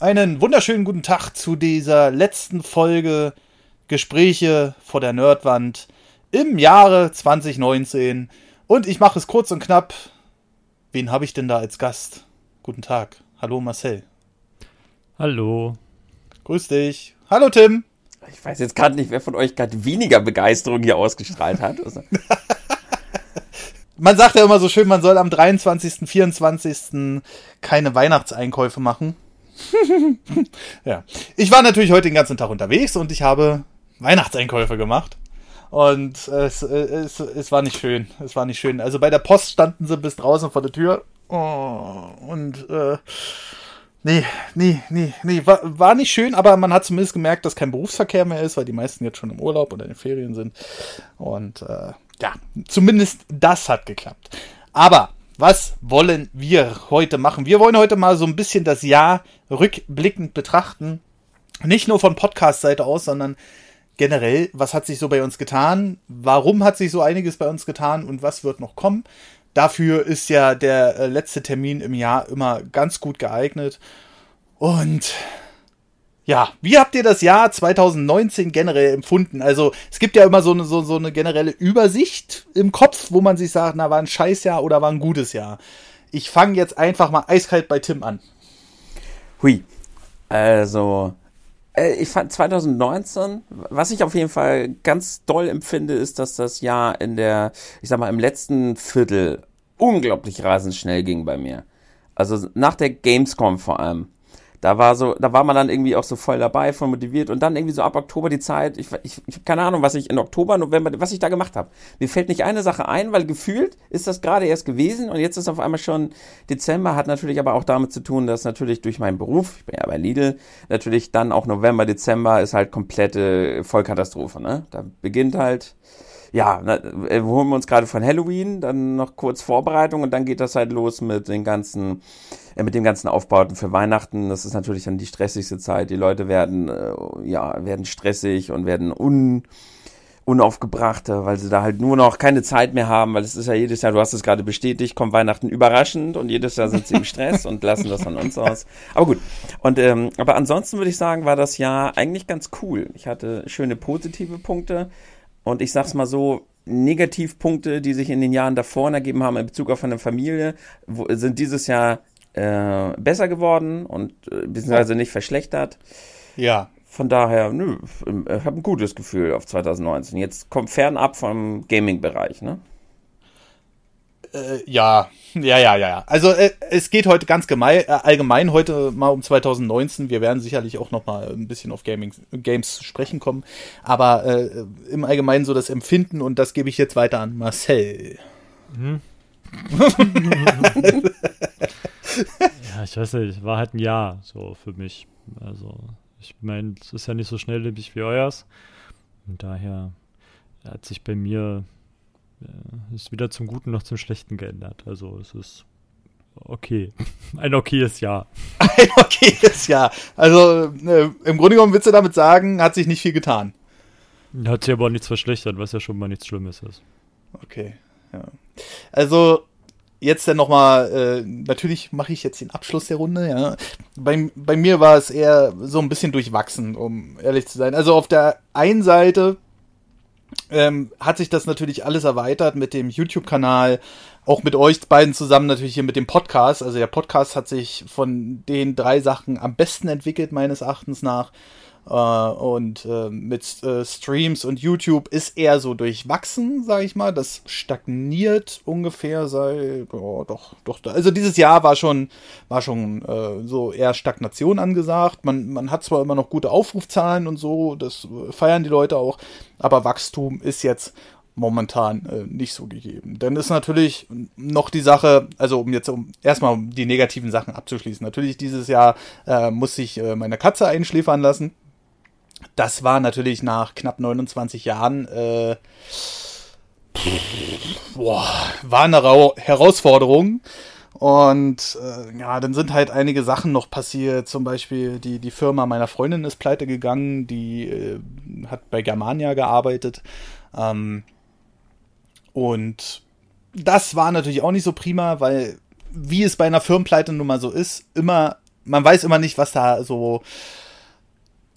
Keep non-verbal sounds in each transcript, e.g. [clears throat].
Einen wunderschönen guten Tag zu dieser letzten Folge Gespräche vor der Nerdwand im Jahre 2019. Und ich mache es kurz und knapp. Wen habe ich denn da als Gast? Guten Tag. Hallo Marcel. Hallo. Grüß dich. Hallo Tim. Ich weiß jetzt gerade nicht, wer von euch gerade weniger Begeisterung hier ausgestrahlt hat. Man sagt ja immer so schön, man soll am 23., 24. keine Weihnachtseinkäufe machen. [laughs] ja. Ich war natürlich heute den ganzen Tag unterwegs und ich habe Weihnachtseinkäufe gemacht. Und es, es, es war nicht schön. Es war nicht schön. Also bei der Post standen sie bis draußen vor der Tür. Oh, und äh, nee, nee, nee, nee, war, war nicht schön, aber man hat zumindest gemerkt, dass kein Berufsverkehr mehr ist, weil die meisten jetzt schon im Urlaub oder in den Ferien sind. Und äh, ja, zumindest das hat geklappt. Aber was wollen wir heute machen? Wir wollen heute mal so ein bisschen das Jahr rückblickend betrachten. Nicht nur von Podcast-Seite aus, sondern generell, was hat sich so bei uns getan? Warum hat sich so einiges bei uns getan und was wird noch kommen? Dafür ist ja der äh, letzte Termin im Jahr immer ganz gut geeignet. Und ja, wie habt ihr das Jahr 2019 generell empfunden? Also, es gibt ja immer so eine, so, so eine generelle Übersicht im Kopf, wo man sich sagt, na, war ein Scheißjahr oder war ein gutes Jahr. Ich fange jetzt einfach mal eiskalt bei Tim an. Hui. Also, äh, ich fand 2019, was ich auf jeden Fall ganz doll empfinde, ist, dass das Jahr in der, ich sag mal, im letzten Viertel unglaublich rasend schnell ging bei mir. Also nach der Gamescom vor allem da war so, da war man dann irgendwie auch so voll dabei, voll motiviert und dann irgendwie so ab Oktober die Zeit, ich, ich, ich habe keine Ahnung, was ich in Oktober, November, was ich da gemacht habe. Mir fällt nicht eine Sache ein, weil gefühlt ist das gerade erst gewesen und jetzt ist auf einmal schon Dezember, hat natürlich aber auch damit zu tun, dass natürlich durch meinen Beruf, ich bin ja bei Lidl, natürlich dann auch November, Dezember ist halt komplette Vollkatastrophe, ne? Da beginnt halt ja, äh, holen wir uns gerade von Halloween, dann noch kurz Vorbereitung und dann geht das halt los mit den ganzen, äh, mit dem ganzen Aufbauten für Weihnachten. Das ist natürlich dann die stressigste Zeit. Die Leute werden, äh, ja, werden stressig und werden un, unaufgebrachter, weil sie da halt nur noch keine Zeit mehr haben, weil es ist ja jedes Jahr, du hast es gerade bestätigt, kommt Weihnachten überraschend und jedes Jahr sind sie im Stress und lassen das an uns aus. Aber gut. Und ähm, aber ansonsten würde ich sagen, war das Jahr eigentlich ganz cool. Ich hatte schöne positive Punkte. Und ich sag's mal so, Negativpunkte, die sich in den Jahren davor ergeben haben in Bezug auf eine Familie, wo, sind dieses Jahr äh, besser geworden und äh, beziehungsweise nicht verschlechtert. Ja. Von daher, nö, ich habe ein gutes Gefühl auf 2019. Jetzt kommt fernab vom Gaming-Bereich, ne? Äh, ja, ja, ja, ja. Also äh, es geht heute ganz gemein, äh, allgemein heute mal um 2019. Wir werden sicherlich auch noch mal ein bisschen auf Gaming, Games zu sprechen kommen. Aber äh, im Allgemeinen so das Empfinden und das gebe ich jetzt weiter an Marcel. Mhm. [laughs] ja, ich weiß nicht, war halt ein Jahr so für mich. Also ich meine, es ist ja nicht so schnelllebig wie euers. Und daher hat sich bei mir ist weder zum Guten noch zum Schlechten geändert. Also es ist okay. [laughs] Ein okayes Jahr. [laughs] Ein okayes Jahr. Also äh, im Grunde genommen willst du damit sagen, hat sich nicht viel getan. Hat sich aber auch nichts verschlechtert, was ja schon mal nichts Schlimmes ist. Okay, ja. Also jetzt dann nochmal, äh, natürlich mache ich jetzt den Abschluss der Runde, ja. Bei, bei mir war es eher so ein bisschen durchwachsen, um ehrlich zu sein. Also auf der einen Seite ähm, hat sich das natürlich alles erweitert mit dem YouTube-Kanal, auch mit euch beiden zusammen natürlich hier mit dem Podcast. Also der Podcast hat sich von den drei Sachen am besten entwickelt, meines Erachtens nach. Äh, und äh, mit äh, Streams und YouTube ist eher so durchwachsen, sage ich mal. Das stagniert ungefähr seit, oh, doch, doch. Also dieses Jahr war schon, war schon äh, so eher Stagnation angesagt. Man, man hat zwar immer noch gute Aufrufzahlen und so, das feiern die Leute auch, aber Wachstum ist jetzt momentan äh, nicht so gegeben. Dann ist natürlich noch die Sache, also um jetzt um erstmal die negativen Sachen abzuschließen. Natürlich dieses Jahr äh, muss ich äh, meine Katze einschläfern lassen das war natürlich nach knapp 29 Jahren äh, boah, war eine Ra Herausforderung. Und äh, ja, dann sind halt einige Sachen noch passiert. Zum Beispiel die, die Firma meiner Freundin ist pleite gegangen, die äh, hat bei Germania gearbeitet. Ähm, und das war natürlich auch nicht so prima, weil wie es bei einer Firmenpleite nun mal so ist, immer man weiß immer nicht, was da so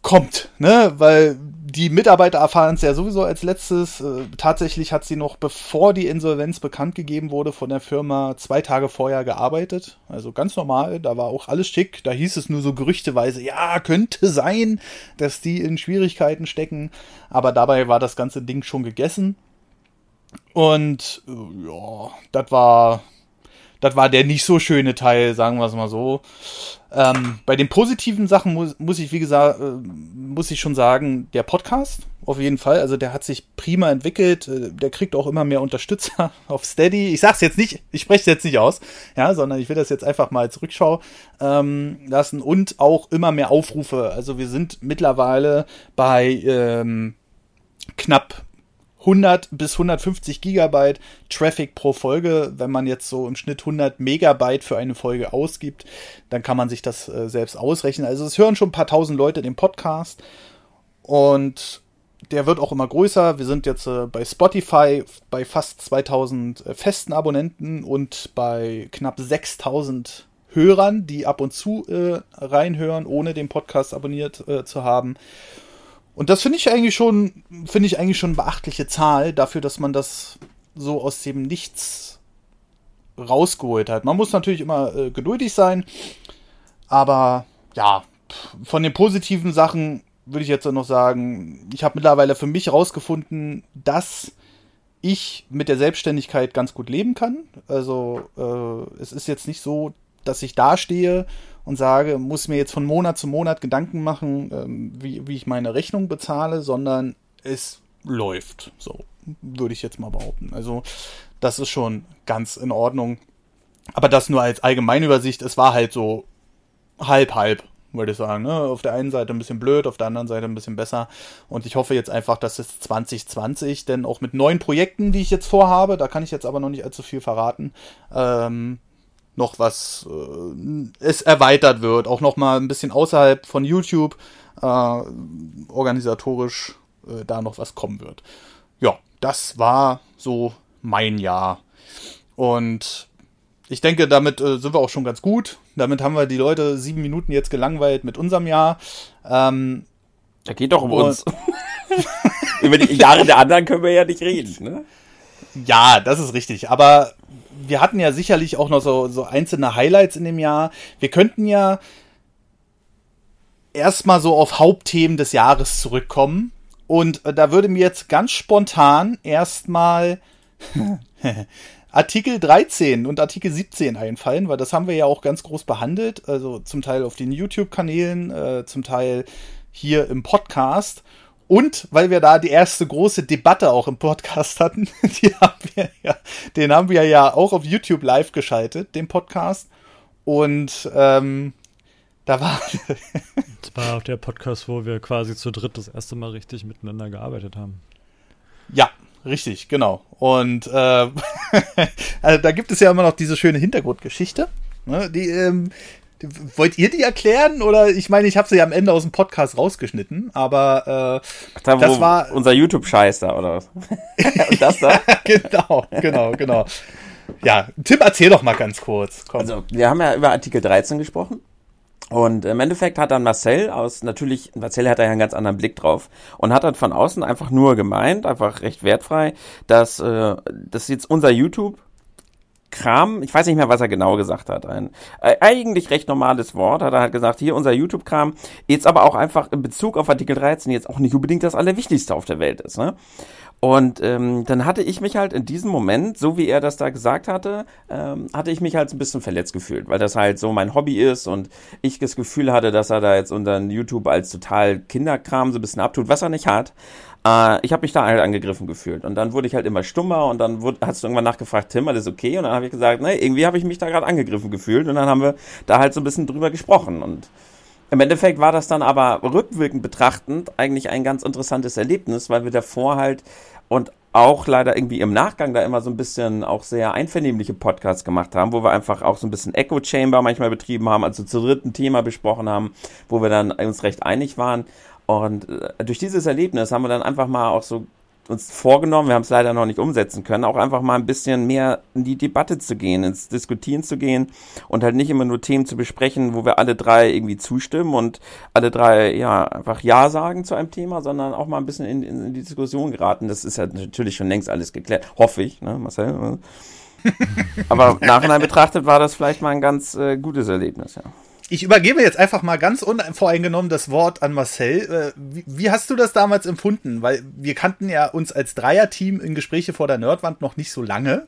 kommt, ne? Weil die Mitarbeiter erfahren es ja sowieso als letztes. Äh, tatsächlich hat sie noch, bevor die Insolvenz bekannt gegeben wurde von der Firma, zwei Tage vorher gearbeitet. Also ganz normal, da war auch alles schick. Da hieß es nur so gerüchteweise, ja, könnte sein, dass die in Schwierigkeiten stecken. Aber dabei war das ganze Ding schon gegessen. Und äh, ja, das war, das war der nicht so schöne Teil, sagen wir es mal so. Ähm, bei den positiven Sachen muss, muss ich, wie gesagt, äh, muss ich schon sagen, der Podcast, auf jeden Fall. Also der hat sich prima entwickelt. Äh, der kriegt auch immer mehr Unterstützer [laughs] auf Steady. Ich sag's jetzt nicht, ich spreche es jetzt nicht aus, ja, sondern ich will das jetzt einfach mal als Rückschau ähm, lassen und auch immer mehr Aufrufe. Also wir sind mittlerweile bei ähm, knapp 100 bis 150 Gigabyte Traffic pro Folge. Wenn man jetzt so im Schnitt 100 Megabyte für eine Folge ausgibt, dann kann man sich das äh, selbst ausrechnen. Also es hören schon ein paar tausend Leute den Podcast und der wird auch immer größer. Wir sind jetzt äh, bei Spotify bei fast 2000 äh, festen Abonnenten und bei knapp 6000 Hörern, die ab und zu äh, reinhören, ohne den Podcast abonniert äh, zu haben. Und das finde ich eigentlich schon, finde ich eigentlich schon beachtliche Zahl dafür, dass man das so aus dem Nichts rausgeholt hat. Man muss natürlich immer äh, geduldig sein, aber ja, von den positiven Sachen würde ich jetzt noch sagen, ich habe mittlerweile für mich herausgefunden, dass ich mit der Selbstständigkeit ganz gut leben kann. Also äh, es ist jetzt nicht so, dass ich dastehe und sage, muss mir jetzt von Monat zu Monat Gedanken machen, ähm, wie, wie ich meine Rechnung bezahle, sondern es läuft. So würde ich jetzt mal behaupten. Also das ist schon ganz in Ordnung. Aber das nur als Allgemeinübersicht. Es war halt so halb, halb, würde ich sagen. Ne? Auf der einen Seite ein bisschen blöd, auf der anderen Seite ein bisschen besser. Und ich hoffe jetzt einfach, dass es 2020, denn auch mit neuen Projekten, die ich jetzt vorhabe, da kann ich jetzt aber noch nicht allzu viel verraten, ähm, noch was äh, es erweitert wird, auch noch mal ein bisschen außerhalb von YouTube äh, organisatorisch äh, da noch was kommen wird. Ja, das war so mein Jahr. Und ich denke, damit äh, sind wir auch schon ganz gut. Damit haben wir die Leute sieben Minuten jetzt gelangweilt mit unserem Jahr. Ähm, da geht doch um uns. [laughs] Über die Jahre der anderen können wir ja nicht reden, ne? Ja, das ist richtig. Aber wir hatten ja sicherlich auch noch so, so einzelne Highlights in dem Jahr. Wir könnten ja erstmal so auf Hauptthemen des Jahres zurückkommen. Und äh, da würde mir jetzt ganz spontan erstmal [laughs] Artikel 13 und Artikel 17 einfallen, weil das haben wir ja auch ganz groß behandelt. Also zum Teil auf den YouTube-Kanälen, äh, zum Teil hier im Podcast. Und weil wir da die erste große Debatte auch im Podcast hatten, [laughs] haben ja, den haben wir ja auch auf YouTube live geschaltet, den Podcast. Und ähm, da war. [laughs] das war auch der Podcast, wo wir quasi zu dritt das erste Mal richtig miteinander gearbeitet haben. Ja, richtig, genau. Und äh, [laughs] also da gibt es ja immer noch diese schöne Hintergrundgeschichte. Ne, die, ähm, Wollt ihr die erklären? Oder ich meine, ich habe sie ja am Ende aus dem Podcast rausgeschnitten, aber äh, da, das war unser YouTube-Scheiß da, oder was? [laughs] Und das da? genau, genau, genau. Ja, Tim, erzähl doch mal ganz kurz. Komm. Also, wir haben ja über Artikel 13 gesprochen. Und im Endeffekt hat dann Marcel aus, natürlich, Marcel hat da ja einen ganz anderen Blick drauf und hat dann von außen einfach nur gemeint, einfach recht wertfrei, dass äh, das jetzt unser YouTube Kram, ich weiß nicht mehr, was er genau gesagt hat, ein äh, eigentlich recht normales Wort, hat er halt gesagt, hier unser YouTube-Kram, jetzt aber auch einfach in Bezug auf Artikel 13 jetzt auch nicht unbedingt das Allerwichtigste auf der Welt ist, ne? Und ähm, dann hatte ich mich halt in diesem Moment, so wie er das da gesagt hatte, ähm, hatte ich mich halt ein bisschen verletzt gefühlt, weil das halt so mein Hobby ist und ich das Gefühl hatte, dass er da jetzt unter YouTube als total Kinderkram so ein bisschen abtut, was er nicht hat. Äh, ich habe mich da halt angegriffen gefühlt. Und dann wurde ich halt immer stummer und dann wurde, hast du irgendwann nachgefragt, Tim, alles okay? Und dann habe ich gesagt, ne, irgendwie habe ich mich da gerade angegriffen gefühlt. Und dann haben wir da halt so ein bisschen drüber gesprochen. Und im Endeffekt war das dann aber rückwirkend betrachtend eigentlich ein ganz interessantes Erlebnis, weil wir davor halt und auch leider irgendwie im Nachgang da immer so ein bisschen auch sehr einvernehmliche Podcasts gemacht haben, wo wir einfach auch so ein bisschen Echo Chamber manchmal betrieben haben, also zu dritten Thema besprochen haben, wo wir dann uns recht einig waren. Und äh, durch dieses Erlebnis haben wir dann einfach mal auch so uns vorgenommen, wir haben es leider noch nicht umsetzen können, auch einfach mal ein bisschen mehr in die Debatte zu gehen, ins Diskutieren zu gehen und halt nicht immer nur Themen zu besprechen, wo wir alle drei irgendwie zustimmen und alle drei ja einfach Ja sagen zu einem Thema, sondern auch mal ein bisschen in, in die Diskussion geraten. Das ist ja natürlich schon längst alles geklärt, hoffe ich, ne, Marcel? [laughs] Aber nachhinein betrachtet war das vielleicht mal ein ganz äh, gutes Erlebnis, ja. Ich übergebe jetzt einfach mal ganz unvoreingenommen das Wort an Marcel. Äh, wie, wie, hast du das damals empfunden? Weil wir kannten ja uns als Dreierteam in Gespräche vor der Nerdwand noch nicht so lange.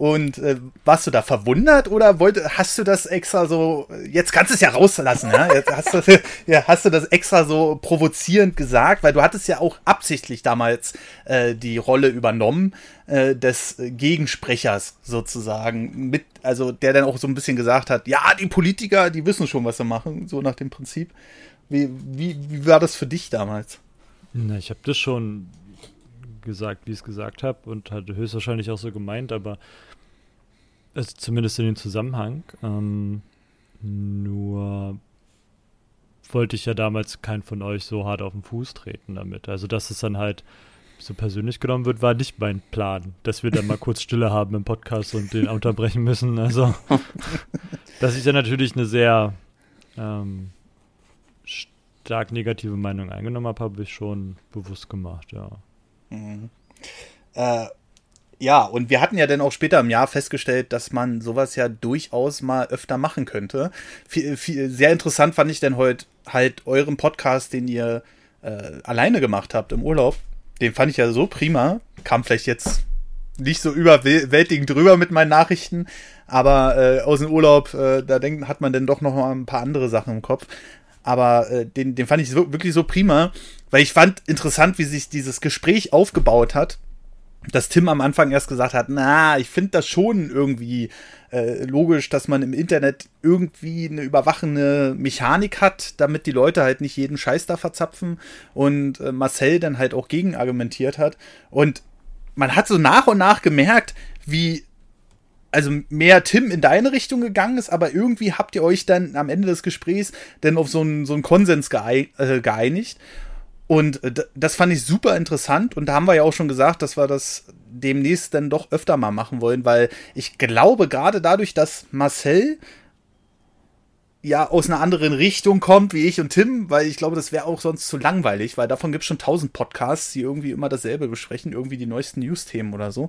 Und äh, warst du da verwundert oder wollte, hast du das extra so, jetzt kannst du es ja rauslassen, ja? Jetzt hast, du, [laughs] ja, hast du das extra so provozierend gesagt, weil du hattest ja auch absichtlich damals äh, die Rolle übernommen äh, des Gegensprechers sozusagen, mit, also der dann auch so ein bisschen gesagt hat, ja, die Politiker, die wissen schon, was sie machen, so nach dem Prinzip. Wie, wie, wie war das für dich damals? Na, ich habe das schon gesagt, wie ich es gesagt habe und hatte höchstwahrscheinlich auch so gemeint, aber also zumindest in dem Zusammenhang. Ähm, nur wollte ich ja damals keinen von euch so hart auf den Fuß treten damit. Also, dass es dann halt so persönlich genommen wird, war nicht mein Plan, dass wir dann mal [laughs] kurz Stille haben im Podcast und den unterbrechen müssen. Also, [laughs] dass ich dann natürlich eine sehr ähm, stark negative Meinung eingenommen habe, habe ich schon bewusst gemacht, ja. Mhm. Äh, ja, und wir hatten ja dann auch später im Jahr festgestellt, dass man sowas ja durchaus mal öfter machen könnte. Viel, sehr interessant fand ich denn heute halt euren Podcast, den ihr äh, alleine gemacht habt im Urlaub. Den fand ich ja so prima. Kam vielleicht jetzt nicht so überwältigend drüber mit meinen Nachrichten, aber äh, aus dem Urlaub, äh, da denkt, hat man dann doch noch mal ein paar andere Sachen im Kopf. Aber äh, den, den fand ich so, wirklich so prima, weil ich fand interessant, wie sich dieses Gespräch aufgebaut hat dass Tim am Anfang erst gesagt hat, na, ich finde das schon irgendwie äh, logisch, dass man im Internet irgendwie eine überwachende Mechanik hat, damit die Leute halt nicht jeden Scheiß da verzapfen und äh, Marcel dann halt auch gegen argumentiert hat und man hat so nach und nach gemerkt, wie also mehr Tim in deine Richtung gegangen ist, aber irgendwie habt ihr euch dann am Ende des Gesprächs dann auf so einen, so einen Konsens äh, geeinigt. Und äh, das fand ich super interessant und da haben wir ja auch schon gesagt, dass wir das demnächst dann doch öfter mal machen wollen, weil ich glaube, gerade dadurch, dass Marcel ja aus einer anderen Richtung kommt wie ich und Tim, weil ich glaube, das wäre auch sonst zu langweilig, weil davon gibt es schon tausend Podcasts, die irgendwie immer dasselbe besprechen, irgendwie die neuesten News-Themen oder so.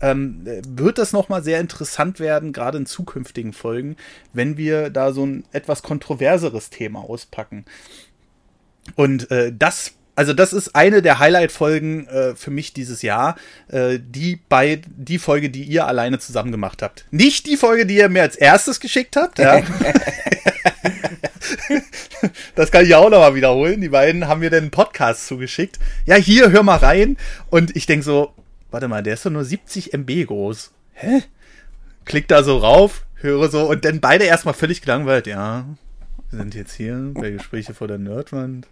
Ähm, wird das nochmal sehr interessant werden, gerade in zukünftigen Folgen, wenn wir da so ein etwas kontroverseres Thema auspacken. Und äh, das also das ist eine der Highlight-Folgen äh, für mich dieses Jahr. Äh, die bei die Folge, die ihr alleine zusammen gemacht habt. Nicht die Folge, die ihr mir als erstes geschickt habt. Ja. [laughs] das kann ich auch nochmal wiederholen. Die beiden haben mir den Podcast zugeschickt. Ja, hier, hör mal rein. Und ich denk so, warte mal, der ist doch nur 70 MB groß. Hä? Klick da so rauf, höre so und dann beide erstmal völlig gelangweilt. Ja, wir sind jetzt hier bei Gespräche vor der Nerdwand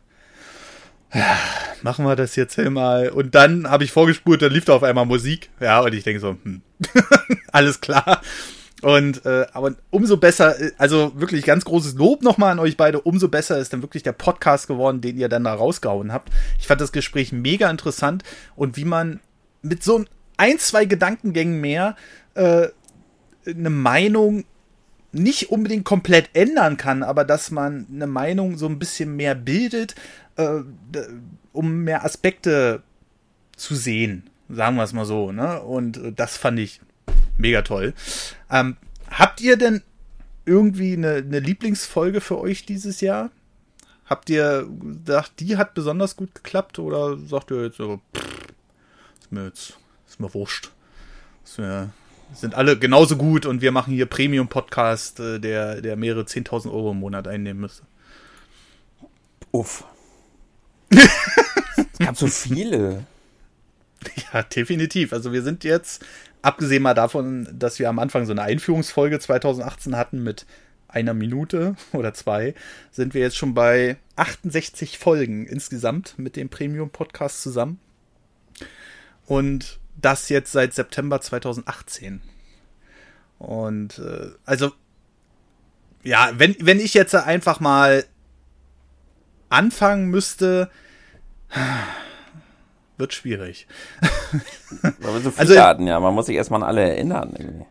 machen wir das jetzt mal. Und dann habe ich vorgespurt, dann lief da auf einmal Musik. Ja, und ich denke so, hm, [laughs] alles klar. Und äh, aber umso besser, äh, also wirklich ganz großes Lob nochmal an euch beide. Umso besser ist dann wirklich der Podcast geworden, den ihr dann da rausgehauen habt. Ich fand das Gespräch mega interessant und wie man mit so ein, zwei Gedankengängen mehr äh, eine Meinung nicht unbedingt komplett ändern kann, aber dass man eine Meinung so ein bisschen mehr bildet, äh, um mehr Aspekte zu sehen, sagen wir es mal so. Ne? Und äh, das fand ich mega toll. Ähm, habt ihr denn irgendwie eine, eine Lieblingsfolge für euch dieses Jahr? Habt ihr gedacht, die hat besonders gut geklappt oder sagt ihr jetzt so, pff, ist mir jetzt, ist mir wurscht. Ist mir, sind alle genauso gut und wir machen hier Premium-Podcast, äh, der, der mehrere 10.000 Euro im Monat einnehmen müsste. Uff. [laughs] es gab so viele. Ja, definitiv. Also wir sind jetzt, abgesehen mal davon, dass wir am Anfang so eine Einführungsfolge 2018 hatten mit einer Minute [laughs] oder zwei, sind wir jetzt schon bei 68 Folgen insgesamt mit dem Premium-Podcast zusammen. Und das jetzt seit September 2018. Und äh, also, ja, wenn, wenn ich jetzt einfach mal anfangen müsste, [sighs] wird schwierig. [laughs] Aber so viele also, hatten, ja, man muss sich erstmal an alle erinnern. Irgendwie.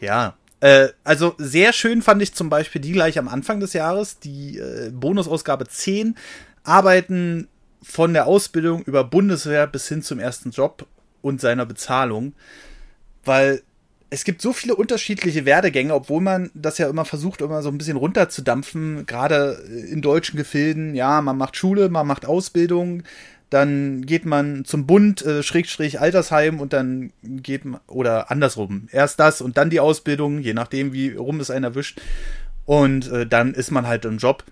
Ja, äh, also sehr schön fand ich zum Beispiel die gleich am Anfang des Jahres, die äh, Bonusausgabe 10, arbeiten von der Ausbildung über Bundeswehr bis hin zum ersten Job und seiner Bezahlung, weil es gibt so viele unterschiedliche Werdegänge, obwohl man das ja immer versucht, immer so ein bisschen runterzudampfen, gerade in deutschen Gefilden. Ja, man macht Schule, man macht Ausbildung, dann geht man zum Bund, äh, Schrägstrich Altersheim und dann geht man, oder andersrum, erst das und dann die Ausbildung, je nachdem, wie rum es einen erwischt. Und äh, dann ist man halt im Job.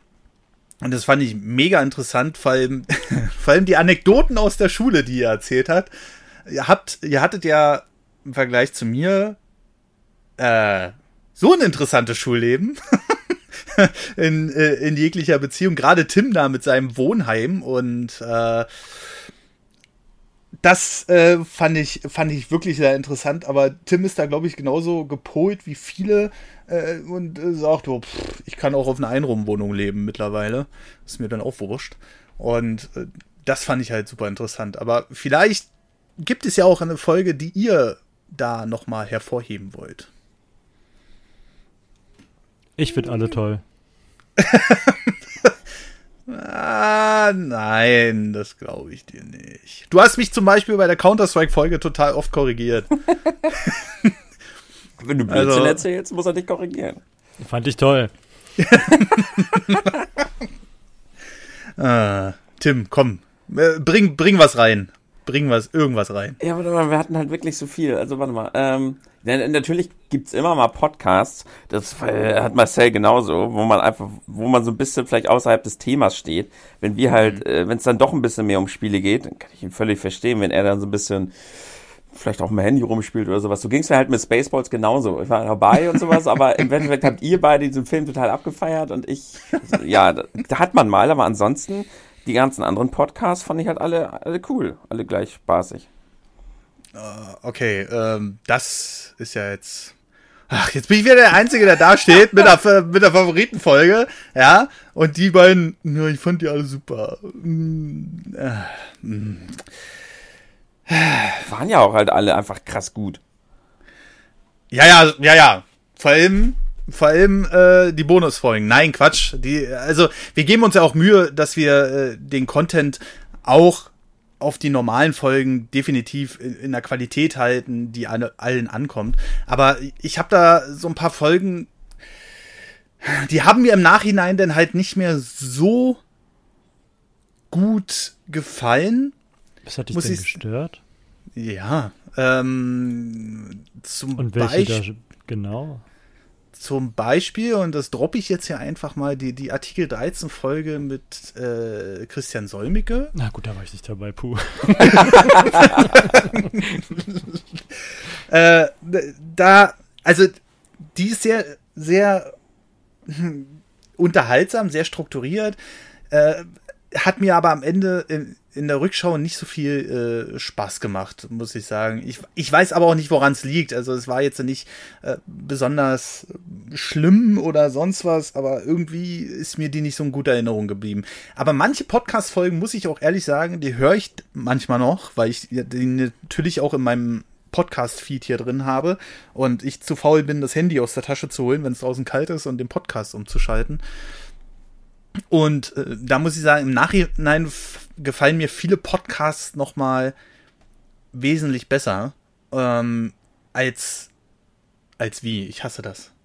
Und das fand ich mega interessant, vor allem, [laughs] vor allem die Anekdoten aus der Schule, die ihr erzählt habt. Ihr habt, ihr hattet ja im Vergleich zu mir äh, so ein interessantes Schulleben. [laughs] in, äh, in jeglicher Beziehung. Gerade Tim da mit seinem Wohnheim und äh, das äh, fand, ich, fand ich wirklich sehr interessant, aber Tim ist da, glaube ich, genauso gepolt wie viele äh, und äh, sagt, oh, pff, ich kann auch auf einer Einraumwohnung leben mittlerweile. Ist mir dann auch wurscht. Und äh, das fand ich halt super interessant. Aber vielleicht gibt es ja auch eine Folge, die ihr da nochmal hervorheben wollt. Ich finde alle toll. [laughs] ah, nein, das glaube ich dir nicht. Du hast mich zum Beispiel bei der Counter-Strike-Folge total oft korrigiert. [laughs] Wenn du Blödsinn also, erzählst, muss er dich korrigieren. Fand ich toll. [laughs] ah, Tim, komm, äh, bring, bring was rein. Bring was, irgendwas rein. Ja, aber wir hatten halt wirklich so viel. Also warte mal. Ähm, ja, natürlich gibt's immer mal Podcasts, das hat Marcel genauso, wo man einfach, wo man so ein bisschen vielleicht außerhalb des Themas steht. Wenn wir halt, mhm. äh, wenn es dann doch ein bisschen mehr um Spiele geht, dann kann ich ihn völlig verstehen, wenn er dann so ein bisschen vielleicht auch mit Handy rumspielt oder sowas. So ging's mir halt mit Spaceballs genauso. Ich war dabei und sowas, aber im Endeffekt habt ihr beide diesen Film total abgefeiert und ich, ja, da, da hat man mal, aber ansonsten, die ganzen anderen Podcasts fand ich halt alle, alle cool, alle gleich spaßig. Uh, okay, ähm, das ist ja jetzt. Ach, jetzt bin ich wieder der Einzige, der da steht mit der, [laughs] mit der Favoritenfolge, ja. Und die beiden, ja, ich fand die alle super. Mm, äh, mm. Waren ja auch halt alle einfach krass gut. Ja, ja, ja, ja. Vor allem, vor allem äh, die Bonusfolgen. Nein, Quatsch. Die, also wir geben uns ja auch Mühe, dass wir äh, den Content auch auf die normalen Folgen definitiv in, in der Qualität halten, die alle, allen ankommt. Aber ich habe da so ein paar Folgen, die haben mir im Nachhinein dann halt nicht mehr so gut gefallen. Was hat dich denn gestört? Ja, ähm, zum Und welche Beispiel, da genau? Zum Beispiel, und das droppe ich jetzt hier einfach mal, die, die Artikel 13 Folge mit äh, Christian Solmicke. Na gut, da war ich nicht dabei, puh. [laughs] äh, da, also, die ist sehr, sehr hm, unterhaltsam, sehr strukturiert, äh, hat mir aber am Ende in, der Rückschau nicht so viel äh, Spaß gemacht, muss ich sagen. Ich, ich weiß aber auch nicht, woran es liegt. Also es war jetzt nicht äh, besonders schlimm oder sonst was, aber irgendwie ist mir die nicht so in guter Erinnerung geblieben. Aber manche Podcast-Folgen, muss ich auch ehrlich sagen, die höre ich manchmal noch, weil ich die natürlich auch in meinem Podcast-Feed hier drin habe und ich zu faul bin, das Handy aus der Tasche zu holen, wenn es draußen kalt ist und den Podcast umzuschalten. Und äh, da muss ich sagen, im Nachhinein gefallen mir viele Podcasts noch mal wesentlich besser ähm, als als wie. Ich hasse das. [laughs]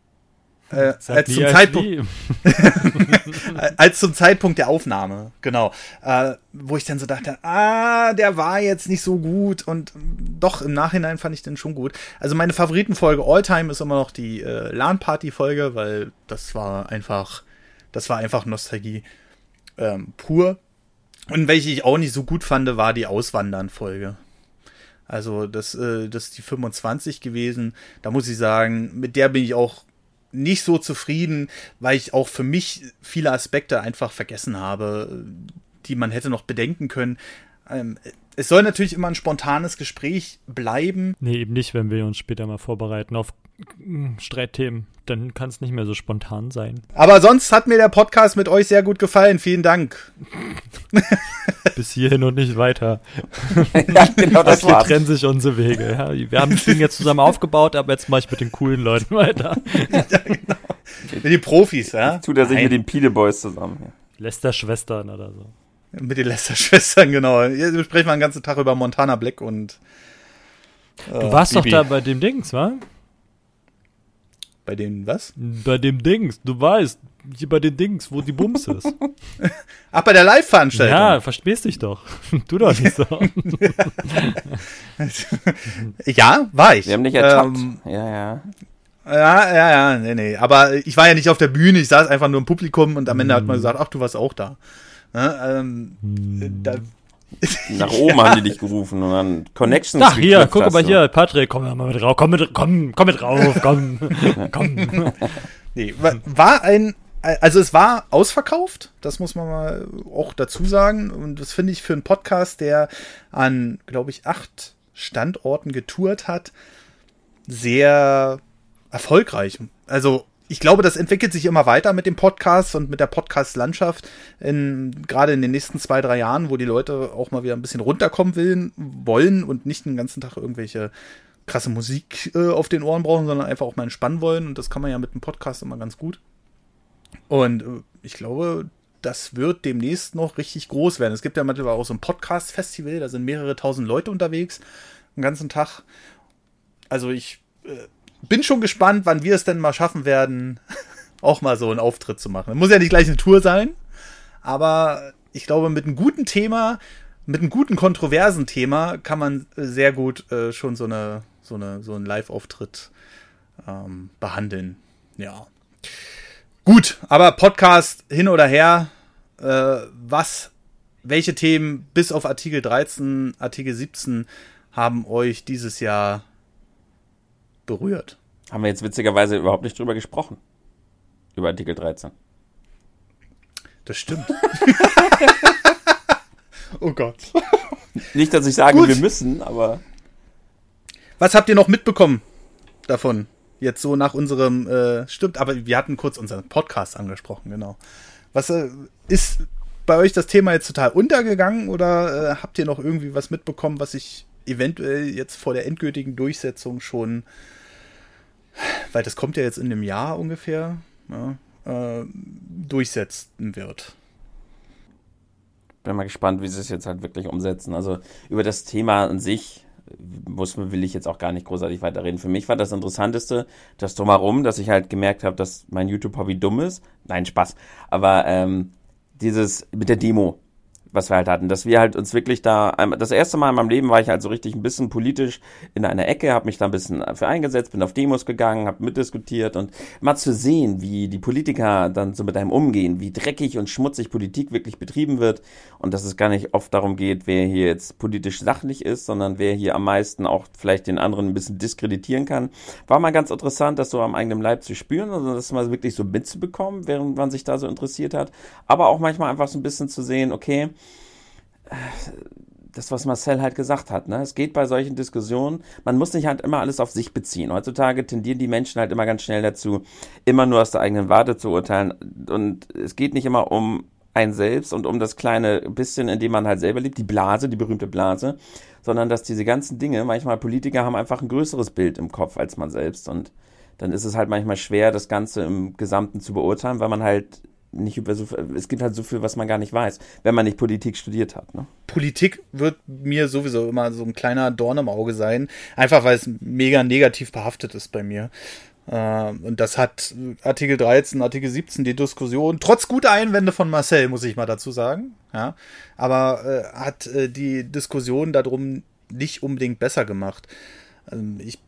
Äh, als, zum Zeitpunkt, [laughs] als zum Zeitpunkt der Aufnahme, genau. Äh, wo ich dann so dachte, ah, der war jetzt nicht so gut und doch, im Nachhinein fand ich den schon gut. Also meine Favoritenfolge Alltime ist immer noch die äh, LAN-Party-Folge, weil das war einfach das war einfach Nostalgie ähm, pur. Und welche ich auch nicht so gut fand, war die Auswandern-Folge. Also das, äh, das ist die 25 gewesen. Da muss ich sagen, mit der bin ich auch nicht so zufrieden, weil ich auch für mich viele Aspekte einfach vergessen habe, die man hätte noch bedenken können. Ähm, es soll natürlich immer ein spontanes Gespräch bleiben. Nee, eben nicht, wenn wir uns später mal vorbereiten auf hm, Streitthemen. Dann kann es nicht mehr so spontan sein. Aber sonst hat mir der Podcast mit euch sehr gut gefallen. Vielen Dank. [laughs] bis hierhin und nicht weiter. [laughs] ja, genau das Hier war's. trennen sich unsere Wege. Ja. Wir haben das Ding jetzt zusammen aufgebaut, aber jetzt mache ich mit den coolen Leuten weiter. [laughs] Mit den Profis, ja? Tut er sich Nein, mit den Pide Boys zusammen. Ja. Lester-Schwestern oder so. Mit den Lester-Schwestern, [laughs] genau. Jetzt sprechen wir den ganzen Tag über Montana Black und. äh, Du warst Bibi. doch da bei dem Dings, wa? Bei den, was? Bei dem Dings, du weißt, hier bei den Dings, wo die Bums ist. [laughs] Ach, bei der Live-Veranstaltung. ja, verstehst dich doch. [laughs] Tu doch nicht so. Ja, war ich. Wir haben dich ertappt. Ähm, ja, ja. ja, ja, ja, nee, nee. Aber ich war ja nicht auf der Bühne, ich saß einfach nur im Publikum und am Ende hat man Hm. gesagt, ach, du warst auch da. Ja, ähm, da, Nach [laughs] oben haben die dich gerufen und dann Connections. Ach, hier, guck mal hier, Patrick, komm mal mit rauf, komm mit, komm, komm mit rauf, komm, [laughs] komm. nee, wa- war ein, also es war ausverkauft, das muss man mal auch dazu sagen. Und das finde ich für einen Podcast, der an, glaube ich, acht Standorten getourt hat, sehr erfolgreich. Also ich glaube, das entwickelt sich immer weiter mit dem Podcast und mit der Podcast-Landschaft, gerade in den nächsten zwei, drei Jahren, wo die Leute auch mal wieder ein bisschen runterkommen will, wollen und nicht den ganzen Tag irgendwelche krasse Musik äh, auf den Ohren brauchen, sondern einfach auch mal entspannen wollen. Und das kann man ja mit dem Podcast immer ganz gut. Und äh, ich glaube, das wird demnächst noch richtig groß werden. Es gibt ja mittlerweile auch so ein Podcast-Festival, da sind mehrere tausend Leute unterwegs, den ganzen Tag. Also ich äh, bin schon gespannt, wann wir es denn mal schaffen werden, [laughs] auch mal so einen Auftritt zu machen. Muss ja nicht gleich eine Tour sein, aber ich glaube, mit einem guten Thema, mit einem guten kontroversen Thema kann man sehr gut äh, schon so eine so eine so einen Live-Auftritt ähm, behandeln. Ja. Gut, aber Podcast hin oder her, äh, was, welche Themen bis auf Artikel 13, Artikel 17 haben euch dieses Jahr berührt? Haben wir jetzt witzigerweise überhaupt nicht drüber gesprochen. Über Artikel 13. Das stimmt. [laughs] [laughs] oh Gott. Nicht, dass ich sage, Gut. wir müssen, aber Was habt ihr noch mitbekommen davon? Jetzt so nach unserem, äh, stimmt, aber wir hatten kurz unseren Podcast angesprochen, genau. Was äh, ist bei euch das Thema jetzt total untergegangen oder äh, habt ihr noch irgendwie was mitbekommen, was sich eventuell jetzt vor der endgültigen Durchsetzung schon, weil das kommt ja jetzt in einem Jahr ungefähr, ja, äh, durchsetzen wird? bin mal gespannt, wie sie es jetzt halt wirklich umsetzen. Also über das Thema an sich muss, will ich jetzt auch gar nicht großartig weiterreden. Für mich war das Interessanteste, das drumherum, dass ich halt gemerkt habe, dass mein YouTube-Hobby dumm ist. Nein, Spaß. Aber ähm, dieses mit der Demo, was wir halt hatten, dass wir halt uns wirklich da, das erste Mal in meinem Leben war ich halt so richtig ein bisschen politisch in einer Ecke, habe mich da ein bisschen für eingesetzt, bin auf Demos gegangen, habe mitdiskutiert und mal zu sehen, wie die Politiker dann so mit einem umgehen, wie dreckig und schmutzig Politik wirklich betrieben wird und dass es gar nicht oft darum geht, wer hier jetzt politisch sachlich ist, sondern wer hier am meisten auch vielleicht den anderen ein bisschen diskreditieren kann. War mal ganz interessant, das so am eigenen Leib zu spüren, also das mal wirklich so mitzubekommen, während man sich da so interessiert hat, aber auch manchmal einfach so ein bisschen zu sehen, okay, das, was Marcel halt gesagt hat, ne? Es geht bei solchen Diskussionen, man muss nicht halt immer alles auf sich beziehen. Heutzutage tendieren die Menschen halt immer ganz schnell dazu, immer nur aus der eigenen Warte zu urteilen. Und es geht nicht immer um ein selbst und um das kleine bisschen, in dem man halt selber lebt, die Blase, die berühmte Blase, sondern dass diese ganzen Dinge, manchmal Politiker haben einfach ein größeres Bild im Kopf als man selbst und dann ist es halt manchmal schwer, das Ganze im Gesamten zu beurteilen, weil man halt nicht über so viel, es gibt halt so viel, was man gar nicht weiß, wenn man nicht Politik studiert hat, ne? Politik wird mir sowieso immer so ein kleiner Dorn im Auge sein, einfach weil es mega negativ behaftet ist bei mir. Äh, und das hat Artikel 13, Artikel 17 die Diskussion, trotz guter Einwände von Marcel, muss ich mal dazu sagen, ja, aber äh, hat äh, die Diskussion darum nicht unbedingt besser gemacht. Ähm, ich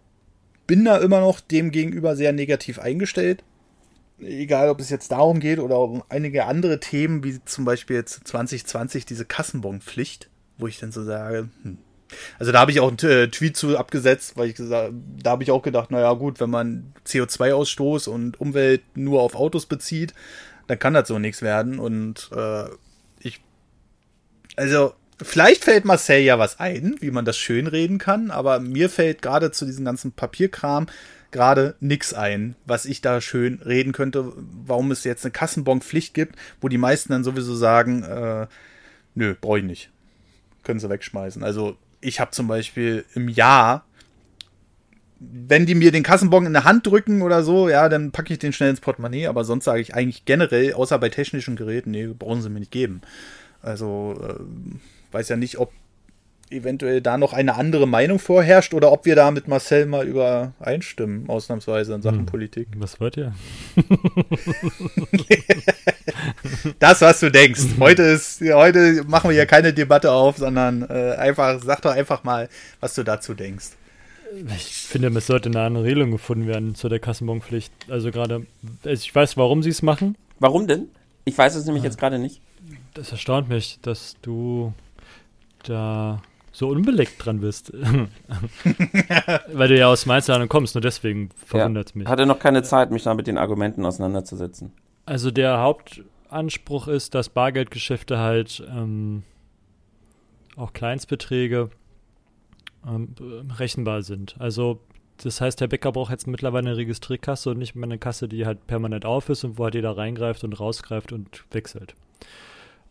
bin da immer noch dem gegenüber sehr negativ eingestellt. Egal, ob es jetzt darum geht oder um einige andere Themen, wie zum Beispiel jetzt 2020 diese Kassenbonpflicht, wo ich dann so sage, hm. also da habe ich auch einen äh, Tweet zu abgesetzt, weil ich gesagt, da habe ich auch gedacht, naja gut, wenn man CO2-Ausstoß und Umwelt nur auf Autos bezieht, dann kann das so nichts werden und äh, ich, also vielleicht fällt Marcel ja was ein, wie man das schön reden kann, aber mir fällt gerade zu diesem ganzen Papierkram gerade nix ein, was ich da schön reden könnte, warum es jetzt eine Kassenbonpflicht gibt, wo die meisten dann sowieso sagen, äh, Nö, brauche ich nicht. Können sie wegschmeißen. Also ich habe zum Beispiel im Jahr, wenn die mir den Kassenbon in der Hand drücken oder so, ja, dann packe ich den schnell ins Portemonnaie, aber sonst sage ich eigentlich generell, außer bei technischen Geräten, nee, brauchen sie mir nicht geben. Also äh, weiß ja nicht, ob eventuell da noch eine andere Meinung vorherrscht oder ob wir da mit Marcel mal übereinstimmen, ausnahmsweise in Sachen hm. Politik. Was wollt ihr? [laughs] das, was du denkst. Heute ist, heute machen wir hier keine Debatte auf, sondern äh, einfach, sag doch einfach mal, was du dazu denkst. Ich finde, es sollte eine andere Regelung gefunden werden zu der Kassenbonpflicht. Also gerade, also ich weiß, warum sie es machen. Warum denn? Ich weiß es nämlich ja. jetzt gerade nicht. Das erstaunt mich, dass du da so unbeleckt dran bist. [laughs] Weil du ja aus Mainzland kommst, nur deswegen verwundert es ja. mich. Hatte noch keine Zeit, mich da mit den Argumenten auseinanderzusetzen. Also der Hauptanspruch ist, dass Bargeldgeschäfte halt ähm, auch Kleinstbeträge ähm, rechenbar sind. Also das heißt, der Bäcker braucht jetzt mittlerweile eine Registrierkasse und nicht mehr eine Kasse, die halt permanent auf ist und wo halt jeder reingreift und rausgreift und wechselt.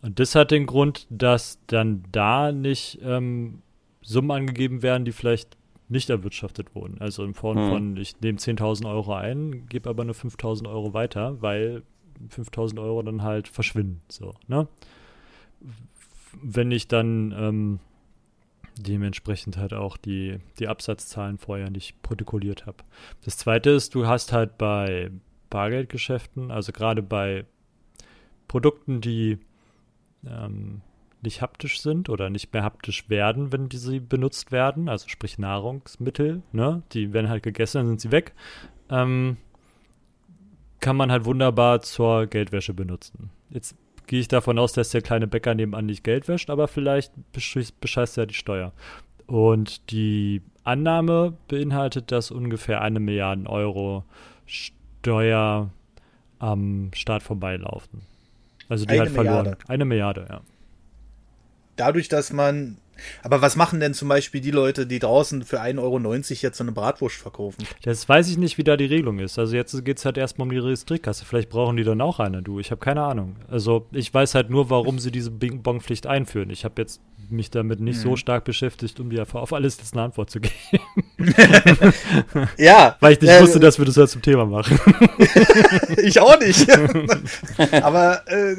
Und das hat den Grund, dass dann da nicht ähm, Summen angegeben werden, die vielleicht nicht erwirtschaftet wurden. Also in Form hm. von, ich nehme 10.000 Euro ein, gebe aber nur 5.000 Euro weiter, weil 5.000 Euro dann halt verschwinden. So, ne? Wenn ich dann ähm, dementsprechend halt auch die, die Absatzzahlen vorher nicht protokolliert habe. Das zweite ist, du hast halt bei Bargeldgeschäften, also gerade bei Produkten, die ähm, nicht haptisch sind oder nicht mehr haptisch werden, wenn diese benutzt werden, also sprich Nahrungsmittel, ne? Die werden halt gegessen, dann sind sie weg. Ähm, kann man halt wunderbar zur Geldwäsche benutzen. Jetzt gehe ich davon aus, dass der kleine Bäcker nebenan nicht Geld wäscht, aber vielleicht bescheißt er die Steuer. Und die Annahme beinhaltet, dass ungefähr eine Milliarde Euro Steuer am Staat vorbeilaufen. Also die eine hat verloren. Milliarde. Eine Milliarde, ja. Dadurch, dass man. Aber was machen denn zum Beispiel die Leute, die draußen für 1,90 Euro jetzt so eine Bratwurst verkaufen? Das weiß ich nicht, wie da die Regelung ist. Also jetzt geht es halt erstmal um die Registrierkasse. Vielleicht brauchen die dann auch eine, du. Ich habe keine Ahnung. Also ich weiß halt nur, warum sie diese Bing-Bong-Pflicht einführen. Ich habe jetzt mich damit nicht mhm. so stark beschäftigt, um dir auf alles jetzt eine Antwort zu geben. [laughs] ja. Weil ich nicht äh, wusste, dass wir das halt zum Thema machen. [laughs] ich auch nicht. [laughs] Aber äh,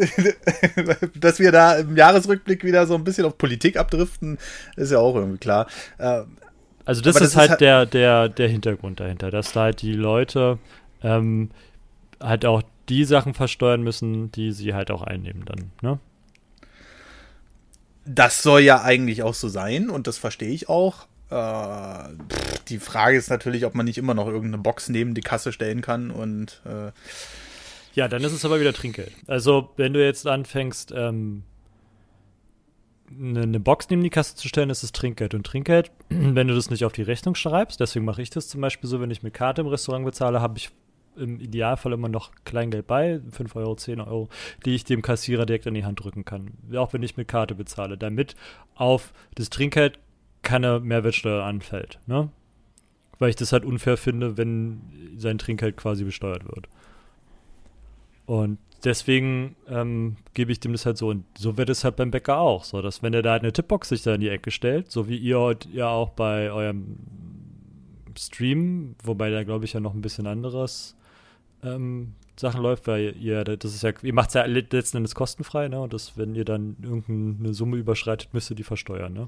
dass wir da im Jahresrückblick wieder so ein bisschen auf Politik abdriften, ist ja auch irgendwie klar. Äh, also das, ist, das halt, ist halt der, der, der Hintergrund dahinter, dass da halt die Leute ähm, halt auch die Sachen versteuern müssen, die sie halt auch einnehmen dann, ne? Das soll ja eigentlich auch so sein und das verstehe ich auch. Äh, die Frage ist natürlich, ob man nicht immer noch irgendeine Box neben die Kasse stellen kann und äh ja, dann ist es aber wieder Trinkgeld. Also wenn du jetzt anfängst, ähm, eine, eine Box neben die Kasse zu stellen, ist es Trinkgeld. Und Trinkgeld, [clears throat] wenn du das nicht auf die Rechnung schreibst, deswegen mache ich das zum Beispiel so, wenn ich mit Karte im Restaurant bezahle, habe ich im Idealfall immer noch Kleingeld bei, 5 Euro, 10 Euro, die ich dem Kassierer direkt in die Hand drücken kann. Auch wenn ich mit Karte bezahle, damit auf das Trinkgeld keine Mehrwertsteuer anfällt. Ne? Weil ich das halt unfair finde, wenn sein Trinkgeld quasi besteuert wird. Und deswegen ähm, gebe ich dem das halt so. Und so wird es halt beim Bäcker auch. So, dass wenn er da halt eine Tippbox sich da in die Ecke stellt, so wie ihr heute ja auch bei eurem Stream, wobei da glaube ich ja noch ein bisschen anderes ähm, Sachen läuft, weil ihr, das ist ja, ihr macht es ja letzten Endes kostenfrei, ne? Und das, wenn ihr dann irgendeine Summe überschreitet, müsst ihr die versteuern, ne?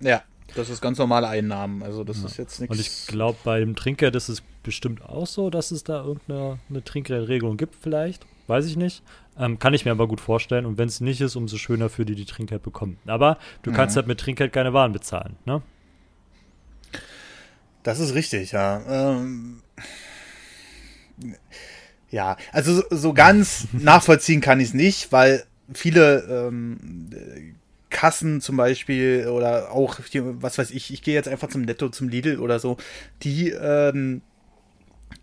Ja, das ist ganz normale Einnahmen. Also das ja. ist jetzt nichts. Und ich glaube, bei dem Trinkgeld ist es bestimmt auch so, dass es da irgendeine eine Trinkgeldregelung gibt, vielleicht. Weiß ich nicht. Ähm, kann ich mir aber gut vorstellen. Und wenn es nicht ist, umso schöner für die, die Trinkgeld bekommen. Aber du mhm. kannst halt mit Trinkgeld keine Waren bezahlen, ne? Das ist richtig, ja. Ähm, ja, also so, so ganz [laughs] nachvollziehen kann ich es nicht, weil viele ähm, Kassen zum Beispiel oder auch, hier, was weiß ich, ich gehe jetzt einfach zum Netto, zum Lidl oder so, die ähm,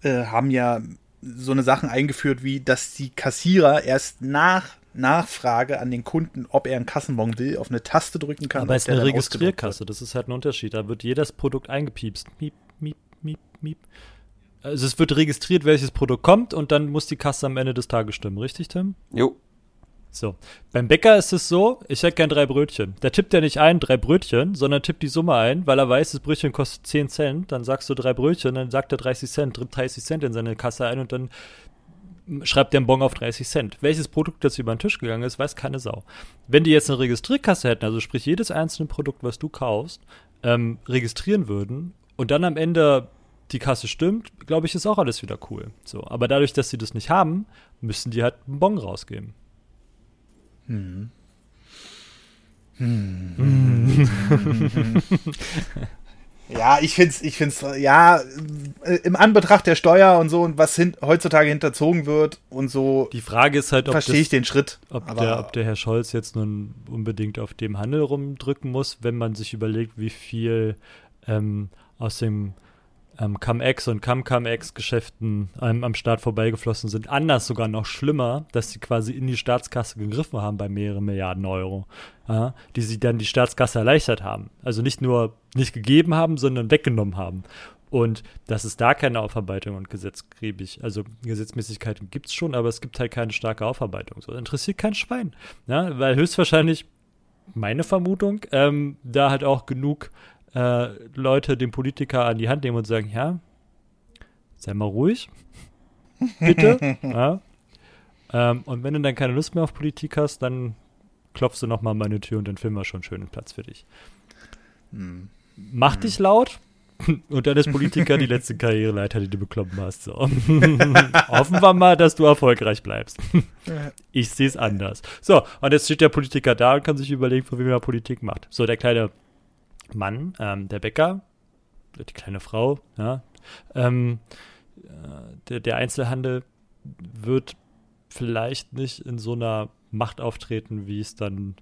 äh, haben ja so eine Sachen eingeführt, wie dass die Kassierer erst nach Nachfrage an den Kunden, ob er einen Kassenbon will, auf eine Taste drücken kann. Aber es ist eine Registrierkasse, das ist halt ein Unterschied. Da wird jedes Produkt eingepiepst. Miep, miep, miep, miep. Also es wird registriert, welches Produkt kommt und dann muss die Kasse am Ende des Tages stimmen, richtig, Tim? Jo. So, beim Bäcker ist es so, ich hätte gern drei Brötchen. Der tippt ja nicht ein, drei Brötchen, sondern tippt die Summe ein, weil er weiß, das Brötchen kostet 10 Cent. Dann sagst du drei Brötchen, dann sagt er 30 Cent, tritt 30 Cent in seine Kasse ein und dann schreibt der einen Bon auf 30 Cent. Welches Produkt jetzt über den Tisch gegangen ist, weiß keine Sau. Wenn die jetzt eine Registrierkasse hätten, also sprich jedes einzelne Produkt, was du kaufst, ähm, registrieren würden und dann am Ende die Kasse stimmt, glaube ich, ist auch alles wieder cool. So, aber dadurch, dass sie das nicht haben, müssen die halt einen Bon rausgeben. Hm. Hm. ja, ich finde es, ich find's, ja, im Anbetracht der Steuer und so und was hin, heutzutage hinterzogen wird und so. Die Frage ist halt, ob verstehe ich den Schritt. Ob der, ob der Herr Scholz jetzt nun unbedingt auf dem Handel rumdrücken muss, wenn man sich überlegt, wie viel ähm, aus dem ähm, Cum-Ex und Cum-Cum-Ex-Geschäften ähm, am Start vorbeigeflossen sind. Anders sogar noch schlimmer, dass sie quasi in die Staatskasse gegriffen haben bei mehreren Milliarden Euro, äh, die sie dann die Staatskasse erleichtert haben. Also nicht nur nicht gegeben haben, sondern weggenommen haben. Und dass es da keine Aufarbeitung und gesetzgebig, also Gesetzmäßigkeiten gibt es schon, aber es gibt halt keine starke Aufarbeitung. So interessiert kein Schwein. Ja? Weil höchstwahrscheinlich, meine Vermutung, ähm, da halt auch genug äh, Leute den Politiker an die Hand nehmen und sagen, ja, sei mal ruhig, [laughs] bitte. ja. ähm, und wenn du dann keine Lust mehr auf Politik hast, dann klopfst du nochmal an meine Tür und dann finden wir schon einen schönen Platz für dich. Hm. Mach hm. dich laut, [laughs] und dann ist Politiker die [laughs] letzte Karriereleiter, die du bekloppt hast. So. Hoffen wir mal, dass du erfolgreich bleibst. Ich sehe es anders. So, und jetzt steht der Politiker da und kann sich überlegen, von wem er Politik macht. So, der kleine Mann, ähm, der Bäcker, die kleine Frau, ja, ähm, äh, der, der Einzelhandel wird vielleicht nicht in so einer Macht auftreten, wie es dann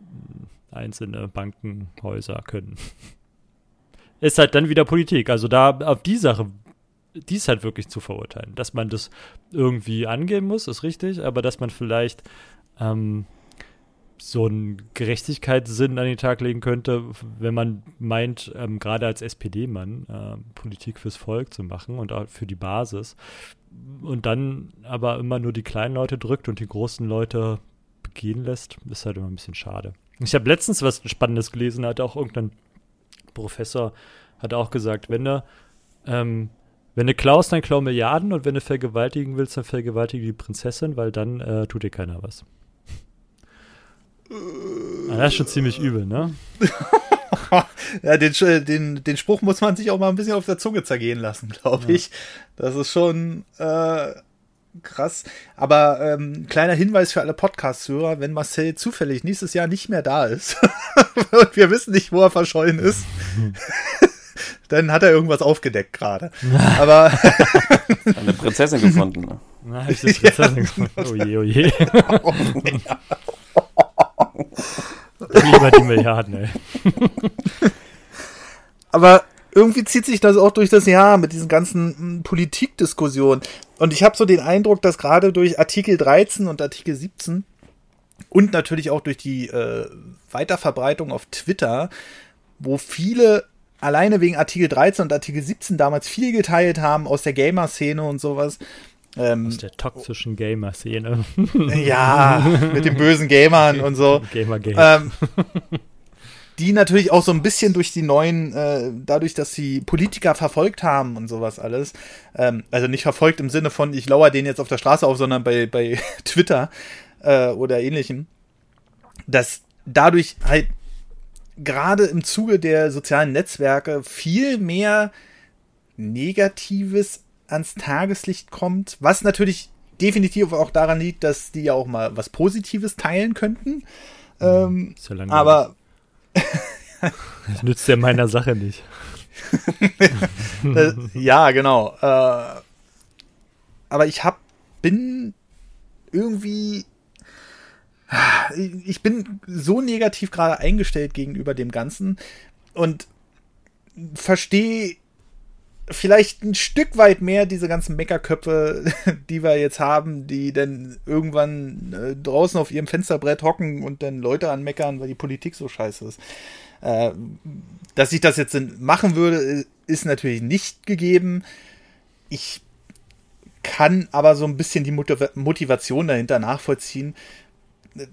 äh, einzelne Bankenhäuser können. [laughs] Ist halt dann wieder Politik. Also da auf die Sache, die ist halt wirklich zu verurteilen. Dass man das irgendwie angehen muss, ist richtig, aber dass man vielleicht ähm, so einen Gerechtigkeitssinn an den Tag legen könnte, wenn man meint, ähm, gerade als SPD-Mann äh, Politik fürs Volk zu machen und auch für die Basis und dann aber immer nur die kleinen Leute drückt und die großen Leute begehen lässt, ist halt immer ein bisschen schade. Ich habe letztens was Spannendes gelesen, hat auch irgendein Professor hat auch gesagt, wenn du ähm, wenn du klaust, dann klau Milliarden und wenn du vergewaltigen willst, dann vergewaltige die Prinzessin, weil dann äh, tut dir keiner was. Ah, das ist schon ziemlich übel, ne? [laughs] ja, den, den, den Spruch muss man sich auch mal ein bisschen auf der Zunge zergehen lassen, glaube ich. Ja. Das ist schon äh, krass. Aber ähm, kleiner Hinweis für alle Podcast-Hörer, wenn Marcel zufällig nächstes Jahr nicht mehr da ist [laughs] und wir wissen nicht, wo er verschollen ist, [laughs] dann hat er irgendwas aufgedeckt gerade. Aber eine Prinzessin gefunden. Ne? Na, ich eine Prinzessin ja, gefunden. Oh je, oh je. oh, ja. [laughs] Lieber die Milliarden, ey. [laughs] Aber irgendwie zieht sich das auch durch das Jahr mit diesen ganzen hm, Politikdiskussionen. Und ich habe so den Eindruck, dass gerade durch Artikel 13 und Artikel 17 und natürlich auch durch die äh, Weiterverbreitung auf Twitter, wo viele alleine wegen Artikel 13 und Artikel 17 damals viel geteilt haben aus der Gamer-Szene und sowas, ähm, Aus der toxischen Gamer-Szene. [laughs] Ja, mit den bösen Gamern und so. [laughs] Gamer -Game. ähm, die natürlich auch so ein bisschen durch die neuen, äh, dadurch, dass sie Politiker verfolgt haben und sowas alles, ähm, also nicht verfolgt im Sinne von, ich lauere den jetzt auf der Straße auf, sondern bei, bei [laughs] Twitter äh, oder ähnlichem, dass dadurch halt gerade im Zuge der sozialen Netzwerke viel mehr Negatives ans Tageslicht kommt, was natürlich definitiv auch daran liegt, dass die ja auch mal was Positives teilen könnten. Ähm, ja aber das nützt ja meiner Sache nicht. [laughs] Ja, genau. Äh, aber ich hab, bin irgendwie ich bin so negativ gerade eingestellt gegenüber dem Ganzen und verstehe vielleicht ein Stück weit mehr diese ganzen Meckerköpfe, [laughs] die wir jetzt haben, die dann irgendwann äh, draußen auf ihrem Fensterbrett hocken und dann Leute anmeckern, weil die Politik so scheiße ist. Äh, dass ich das jetzt machen würde, ist natürlich nicht gegeben. Ich kann aber so ein bisschen die Motivation dahinter nachvollziehen,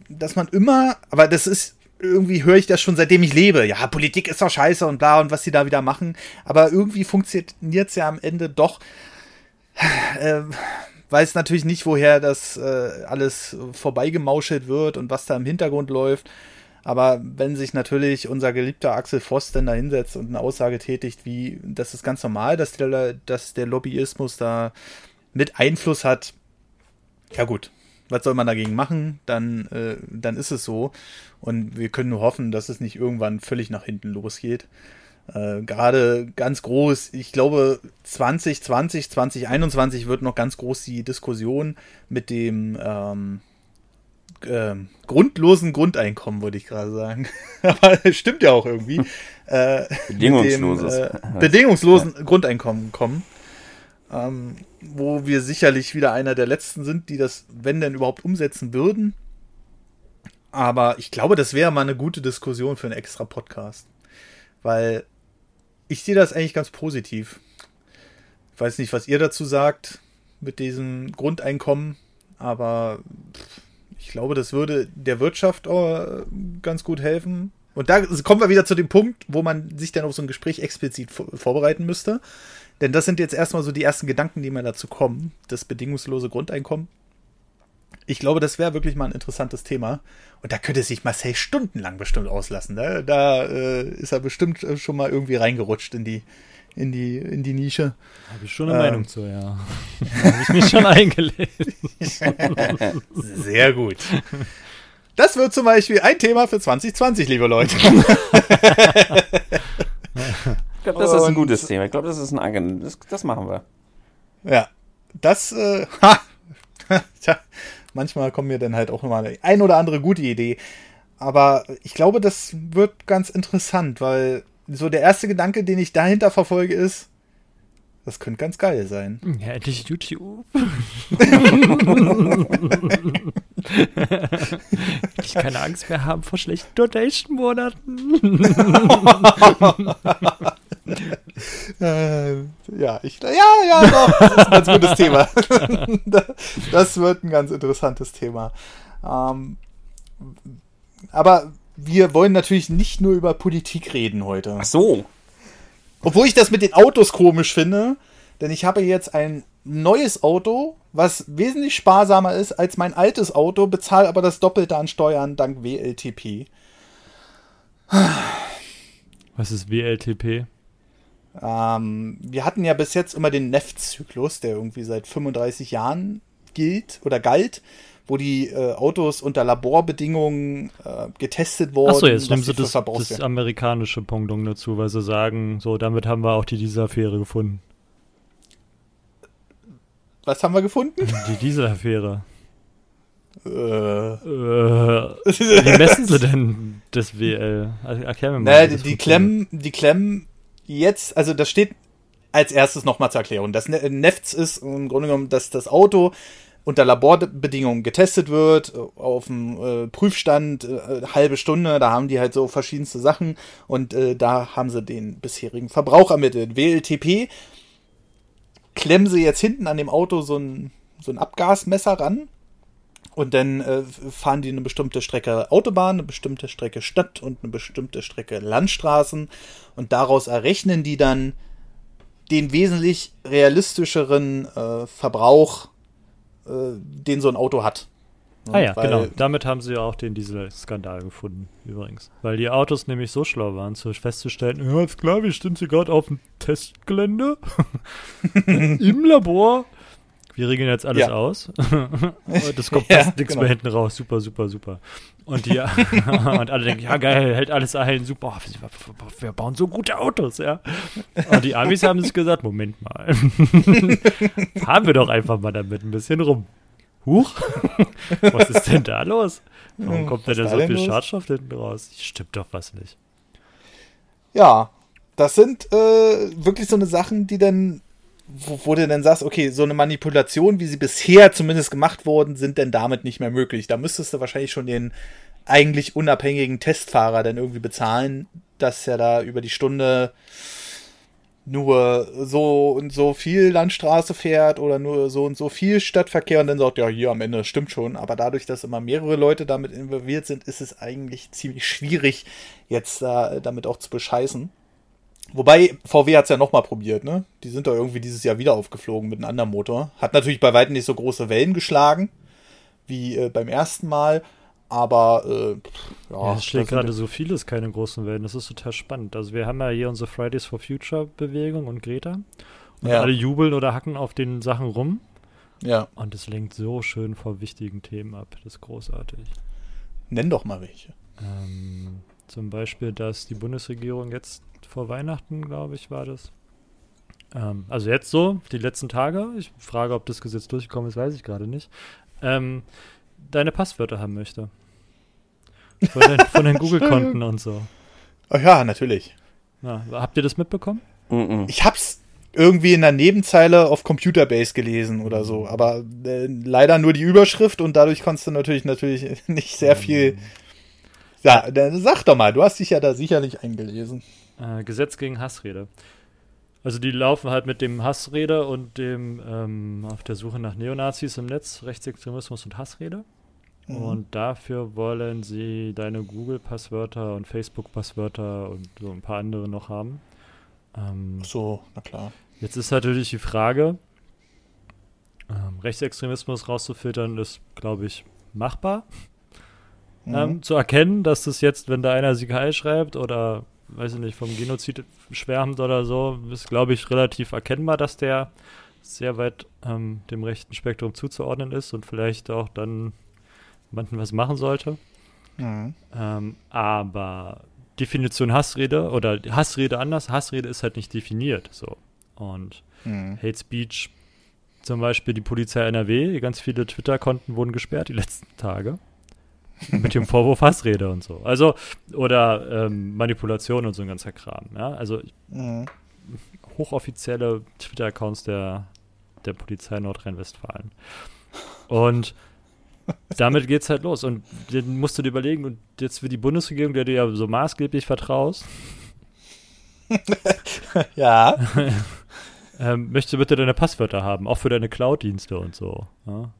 dass man immer, aber das ist, irgendwie höre ich das schon seitdem ich lebe. Ja, Politik ist doch scheiße und bla und was sie da wieder machen. Aber irgendwie funktioniert es ja am Ende doch. [sighs] Äh, weiß natürlich nicht, woher das äh, alles vorbeigemauschelt wird und was da im Hintergrund läuft. Aber wenn sich natürlich unser geliebter Axel Voss dann da hinsetzt und eine Aussage tätigt, wie das ist ganz normal, dass der, dass der Lobbyismus da mit Einfluss hat, ja gut, was soll man dagegen machen? Dann, äh, dann ist es so. Und wir können nur hoffen, dass es nicht irgendwann völlig nach hinten losgeht. Äh, Gerade ganz groß, ich glaube 2020, 2021 wird noch ganz groß die Diskussion mit dem ähm, äh, grundlosen Grundeinkommen, würde ich gerade sagen. [laughs] Aber stimmt ja auch irgendwie. Äh, Bedingungsloses. Dem, äh, bedingungslosen. Grundeinkommen kommen. Ähm, wo wir sicherlich wieder einer der letzten sind, die das, wenn denn überhaupt, umsetzen würden. Aber ich glaube, das wäre mal eine gute Diskussion für einen extra Podcast. Weil ich sehe das eigentlich ganz positiv. Ich weiß nicht, was ihr dazu sagt mit diesem Grundeinkommen, aber ich glaube, das würde der Wirtschaft auch ganz gut helfen. Und da kommen wir wieder zu dem Punkt, wo man sich dann auf so ein Gespräch explizit vorbereiten müsste. Denn das sind jetzt erstmal so die ersten Gedanken, die mir dazu kommen. Das bedingungslose Grundeinkommen. Ich glaube, das wäre wirklich mal ein interessantes Thema. Und da könnte sich Marcel stundenlang bestimmt auslassen. Da, da äh, ist er bestimmt schon mal irgendwie reingerutscht in die, in die, in die Nische. Habe ich schon eine ähm. Meinung zu, ja. [laughs] Habe ich mich schon eingelesen. [laughs] Sehr gut. Das wird zum Beispiel ein Thema für 2020, liebe Leute. [laughs] Ich glaube, das und, ist ein gutes Thema. Ich glaube, das ist ein angenehm. Das, das, machen wir. Ja, das, äh, [laughs] ha, tja, manchmal kommen mir dann halt auch mal ein oder andere gute Idee. Aber ich glaube, das wird ganz interessant, weil so der erste Gedanke, den ich dahinter verfolge, ist, das könnte ganz geil sein. Ja, endlich YouTube. ich keine Angst mehr haben vor schlechten Donation-Monaten. [laughs] [laughs] äh, ja, ich, ja, ja, doch, das ist ein ganz gutes Thema. [laughs] das wird ein ganz interessantes Thema. Ähm, aber wir wollen natürlich nicht nur über Politik reden heute. Ach so. Obwohl ich das mit den Autos komisch finde, denn ich habe jetzt ein neues Auto, was wesentlich sparsamer ist als mein altes Auto, bezahle aber das Doppelte an Steuern dank WLTP. Was ist WLTP? Ähm, wir hatten ja bis jetzt immer den NEFT-Zyklus, der irgendwie seit 35 Jahren gilt oder galt, wo die äh, Autos unter Laborbedingungen äh, getestet wurden. Achso, jetzt nehmen sie das, das amerikanische Pendant dazu, weil sie sagen, so, damit haben wir auch die Dieselaffäre gefunden. Was haben wir gefunden? [laughs] Die Dieselaffäre. Äh. äh. Wie messen sie denn das WL? Erklär mir mal. Naja, die, die Klemmen, die Klemmen jetzt, also das steht als erstes nochmal zur Erklärung. Das ne-, NEFTS ist im Grunde genommen, dass das Auto unter Laborbedingungen getestet wird, auf dem äh, Prüfstand, äh, halbe Stunde, da haben die halt so verschiedenste Sachen und äh, da haben sie den bisherigen Verbrauch ermittelt. WLTP klemmen sie jetzt hinten an dem Auto so ein, so ein Abgasmesser ran und dann äh, fahren die eine bestimmte Strecke Autobahn, eine bestimmte Strecke Stadt und eine bestimmte Strecke Landstraßen. Und daraus errechnen die dann den wesentlich realistischeren äh, Verbrauch, äh, den so ein Auto hat. ah ja, genau. Damit haben sie ja auch den Dieselskandal gefunden, übrigens. Weil die Autos nämlich so schlau waren, zu festzustellen, ja, ist klar, wir sind hier gerade auf dem Testgelände [laughs] [laughs] im Labor wir regeln jetzt alles ja. aus. [laughs] das kommt fast ja, nichts genau. mehr hinten raus. Super, super, super. Und die [laughs] und alle denken, ja geil, hält alles ein, super. Wir bauen so gute Autos, ja. Und die Amis haben sich gesagt, Moment mal. [laughs] Fahren wir doch einfach mal damit ein bisschen rum. Huch, was ist denn da los? Warum kommt denn da so viel Schadstoff hinten raus? Stimmt doch was nicht. Ja, das sind äh, wirklich so eine Sachen, die dann wo, wo du dann sagst, okay, so eine Manipulation, wie sie bisher zumindest gemacht worden, sind denn damit nicht mehr möglich. Da müsstest du wahrscheinlich schon den eigentlich unabhängigen Testfahrer dann irgendwie bezahlen, dass er da über die Stunde nur so und so viel Landstraße fährt oder nur so und so viel Stadtverkehr und dann sagt, ja, hier am Ende, stimmt schon. Aber dadurch, dass immer mehrere Leute damit involviert sind, ist es eigentlich ziemlich schwierig, jetzt äh, damit auch zu bescheißen. Wobei, VW hat es ja nochmal probiert, ne? Die sind doch irgendwie dieses Jahr wieder aufgeflogen mit einem anderen Motor. Hat natürlich bei weitem nicht so große Wellen geschlagen wie äh, beim ersten Mal. Aber äh, ja, es schlägt gerade so vieles keine großen Wellen. Das ist total spannend. Also wir haben ja hier unsere Fridays for Future Bewegung und Greta. Und ja. alle jubeln oder hacken auf den Sachen rum. Ja. Und es lenkt so schön vor wichtigen Themen ab. Das ist großartig. Nenn doch mal welche. Ähm, zum Beispiel, dass die Bundesregierung jetzt vor Weihnachten, glaube ich, war das. Ähm, also jetzt so, die letzten Tage. Ich frage, ob das Gesetz durchgekommen ist, weiß ich gerade nicht. Ähm, deine Passwörter haben möchte. Von den, von den [laughs] Google-Konten und so. Oh ja, natürlich. Ja, habt ihr das mitbekommen? Ich hab's irgendwie in der Nebenzeile auf Computerbase gelesen oder so, aber äh, leider nur die Überschrift und dadurch konntest du natürlich natürlich [laughs] nicht sehr viel. Ja, dann sag doch mal, du hast dich ja da sicherlich eingelesen. Äh, Gesetz gegen Hassrede. Also die laufen halt mit dem Hassrede und dem ähm, auf der Suche nach Neonazis im Netz, Rechtsextremismus und Hassrede. Mhm. Und dafür wollen sie deine Google-Passwörter und Facebook-Passwörter und so ein paar andere noch haben. Ähm, so, na klar. Jetzt ist natürlich die Frage, ähm, Rechtsextremismus rauszufiltern, ist, glaube ich, machbar. Mhm. Ähm, zu erkennen, dass das jetzt, wenn da einer Sigal schreibt oder, weiß ich nicht, vom Genozid schwärmt oder so, ist, glaube ich, relativ erkennbar, dass der sehr weit ähm, dem rechten Spektrum zuzuordnen ist und vielleicht auch dann jemanden was machen sollte. Mhm. Ähm, aber Definition Hassrede oder Hassrede anders, Hassrede ist halt nicht definiert. So. Und mhm. Hate Speech, zum Beispiel die Polizei NRW, ganz viele Twitter-Konten wurden gesperrt die letzten Tage. [laughs] mit dem Vorwurf Hassrede und so. Also, oder ähm, Manipulation und so ein ganzer Kram. Ja? Also, mhm. hochoffizielle Twitter-Accounts der, der Polizei Nordrhein-Westfalen. Und damit geht's halt los. Und dann musst du dir überlegen, und jetzt für die Bundesregierung, der du ja so maßgeblich vertraust, [laughs] ja. [laughs] ähm, möchte bitte deine Passwörter haben, auch für deine Cloud-Dienste und so. Ja?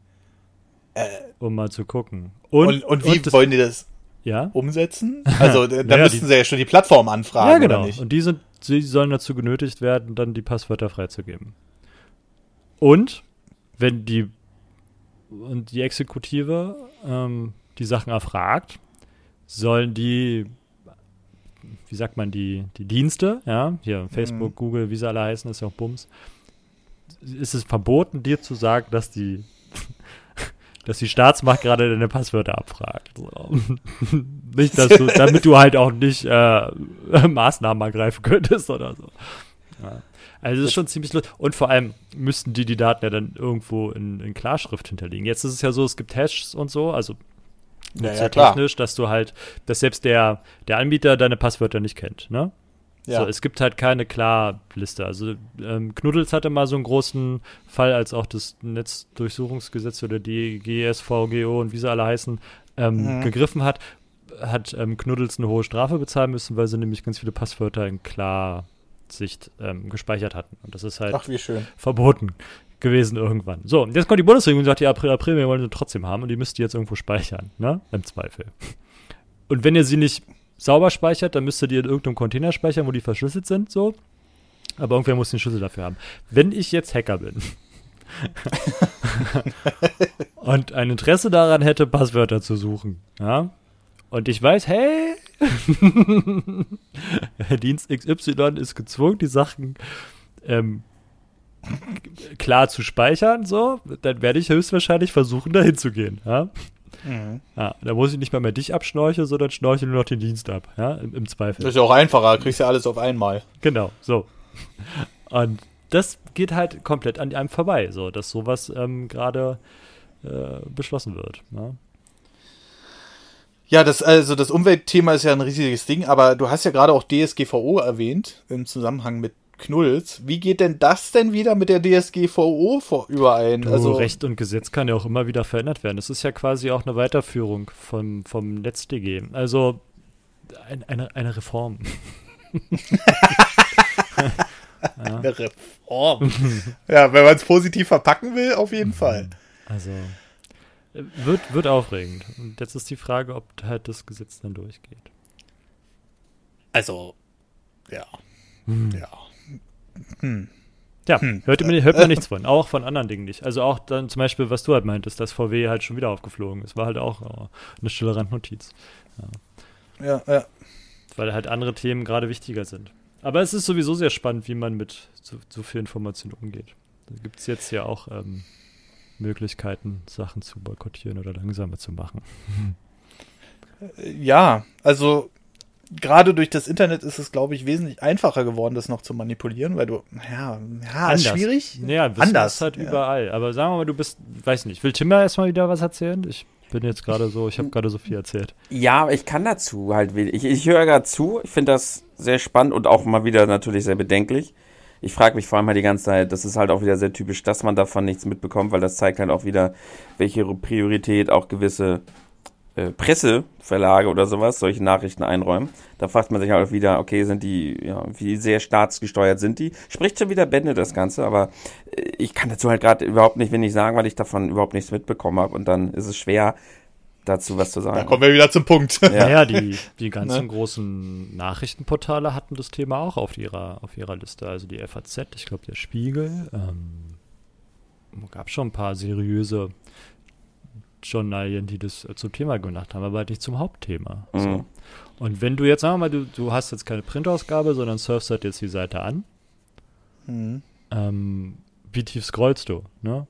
Äh, um mal zu gucken. Und, und, und wie und wollen die das ja? umsetzen? [laughs] Also da naja, müssten sie ja schon die Plattform anfragen, ja, genau. oder nicht? Und die, sind, sie sollen dazu genötigt werden, dann die Passwörter freizugeben. Und wenn die und die Exekutive ähm, die Sachen erfragt, sollen die, wie sagt man, die, die Dienste, ja, hier Facebook, mhm. Google, wie sie alle heißen, ist ja auch Bums, ist es verboten, dir zu sagen, dass die, dass die Staatsmacht gerade deine Passwörter abfragt. So. [laughs] nicht, dass du, damit du halt auch nicht äh, [laughs] Maßnahmen ergreifen könntest oder so. Ja. Also es ist schon ziemlich lustig. Und vor allem müssten die die Daten ja dann irgendwo in, in Klarschrift hinterlegen. Jetzt ist es ja so, es gibt Hashes und so, also ja, ja, technisch, dass du halt, dass selbst der, der Anbieter deine Passwörter nicht kennt, ne? Ja. So, es gibt halt keine Klarliste. Also ähm, Knuddels hatte mal so einen großen Fall, als auch das Netzdurchsuchungsgesetz oder die GSVGO und wie sie alle heißen, ähm, mhm. gegriffen hat, hat ähm, Knuddels eine hohe Strafe bezahlen müssen, weil sie nämlich ganz viele Passwörter in Klar Sicht ähm, gespeichert hatten. Und das ist halt Ach, verboten gewesen irgendwann. So, und jetzt kommt die Bundesregierung und sagt, ja, April, April, wir wollen sie trotzdem haben und die müsst ihr jetzt irgendwo speichern, ne? Im Zweifel. Und wenn ihr sie nicht sauber speichert, dann müsst ihr die in irgendeinem Container speichern, wo die verschlüsselt sind, so. Aber irgendwer muss den Schlüssel dafür haben. Wenn ich jetzt Hacker bin [laughs] und ein Interesse daran hätte, Passwörter zu suchen, ja, und ich weiß, hey, [laughs] Dienst XY ist gezwungen, die Sachen ähm, klar zu speichern, so, dann werde ich höchstwahrscheinlich versuchen, dahin zu gehen. Ja? Mhm. Ja, da muss ich nicht mal mehr dich abschnorcheln, sondern schnorchel nur noch den Dienst ab, ja, im, im Zweifel. Das ist ja auch einfacher, kriegst ja alles auf einmal. Genau, so. Und das geht halt komplett an einem vorbei, so, dass sowas ähm, gerade äh, beschlossen wird. Ja? Ja, das, also das Umweltthema ist ja ein riesiges Ding, aber du hast ja gerade auch DSGVO erwähnt im Zusammenhang mit Knulls. Wie geht denn das denn wieder mit der DSGVO vor, überein? Du, also Recht und Gesetz kann ja auch immer wieder verändert werden. Das ist ja quasi auch eine Weiterführung vom, vom NetzDG. Also ein, eine, eine Reform. Ja. [laughs] Eine Reform. ja, wenn man es positiv verpacken will, auf jeden Fall. Also wird, wird aufregend. Und jetzt ist die Frage, ob halt das Gesetz dann durchgeht. Also, ja. Hm. Ja. Ja, Hm. hört, man, hört man [laughs] nichts von. Auch von anderen Dingen nicht. Also auch dann zum Beispiel, was du halt meintest, dass VW halt schon wieder aufgeflogen ist. War halt auch äh, eine stille Randnotiz. Ja, ja. Weil halt andere Themen gerade wichtiger sind. Aber es ist sowieso sehr spannend, wie man mit so, so viel Information umgeht. Da gibt es jetzt ja auch ähm, Möglichkeiten, Sachen zu boykottieren oder langsamer zu machen. Ja, also gerade durch das Internet ist es, glaube ich, wesentlich einfacher geworden, das noch zu manipulieren, weil du, ja, ja, ist schwierig. Ja, Wissen Anders, ist halt ja. überall. Aber sagen wir mal, du bist, weiß nicht, will Timmer erstmal wieder was erzählen? Ich bin jetzt gerade so, ich habe gerade so viel erzählt. Ja, aber ich kann dazu halt wenig. Ich, ich höre gerade zu, ich finde das sehr spannend und auch mal wieder natürlich sehr bedenklich. Ich frage mich vor allem halt die ganze Zeit, das ist halt auch wieder sehr typisch, dass man davon nichts mitbekommt, weil das zeigt halt auch wieder, welche Priorität auch gewisse äh, Presseverlage oder sowas solche Nachrichten einräumen. Da fragt man sich halt auch wieder, okay, sind die, ja, wie sehr staatsgesteuert sind die? Spricht schon wieder Bände das Ganze, aber äh, ich kann dazu halt gerade überhaupt nicht wenig sagen, weil ich davon überhaupt nichts mitbekommen habe und dann ist es schwer, dazu was zu sagen. Da kommen wir wieder zum Punkt. [laughs] Ja. Naja, die, [laughs] die ganzen Ne? großen Nachrichtenportale hatten das Thema auch auf ihrer, auf ihrer Liste. Also die FAZ, ich glaube der Spiegel. Ähm, gab schon ein paar seriöse Journalien, die das äh, zum Thema gemacht haben, aber halt nicht zum Hauptthema. So. Mhm. Und wenn du jetzt, sagen wir mal, du, du hast jetzt keine Printausgabe, sondern surfst halt jetzt die Seite an, Mhm. ähm, wie tief scrollst du, ne?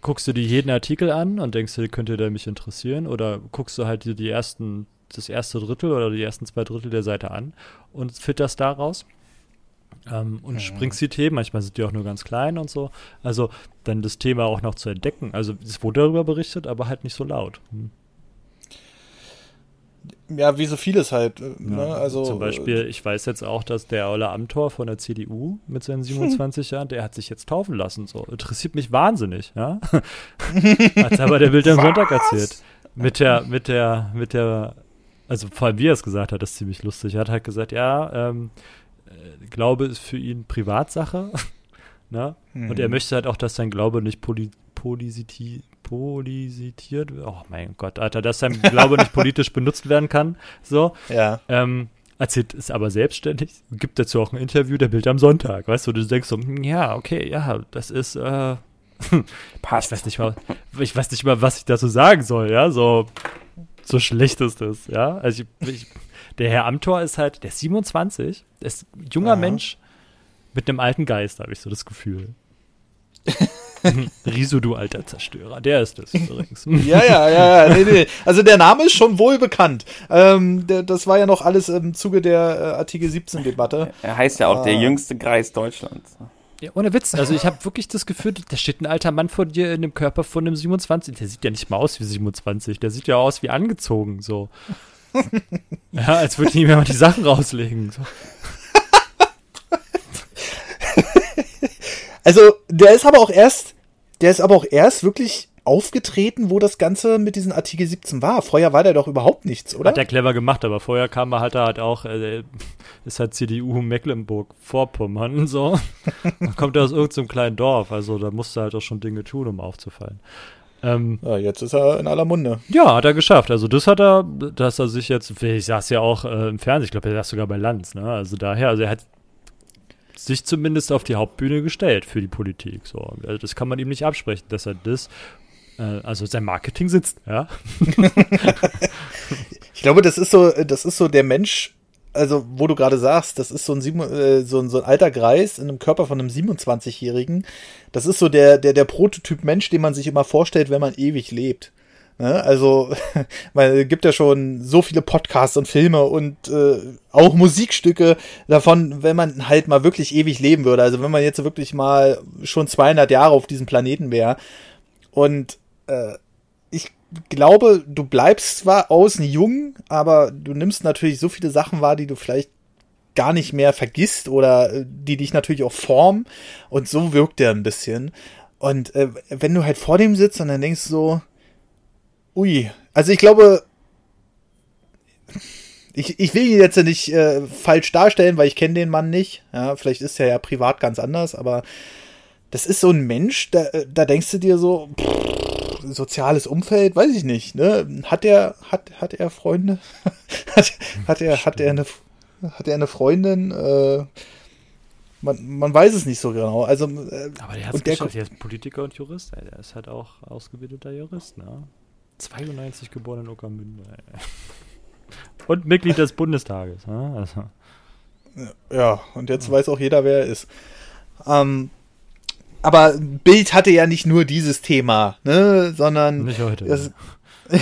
Guckst du dir jeden Artikel an und denkst dir, könnte der mich interessieren? Oder guckst du halt dir die ersten, das erste Drittel oder die ersten zwei Drittel der Seite an und filterst daraus? Ähm, und Mhm. springst die Themen, manchmal sind die auch nur ganz klein und so. Also dann das Thema auch noch zu entdecken. Also es wurde darüber berichtet, aber halt nicht so laut. Hm. Ja, wie so vieles halt. äh, Ne? Ja, Also, Zum Beispiel, ich weiß jetzt auch, dass der Olle Amtor von der CDU mit seinen [laughs] 27 Jahren, der hat sich jetzt taufen lassen. So interessiert mich wahnsinnig, ja. [laughs] Hat aber der Bild am Sonntag erzählt. Mit der, mit der, mit der, also vor allem wie er es gesagt hat, das ist ziemlich lustig. Er hat halt gesagt, ja, ähm, äh, Glaube ist für ihn Privatsache. [laughs] ne? Mhm. Und er möchte halt auch, dass sein Glaube nicht poli polisiti polisitiert wird. Oh mein Gott, Alter, dass sein Glaube nicht [laughs] politisch benutzt werden kann. So. Ja. Ähm, erzählt es aber selbstständig, gibt dazu auch ein Interview, der Bild am Sonntag, weißt du, du denkst so, hm, ja, okay, ja, das ist, äh, [laughs] ich Passt. weiß nicht mal, ich weiß nicht mal, was ich dazu sagen soll, ja, so, so schlecht ist das, ja, also ich, ich, der Herr Amtor ist halt, der ist 27, der ist ein junger Aha. Mensch mit einem alten Geist, habe ich so das Gefühl. [laughs] Riso, du alter Zerstörer, der ist es übrigens. [laughs] Ja, ja, ja, ja, nee, nee. Also der Name ist schon wohl bekannt. Ähm, der, das war ja noch alles im Zuge der äh, Artikel 17-Debatte. Er heißt ja auch der Ah. jüngste Kreis Deutschlands. Ja, ohne Witz. Also ich habe wirklich das Gefühl, da steht ein alter Mann vor dir in dem Körper von einem 27. Der sieht ja nicht mal aus wie 27. Der sieht ja aus wie angezogen, so. Ja, als würde ihm jemand die Sachen rauslegen. So. Also der ist aber auch erst, der ist aber auch erst wirklich aufgetreten, wo das Ganze mit diesem Artikel 17 war. Vorher war der doch überhaupt nichts, oder? Hat er clever gemacht, aber vorher kam er halt, halt auch, äh, ist halt CDU Mecklenburg-Vorpommern und so. [laughs] Man kommt aus irgendeinem kleinen Dorf, also da musste er halt auch schon Dinge tun, um aufzufallen. Ähm, Ja, jetzt ist er in aller Munde. Ja, hat er geschafft. Also das hat er, dass er sich jetzt, ich saß ja auch äh, im Fernsehen, ich glaube, er saß sogar bei Lanz, ne? Also daher, also er hat sich zumindest auf die Hauptbühne gestellt für die Politik. So, also das kann man ihm nicht absprechen, dass er das, äh, also sein Marketing sitzt, ja. [laughs] Ich glaube, das ist so, das ist so der Mensch, also wo du gerade sagst, das ist so ein, äh, so, ein so ein alter Greis in einem Körper von einem 27-Jährigen. Das ist so der, der, der Prototyp Mensch, den man sich immer vorstellt, wenn man ewig lebt. Ne? Also, [laughs] weil es gibt ja schon so viele Podcasts und Filme und äh, auch Musikstücke davon, wenn man halt mal wirklich ewig leben würde. Also wenn man jetzt wirklich mal schon 200 Jahre auf diesem Planeten wäre. Und äh, ich glaube, du bleibst zwar außen jung, aber du nimmst natürlich so viele Sachen wahr, die du vielleicht gar nicht mehr vergisst oder äh, die dich natürlich auch formen. Und so wirkt er ein bisschen. Und äh, wenn du halt vor dem sitzt und dann denkst so, ui, also ich glaube, ich, ich will ihn jetzt nicht äh, falsch darstellen, weil ich kenne den Mann nicht. Ja, vielleicht ist er ja privat ganz anders, aber das ist so ein Mensch, da, da denkst du dir so, pff, soziales Umfeld, weiß ich nicht, ne? Hat er, hat, hat er Freunde? [laughs] hat, hat er, hat er eine, hat er eine Freundin? Äh, man, man weiß es nicht so genau. Also, äh, Aber der hat es geschafft, der ist Politiker und Jurist, ey. der ist halt auch ausgebildeter Jurist, ne? 92 geboren in Uckermünde, ey. Und Mitglied des Bundestages, ne? Also. Ja, und jetzt weiß auch jeder, wer er ist. Ähm, aber Bild hatte ja nicht nur dieses Thema, ne, sondern. Nicht heute. Das, [laughs]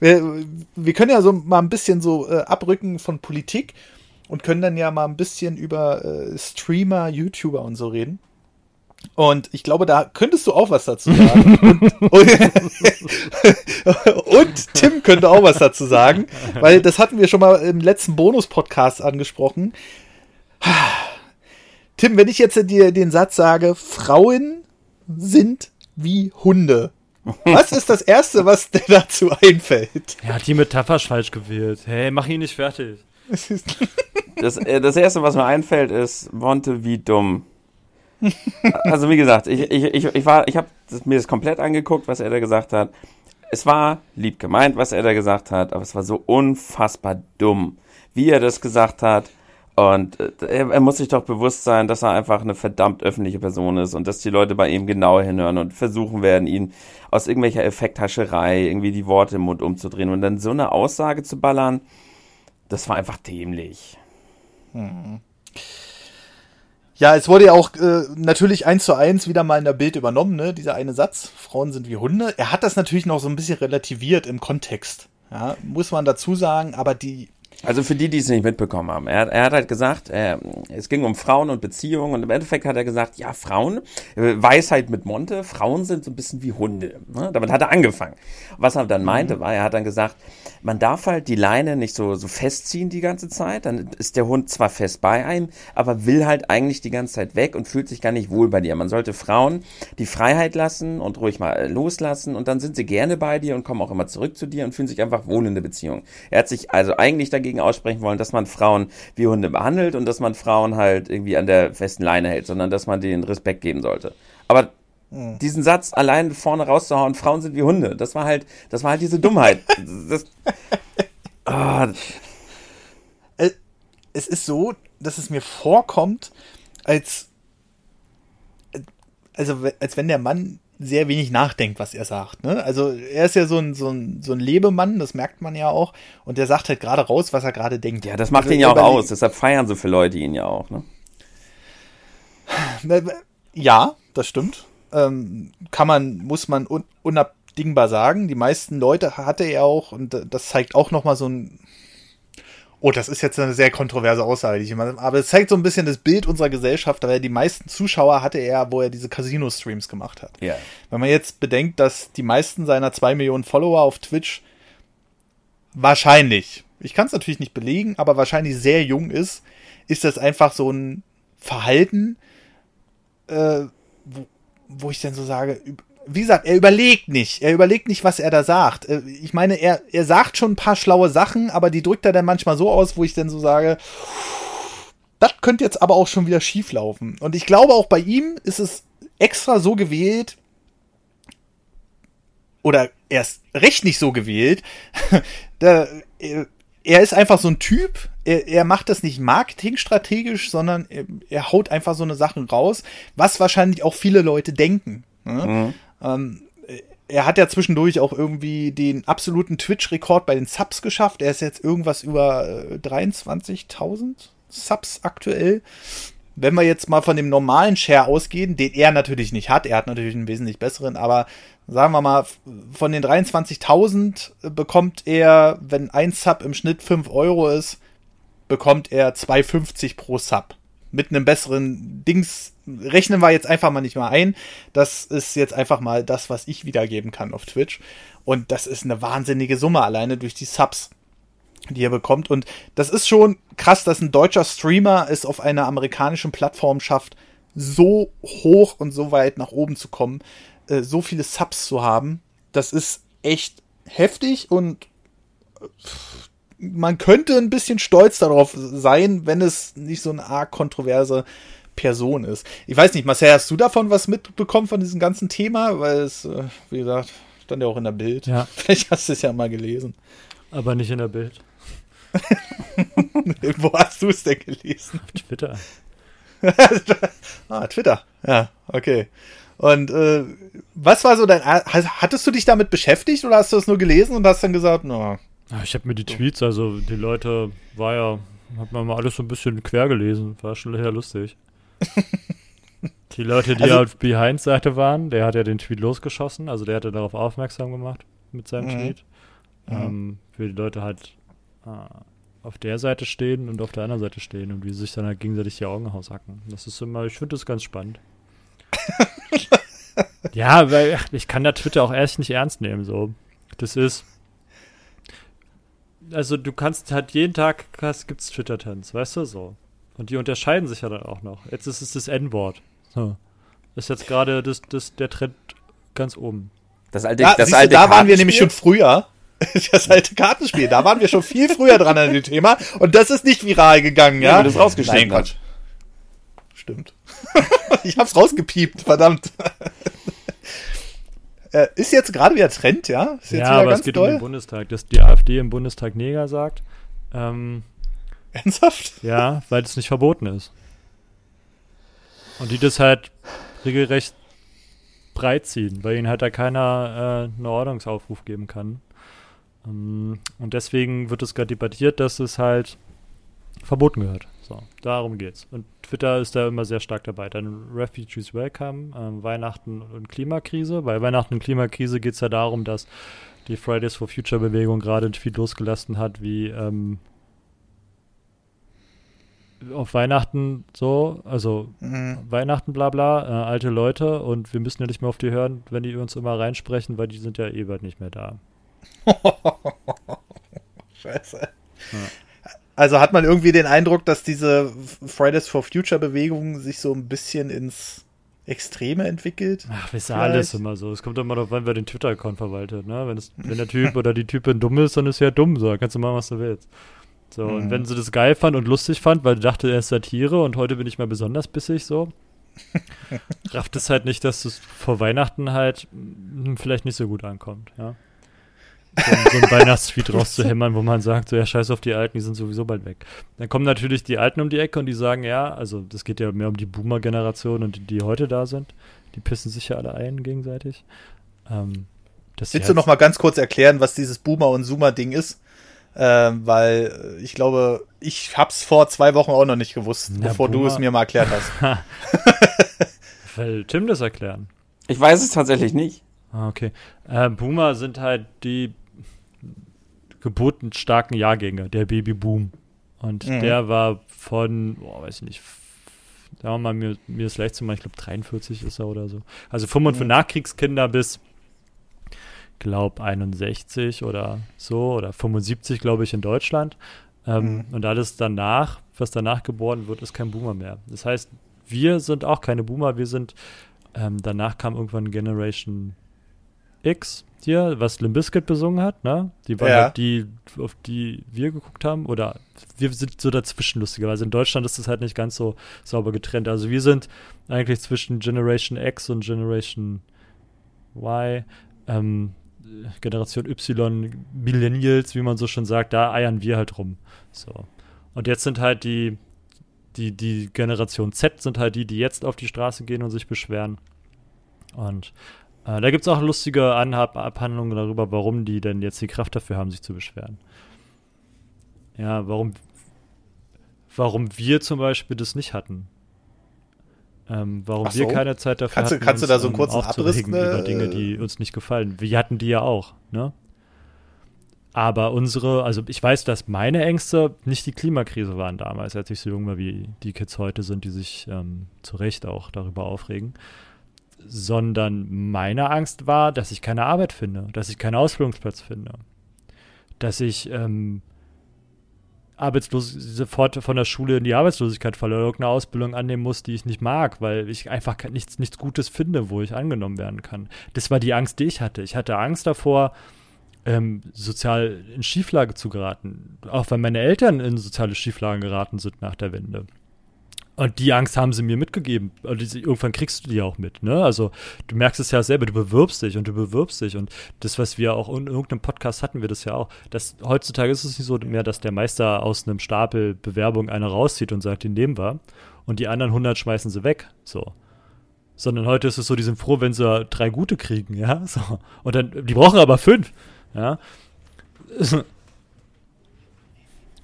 wir, wir, können ja so mal ein bisschen so äh, abrücken von Politik und können dann ja mal ein bisschen über äh, Streamer, YouTuber und so reden. Und ich glaube, da könntest du auch was dazu sagen. [laughs] und, und, [laughs] und, Tim könnte auch was dazu sagen, weil das hatten wir schon mal im letzten Bonus-Podcast angesprochen. Tim, wenn ich jetzt dir den Satz sage, Frauen sind wie Hunde. Was ist das Erste, was dir dazu einfällt? Er hat die Metapher falsch gewählt. Hey, mach ihn nicht fertig. Das, äh, das Erste, was mir einfällt, ist Monte wie dumm. Also wie gesagt, ich, ich, ich, ich, war, ich habe mir das komplett angeguckt, was er da gesagt hat. Es war lieb gemeint, was er da gesagt hat, aber es war so unfassbar dumm, wie er das gesagt hat. Und äh, er, er, muss sich doch bewusst sein, dass er einfach eine verdammt öffentliche Person ist und dass die Leute bei ihm genauer hinhören und versuchen werden, ihn aus irgendwelcher Effekthascherei irgendwie die Worte im Mund umzudrehen und dann so eine Aussage zu ballern, das war einfach dämlich. Hm. Ja, es wurde ja auch äh, natürlich eins zu eins wieder mal in der Bild übernommen, ne? Dieser eine Satz, Frauen sind wie Hunde. Er hat das natürlich noch so ein bisschen relativiert im Kontext. Ja, muss man dazu sagen, aber die also für die, die es nicht mitbekommen haben, er, er hat halt gesagt, äh, es ging um Frauen und Beziehungen und im Endeffekt hat er gesagt, ja, Frauen, äh, Weisheit mit Monte, Frauen sind so ein bisschen wie Hunde. Ne? Damit hat er angefangen. Was er dann meinte, mhm. war, er hat dann gesagt, man darf halt die Leine nicht so, so festziehen die ganze Zeit, dann ist der Hund zwar fest bei einem, aber will halt eigentlich die ganze Zeit weg und fühlt sich gar nicht wohl bei dir. Man sollte Frauen die Freiheit lassen und ruhig mal äh, loslassen und dann sind sie gerne bei dir und kommen auch immer zurück zu dir und fühlen sich einfach wohl in der Beziehung. Er hat sich also eigentlich dagegen dagegen aussprechen wollen, dass man Frauen wie Hunde behandelt und dass man Frauen halt irgendwie an der festen Leine hält, sondern dass man denen Respekt geben sollte. Aber mhm. diesen Satz allein vorne rauszuhauen, Frauen sind wie Hunde, das war halt, das war halt diese Dummheit. [laughs] das, oh. Es ist so, dass es mir vorkommt, als also als wenn der Mann sehr wenig nachdenkt, was er sagt. Ne? Also er ist ja so ein, so, ein, so ein Lebemann, das merkt man ja auch. Und der sagt halt gerade raus, was er gerade denkt. Ja, das macht also, ihn ja auch aus. Deshalb feiern so viele Leute ihn ja auch. Ne? Ja, das stimmt. Ähm, kann man, muss man un unabdingbar sagen. Die meisten Leute hatte er auch, und das zeigt auch nochmal so ein Oh, das ist jetzt eine sehr kontroverse Aussage, die ich immer, aber es zeigt so ein bisschen das Bild unserer Gesellschaft, weil die meisten Zuschauer hatte er, wo er diese Casino-Streams gemacht hat. Ja. Wenn man jetzt bedenkt, dass die meisten seiner zwei Millionen Follower auf Twitch wahrscheinlich, ich kann es natürlich nicht belegen, aber wahrscheinlich sehr jung ist, ist das einfach so ein Verhalten, äh, wo, wo ich dann so sage, wie gesagt, er überlegt nicht. Er überlegt nicht, was er da sagt. Äh, ich meine, er, er sagt schon ein paar schlaue Sachen, aber die drückt er dann manchmal so aus, wo ich dann so sage, das könnte jetzt aber auch schon wieder schief laufen. Und ich glaube, auch bei ihm ist es extra so gewählt, oder erst recht nicht so gewählt. [laughs] der, er ist einfach so ein Typ, er, er macht das nicht marketingstrategisch, sondern er, er, haut einfach so eine Sachen raus, was wahrscheinlich auch viele Leute denken. Ne? Mhm. Ähm, er hat ja zwischendurch auch irgendwie den absoluten Twitch-Rekord bei den Subs geschafft. Er ist jetzt irgendwas über äh, 23.000 Subs aktuell. Wenn wir jetzt mal von dem normalen Share ausgehen, den er natürlich nicht hat, er hat natürlich einen wesentlich besseren, aber sagen wir mal, von den 23.000 bekommt er, wenn ein Sub im Schnitt 5 Euro ist, bekommt er 2,50 pro Sub mit einem besseren Dings rechnen wir jetzt einfach mal nicht mal ein. Das ist jetzt einfach mal das, was ich wiedergeben kann auf Twitch. Und das ist eine wahnsinnige Summe alleine durch die Subs, die er bekommt. Und das ist schon krass, dass ein deutscher Streamer es auf einer amerikanischen Plattform schafft, so hoch und so weit nach oben zu kommen, äh, so viele Subs zu haben. Das ist echt heftig und man könnte ein bisschen stolz darauf sein, wenn es nicht so eine arg kontroverse Person ist. Ich weiß nicht, Marcel, hast du davon was mitbekommen von diesem ganzen Thema? Weil es, äh, wie gesagt, stand ja auch in der Bild. Ja. [laughs] Vielleicht hast du es ja mal gelesen. Aber nicht in der Bild. [laughs] Wo hast du es denn gelesen? Auf Twitter. [laughs] ah, Twitter. Ja, okay. Und äh, was war so dein. Hattest du dich damit beschäftigt oder hast du es nur gelesen und hast dann gesagt, na. Ja, ich habe mir die Tweets, also die Leute, war ja, hat man mal alles so ein bisschen quer gelesen, war schon sehr lustig. [laughs] die Leute, die also, auf Behind-Seite waren, der hat ja den Tweet losgeschossen, also der hatte darauf aufmerksam gemacht mit seinem mhm. Tweet. Mhm. Ähm, für die Leute halt äh, auf der Seite stehen und auf der anderen Seite stehen und wie sie sich dann halt gegenseitig die Augen aushacken. Das ist immer, ich finde das ganz spannend. [laughs] ja, weil ich kann da Twitter auch erst nicht ernst nehmen, so. Das ist, also du kannst halt jeden Tag gibt es Twitter-Trends, weißt du so. Und die unterscheiden sich ja dann auch noch. Jetzt ist es das N-Wort. So. Ist jetzt gerade das, das, der Trend ganz oben. Das alte, ja, das alte du, da waren wir nämlich schon früher. [laughs] Das alte Kartenspiel, da waren wir schon viel früher dran an dem Thema. Und das ist nicht viral gegangen, ja? ja das rausgeschnitten hat. Stimmt. [laughs] ich hab's rausgepiept, verdammt. Äh, ist jetzt gerade wieder Trend, ja? Ist ja, aber es geht doll? um den Bundestag, dass die AfD im Bundestag Neger sagt. Ähm, Ernsthaft? Ja, weil es nicht verboten ist. Und die das halt regelrecht breit ziehen, weil ihnen halt da keiner äh, einen Ordnungsaufruf geben kann. Ähm, und deswegen wird es gerade debattiert, dass es halt verboten gehört. So, darum geht's. Und Twitter ist da immer sehr stark dabei. Dann Refugees Welcome, ähm, Weihnachten und Klimakrise. Bei Weihnachten und Klimakrise geht es ja darum, dass die Fridays for Future Bewegung gerade ein Tweet losgelassen hat, wie ähm, auf Weihnachten so, also mhm. Weihnachten bla bla, äh, alte Leute und wir müssen ja nicht mehr auf die hören, wenn die uns immer reinsprechen, weil die sind ja eh bald nicht mehr da. [laughs] Scheiße. Ja. Also hat man irgendwie den Eindruck, dass diese Fridays for Future Bewegung sich so ein bisschen ins Extreme entwickelt? Ach, ist ja alles immer so. Es kommt immer darauf an, wer den Twitter-Account verwaltet. Ne? Wenn, es, [laughs] wenn der Typ oder die Typin dumm ist, dann ist er ja dumm. So, kannst du machen, was du willst. So, mhm. und wenn sie das geil fand und lustig fand, weil sie dachte, er ist Satire und heute bin ich mal besonders bissig, so, [laughs] rafft es halt nicht, dass es vor Weihnachten halt hm, vielleicht nicht so gut ankommt, ja so, ein Weihnachtsfeed rauszuhämmern, wo man sagt, so ja, scheiß auf die Alten, die sind sowieso bald weg. Dann kommen natürlich die Alten um die Ecke und die sagen, ja, also das geht ja mehr um die Boomer-Generation und die, die heute da sind. Die pissen sich ja alle ein gegenseitig. Ähm, Willst du noch mal ganz kurz erklären, was dieses Boomer- und Zoomer-Ding ist? Ähm, weil ich glaube, ich hab's vor zwei Wochen auch noch nicht gewusst, Na, bevor Boomer. du es mir mal erklärt hast. [laughs] Will Tim das erklären? Ich weiß es tatsächlich nicht. Ah, okay. Äh, Boomer sind halt die geburtenstarken Jahrgänge, der Babyboom. Und mhm. der war von, oh, weiß ich nicht, sagen wir mal, mir, mir ist leicht zu machen, ich glaube 43 ist er oder so. Also 45 mhm. Nachkriegskinder bis, glaub 61 oder so, oder 75, glaube ich, in Deutschland. Ähm, mhm. Und alles danach, was danach geboren wird, ist kein Boomer mehr. Das heißt, wir sind auch keine Boomer, wir sind, ähm, danach kam irgendwann Generation X hier, was Limbiskit besungen hat, ne? Die waren ja. halt die, auf die wir geguckt haben. Oder wir sind so dazwischen, lustigerweise. In Deutschland ist das halt nicht ganz so sauber getrennt. Also wir sind eigentlich zwischen Generation X und Generation Y. Ähm, Generation Y, Millennials, wie man so schon sagt, da eiern wir halt rum. So. Und jetzt sind halt die, die, die Generation Z sind halt die, die jetzt auf die Straße gehen und sich beschweren. Und äh, da gibt es auch lustige Anhab Abhandlungen darüber, warum die denn jetzt die Kraft dafür haben, sich zu beschweren. Ja, warum, warum wir zum Beispiel das nicht hatten. Ähm, warum so. wir keine Zeit dafür kannst hatten, du, kannst uns, du da so einen kurzen Abriss ne? über Dinge, die uns nicht gefallen. Wir hatten die ja auch, ne? Aber unsere, also ich weiß, dass meine Ängste nicht die Klimakrise waren damals, als ich so jung war, wie die Kids heute sind, die sich ähm, zu Recht auch darüber aufregen sondern meine Angst war, dass ich keine Arbeit finde, dass ich keinen Ausbildungsplatz finde, dass ich ähm, arbeitslos sofort von der Schule in die Arbeitslosigkeit falle oder irgendeine Ausbildung annehmen muss, die ich nicht mag, weil ich einfach nichts, nichts Gutes finde, wo ich angenommen werden kann. Das war die Angst, die ich hatte. Ich hatte Angst davor, ähm, sozial in Schieflage zu geraten. Auch weil meine Eltern in soziale Schieflagen geraten sind nach der Wende. Und die Angst haben sie mir mitgegeben. Und irgendwann kriegst du die auch mit. Ne? Also du merkst es ja selber, du bewirbst dich und du bewirbst dich. Und das, was wir auch in irgendeinem Podcast hatten, wir das ja auch. Dass, heutzutage ist es nicht so mehr, dass der Meister aus einem Stapel Bewerbung eine rauszieht und sagt, den nehmen wir. Und die anderen 100 schmeißen sie weg. So. Sondern heute ist es so, die sind froh, wenn sie drei gute kriegen. Ja. So. Und dann, die brauchen aber fünf. Ja. [laughs]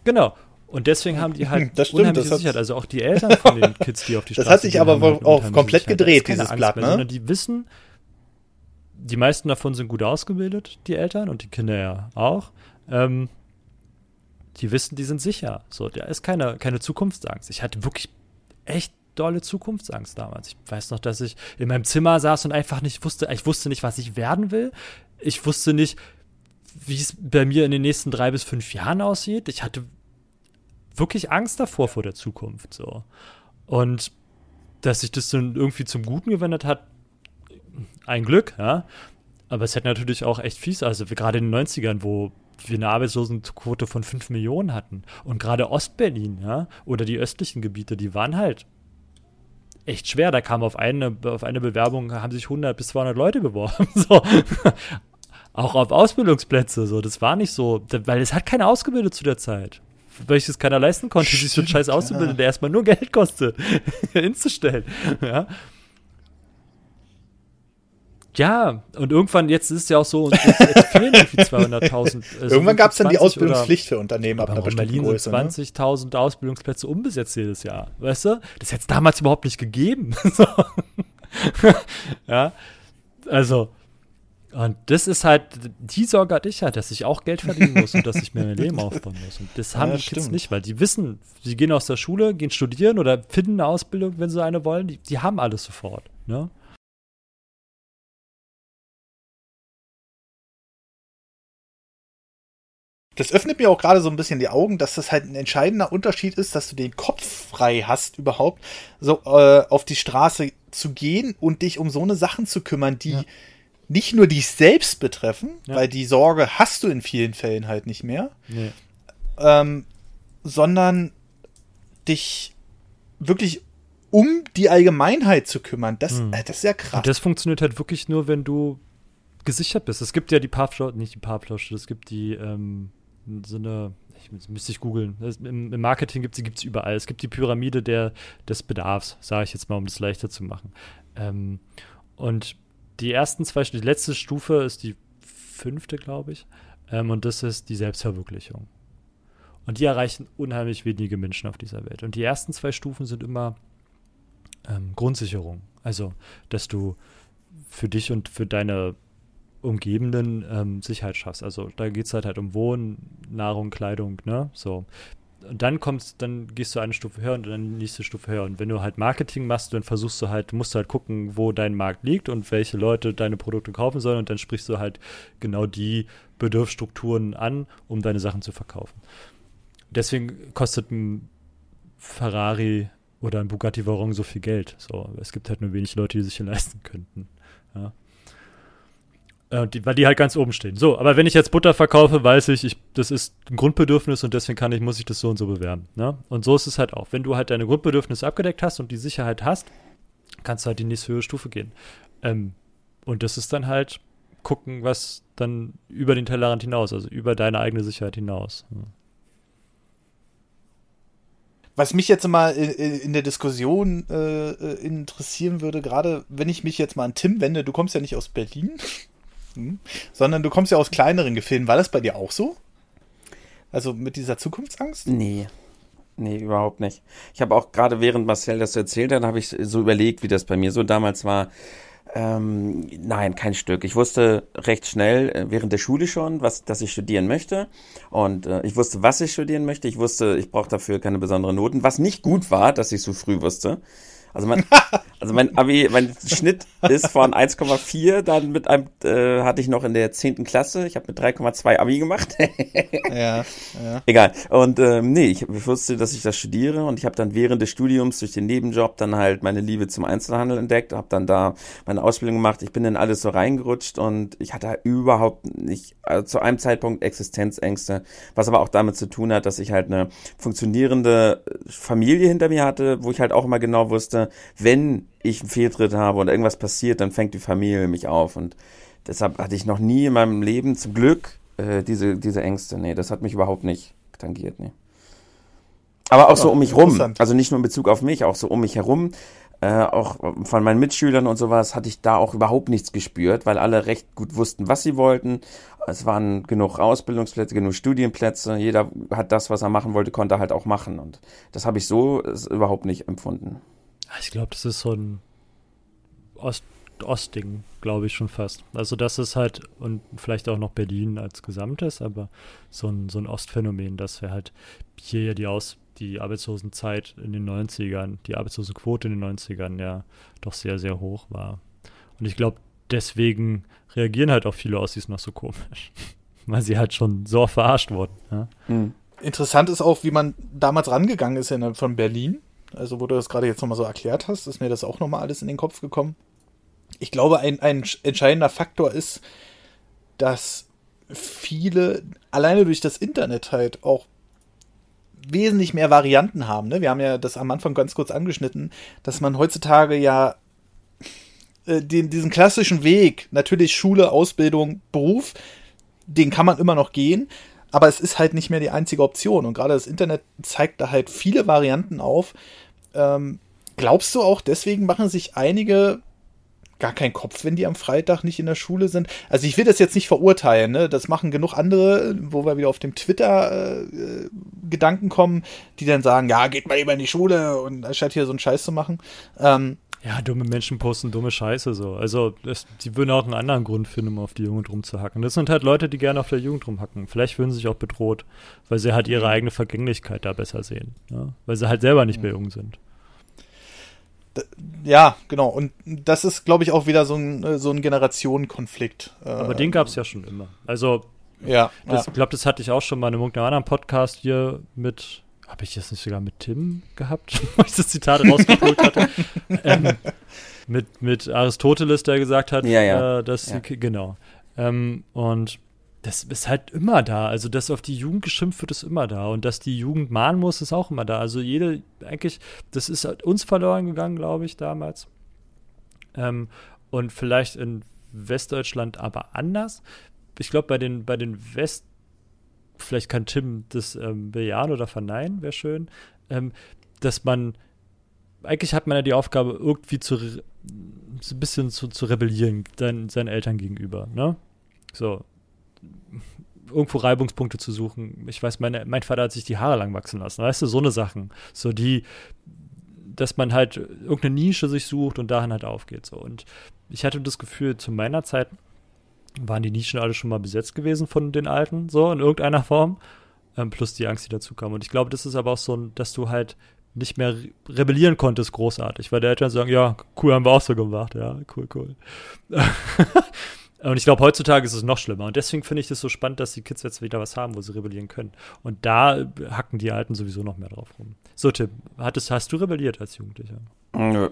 genau. Und deswegen haben die halt [laughs] das stimmt, das Sicherheit. Also auch die Eltern von den [laughs] Kids, die auf die Straße Das hat sich aber halt auch komplett gedreht, dieses Blatt, mehr, ne? Sondern die wissen, die meisten davon sind gut ausgebildet, die Eltern und die Kinder ja auch. Ähm, die wissen, die sind sicher. So, da ist keine, keine Zukunftsangst. Ich hatte wirklich echt dolle Zukunftsangst damals. Ich weiß noch, dass ich in meinem Zimmer saß und einfach nicht wusste, ich wusste nicht, was ich werden will. Ich wusste nicht, wie es bei mir in den nächsten drei bis fünf Jahren aussieht. Ich hatte wirklich Angst davor vor der Zukunft so. Und dass sich das dann irgendwie zum Guten gewendet hat, ein Glück, ja. Aber es hätte natürlich auch echt fies, also gerade in den 90ern, wo wir eine Arbeitslosenquote von 5 Millionen hatten. Und gerade Ostberlin, ja, oder die östlichen Gebiete, die waren halt echt schwer. Da kam auf eine, auf eine Bewerbung, haben sich 100 bis 200 Leute beworben. [laughs] So. Auch auf Ausbildungsplätze, so. Das war nicht so, weil es hat keiner ausgebildet zu der Zeit welches keiner leisten konnte, sich so einen Scheiß auszubilden, ja. der erstmal nur Geld kostet, [laughs] hinzustellen. Ja. Ja, und irgendwann, jetzt ist es ja auch so, jetzt, jetzt fehlen irgendwie 200.000. Also irgendwann gab es dann die Ausbildungspflicht für Unternehmen ab einer bestimmten Berlin Größe. 20.000 ne? Ausbildungsplätze unbesetzt jedes Jahr, weißt du? Das hätte es damals überhaupt nicht gegeben. [laughs] [laughs] ja, also, und das ist halt, die Sorge hatte ich halt, dass ich auch Geld verdienen muss und dass ich mir mein [laughs] Leben aufbauen muss. Und das haben ja, die Kids stimmt. nicht, weil die wissen, sie gehen aus der Schule, gehen studieren oder finden eine Ausbildung, wenn sie eine wollen. Die, die haben alles sofort. Ne? Das öffnet mir auch gerade so ein bisschen die Augen, dass das halt ein entscheidender Unterschied ist, dass du den Kopf frei hast, überhaupt so äh, auf die Straße zu gehen und dich um so eine Sachen zu kümmern, die ja nicht nur dich selbst betreffen, ja. weil die Sorge hast du in vielen Fällen halt nicht mehr, nee. ähm, sondern dich wirklich um die Allgemeinheit zu kümmern. Das, hm. äh, das ist ja krass. Und das funktioniert halt wirklich nur, wenn du gesichert bist. Es gibt ja die Paarflausche, nicht die Paarflausche, es gibt die ähm, so eine, ich, müsste ich googeln. Im, Im, Marketing gibt es überall. Es gibt die Pyramide der, des Bedarfs, sage ich jetzt mal, um das leichter zu machen. Ähm, und die ersten zwei, die letzte Stufe ist die fünfte, glaube ich. Ähm, und das ist die Selbstverwirklichung. Und die erreichen unheimlich wenige Menschen auf dieser Welt. Und die ersten zwei Stufen sind immer ähm, Grundsicherung. Also, dass du für dich und für deine Umgebenden ähm, Sicherheit schaffst. Also da geht es halt, halt um Wohnen, Nahrung, Kleidung, ne? So und dann kommst, dann gehst du eine Stufe höher und dann die nächste Stufe höher. Und wenn du halt Marketing machst, dann versuchst du halt, musst du halt gucken, wo dein Markt liegt und welche Leute deine Produkte kaufen sollen und dann sprichst du halt genau die Bedürfsstrukturen an, um deine Sachen zu verkaufen. Deswegen kostet ein Ferrari oder ein Bugatti Veyron so viel Geld. So, es gibt halt nur wenig Leute, die sich hier [laughs] leisten könnten. Ja. Äh, die, weil die halt ganz oben stehen. So, aber wenn ich jetzt Butter verkaufe, weiß ich, ich, das ist ein Grundbedürfnis und deswegen kann ich, muss ich das so und so bewerben. Ne? Und so ist es halt auch. Wenn du halt deine Grundbedürfnisse abgedeckt hast und die Sicherheit hast, kannst du halt die nächste höhere Stufe gehen. Ähm, und das ist dann halt gucken, was dann über den Tellerrand hinaus, also über deine eigene Sicherheit hinaus. Ja. Was mich jetzt mal in, der Diskussion äh, äh, interessieren würde, gerade wenn ich mich jetzt mal an Tim wende, du kommst ja nicht aus Berlin. Hm. Sondern du kommst ja aus kleineren Gefilden. War das bei dir auch so? Also mit dieser Zukunftsangst? Nee. Nee, überhaupt nicht. Ich habe auch gerade während Marcel das erzählt hat, habe ich so überlegt, wie das bei mir so damals war. Ähm, nein, kein Stück. Ich wusste recht schnell äh, während der Schule schon, was, dass ich studieren möchte. Und äh, ich wusste, was ich studieren möchte. Ich wusste, ich brauche dafür keine besonderen Noten. Was nicht gut war, dass ich so früh wusste. Also mein, [laughs] also mein Abi, mein Schnitt ist von 1,4, dann mit einem, äh, hatte ich noch in der 10. Klasse, ich habe mit 3,2 Abi gemacht. [laughs] ja, ja. Egal. Und ähm, nee, ich, wusste, dass ich das studiere und ich habe dann während des Studiums durch den Nebenjob dann halt meine Liebe zum Einzelhandel entdeckt, habe dann da meine Ausbildung gemacht. Ich bin in alles so reingerutscht und ich hatte überhaupt nicht äh, zu einem Zeitpunkt Existenzängste, was aber auch damit zu tun hat, dass ich halt eine funktionierende Familie hinter mir hatte, wo ich halt auch immer genau wusste, wenn ich einen Fehltritt habe oder irgendwas passiert, dann fängt die Familie mich auf und deshalb hatte ich noch nie in meinem Leben zum Glück äh, diese, diese Ängste. Nee, das hat mich überhaupt nicht tangiert, nee. Aber auch so um mich rum, also nicht nur in Bezug auf mich, auch so um mich herum, äh, auch von meinen Mitschülern und sowas hatte ich da auch überhaupt nichts gespürt, weil alle recht gut wussten, was sie wollten. Es waren genug Ausbildungsplätze, genug Studienplätze. Jeder hat das, was er machen wollte, konnte halt auch machen. Und das habe ich so überhaupt nicht empfunden. Ich glaube, das ist so ein Ost Ostding, glaube ich schon fast. Also das ist halt, und vielleicht auch noch Berlin als Gesamtes, aber so ein, so ein Ostphänomen, dass wir halt hier ja die Aus die Arbeitslosenzeit in den 90ern, die Arbeitslosenquote in den 90ern ja doch sehr, sehr hoch war. Und ich glaube, deswegen reagieren halt auch viele Ossis noch so komisch. [laughs] Weil sie halt schon so verarscht wurden. Ja? Mhm. Interessant ist auch, wie man damals rangegangen ist in, von Berlin. Also, wo du das gerade jetzt nochmal so erklärt hast, ist mir das auch nochmal alles in den Kopf gekommen. Ich glaube, ein, ein entscheidender Faktor ist, dass viele alleine durch das Internet halt auch wesentlich mehr Varianten haben. Ne? Wir haben ja das am Anfang ganz kurz angeschnitten, dass man heutzutage ja äh, den, diesen klassischen Weg, natürlich Schule, Ausbildung, Beruf, den kann man immer noch gehen, aber es ist halt nicht mehr die einzige Option. Und gerade das Internet zeigt da halt viele Varianten auf. Ähm, glaubst du auch, deswegen machen sich einige gar keinen Kopf, wenn die am Freitag nicht in der Schule sind. Also ich will das jetzt nicht verurteilen, ne? Das machen genug andere, wo wir wieder auf dem Twitter äh, Gedanken kommen, die dann sagen, ja, geht mal lieber in die Schule und anstatt hier so einen Scheiß zu machen. Ähm, ja, dumme Menschen posten dumme Scheiße so. Also das, die würden auch einen anderen Grund finden, um auf die Jugend rumzuhacken. Das sind halt Leute, die gerne auf der Jugend rumhacken. Vielleicht fühlen sie sich auch bedroht, weil sie halt ihre mhm. eigene Vergänglichkeit da besser sehen. Ja? Weil sie halt selber nicht mehr jung sind ja, genau. Und das ist, glaube ich, auch wieder so ein, äh, so ein Generationenkonflikt. Aber den gab es ja schon immer. Also, ja, ich ja. glaube, das hatte ich auch schon mal in einem anderen Podcast hier mit, habe ich das nicht sogar mit Tim gehabt, [laughs] wo ich das Zitat rausgeholt hatte. ähm, mit, mit Aristoteles, der gesagt hat, ja, ja. Äh, dass, ja. genau. Ähm, und das ist halt immer da. Also, dass auf die Jugend geschimpft wird, ist immer da. Und dass die Jugend mahnen muss, ist auch immer da. Also, jede, eigentlich, das ist halt uns verloren gegangen, glaube ich, damals. Ähm, und vielleicht in Westdeutschland aber anders. Ich glaube, bei den, bei den West, vielleicht kann Tim das ähm, bejahen oder verneinen, wäre schön, ähm, dass man, eigentlich hat man ja die Aufgabe, irgendwie zu, so ein bisschen zu, zu rebellieren, seinen, seinen Eltern gegenüber, ne? So, irgendwo Reibungspunkte zu suchen. Ich weiß, meine, mein Vater hat sich die Haare lang wachsen lassen. Weißt du, so eine Sachen. So die, dass man halt irgendeine Nische sich sucht und dahin halt aufgeht. So. Und ich hatte das Gefühl, zu meiner Zeit waren die Nischen alle schon mal besetzt gewesen von den Alten, so in irgendeiner Form. Ähm, plus die Angst, die dazu kam. Und ich glaube, das ist aber auch so, dass du halt nicht mehr rebellieren konntest, großartig, weil die Eltern sagen, ja, cool, haben wir auch so gemacht, ja, cool, cool. [laughs] Und ich glaube, heutzutage ist es noch schlimmer. Und deswegen finde ich es so spannend, dass die Kids jetzt wieder was haben, wo sie rebellieren können. Und da hacken die Alten sowieso noch mehr drauf rum. So, Tim, hattest, hast du rebelliert als Jugendlicher? Nö.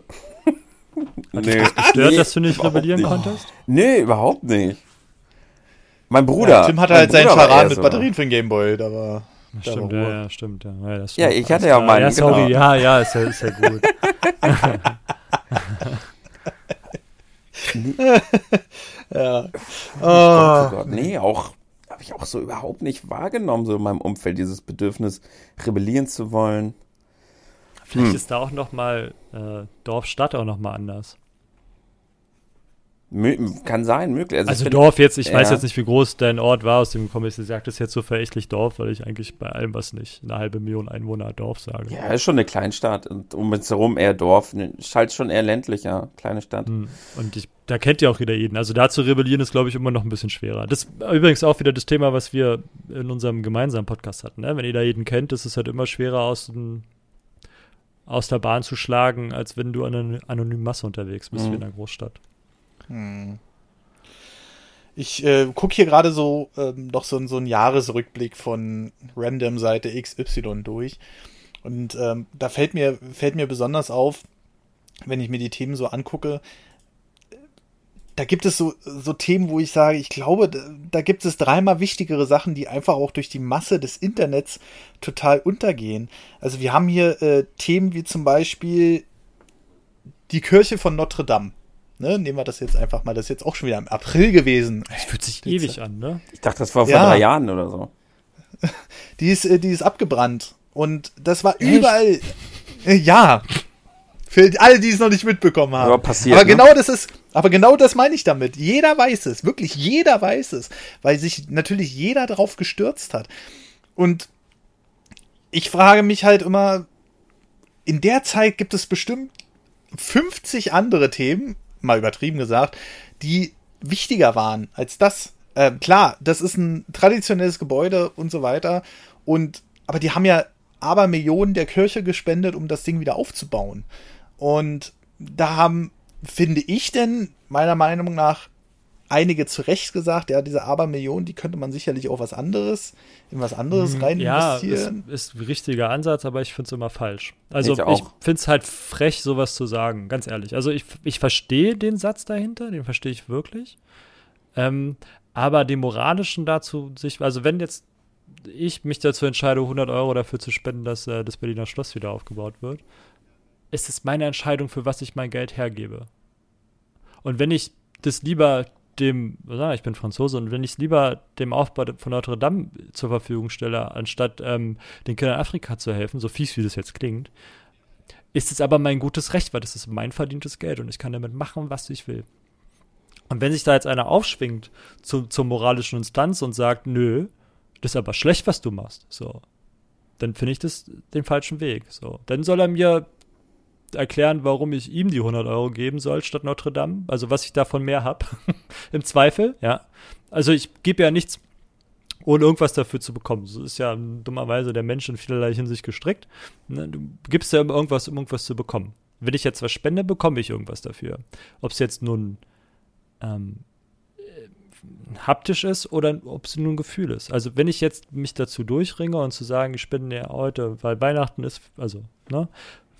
Hat nee. dich das gestört, nee, dass du nicht rebellieren nicht. konntest? Nee, überhaupt nicht. Mein Bruder. Ja, Tim hatte halt seinen Charan mit Batterien für den Gameboy, da war. Stimmt, ja, ja, stimmt. Ja, ja, ja ich hatte ja meinen. Ja, sorry, genau. ja, ja, ist ja, ist ja gut. [laughs] ja. Oh, oh Gott, nee, auch habe ich auch so überhaupt nicht wahrgenommen, so in meinem Umfeld, dieses Bedürfnis, rebellieren zu wollen. Vielleicht hm. ist da auch noch mal äh, Dorf-Stadt auch noch mal anders. Kann sein, möglich. Also, also Dorf jetzt, ich ja. weiß jetzt nicht, wie groß dein Ort war, aus dem gekommen ist. Ich sage das jetzt so verächtlich Dorf, weil ich eigentlich bei allem, was nicht eine halbe Million Einwohner Dorf sage. Ja, ist schon eine Kleinstadt und um uns herum eher Dorf. Ist halt schon eher ländlicher, kleine Stadt. Hm. Und ich, da kennt ja auch jeder jeden. Also da zu rebellieren ist, glaube ich, immer noch ein bisschen schwerer. Das ist übrigens auch wieder das Thema, was wir in unserem gemeinsamen Podcast hatten. Ne? Wenn ihr da jeden kennt, ist es halt immer schwerer aus, aus der Bahn zu schlagen, als wenn du an einer anonymen Masse unterwegs bist, mhm. wie in einer Großstadt. Hm. Ich äh, gucke hier gerade so ähm, noch so, so einen Jahresrückblick von Random-Seite XY durch. Und ähm, da fällt mir, fällt mir besonders auf, wenn ich mir die Themen so angucke, da gibt es so, so Themen, wo ich sage, ich glaube, da, gibt es dreimal wichtigere Sachen, die einfach auch durch die Masse des Internets total untergehen. Also wir haben hier äh, Themen wie zum Beispiel die Kirche von Notre Dame. Ne, nehmen wir das jetzt einfach mal. Das ist jetzt auch schon wieder im April gewesen. Das fühlt sich ewig an, ne? Ich dachte, das war vor Ja. drei Jahren oder so. [laughs] Die ist, äh, die ist abgebrannt. Und das war überall. Äh, ja. Für alle, die es noch nicht mitbekommen haben. Aber passiert, aber ne? genau das ist, aber genau das meine ich damit. Jeder weiß es, wirklich jeder weiß es, weil sich natürlich jeder drauf gestürzt hat. Und ich frage mich halt immer, in der Zeit gibt es bestimmt 50 andere Themen, mal übertrieben gesagt, die wichtiger waren als das. Ähm, klar, das ist ein traditionelles Gebäude und so weiter. Und aber die haben ja aber Millionen der Kirche gespendet, um das Ding wieder aufzubauen. Und da haben, finde ich denn, meiner Meinung nach, einige zu Recht gesagt, ja, diese Abermillionen, die könnte man sicherlich auch was anderes, in was anderes rein Mhm. Ja, investieren. ist, ist ein richtiger Ansatz, aber ich finde es immer falsch. Also Ich ich, finde es halt frech, sowas zu sagen, ganz ehrlich. Also ich, ich verstehe den Satz dahinter, den verstehe ich wirklich. Ähm, aber den moralischen dazu, sich, also wenn jetzt ich mich dazu entscheide, 100 Euro dafür zu spenden, dass äh, das Berliner Schloss wieder aufgebaut wird, ist es meine Entscheidung, für was ich mein Geld hergebe. Und wenn ich das lieber dem, ich bin Franzose, und wenn ich es lieber dem Aufbau von Notre Dame zur Verfügung stelle, anstatt ähm, den Kindern Afrika zu helfen, so fies wie das jetzt klingt, ist es aber mein gutes Recht, weil das ist mein verdientes Geld und ich kann damit machen, was ich will. Und wenn sich da jetzt einer aufschwingt zu, zur moralischen Instanz und sagt, nö, das ist aber schlecht, was du machst, so, dann finde ich das den falschen Weg. So, dann soll er mir erklären, warum ich ihm die 100 Euro geben soll statt Notre Dame. Also was ich davon mehr habe. [laughs] Im Zweifel, ja. Also ich gebe ja nichts, ohne irgendwas dafür zu bekommen. So ist ja dummerweise der Mensch in vielerlei Hinsicht gestrickt. Ne? Du gibst ja irgendwas, um irgendwas zu bekommen. Wenn ich jetzt was spende, bekomme ich irgendwas dafür. Ob es jetzt nun ähm, äh, haptisch ist oder ob es nur ein Gefühl ist. Also wenn ich jetzt mich dazu durchringe und zu sagen, ich spende ja heute, weil Weihnachten ist, also, ne,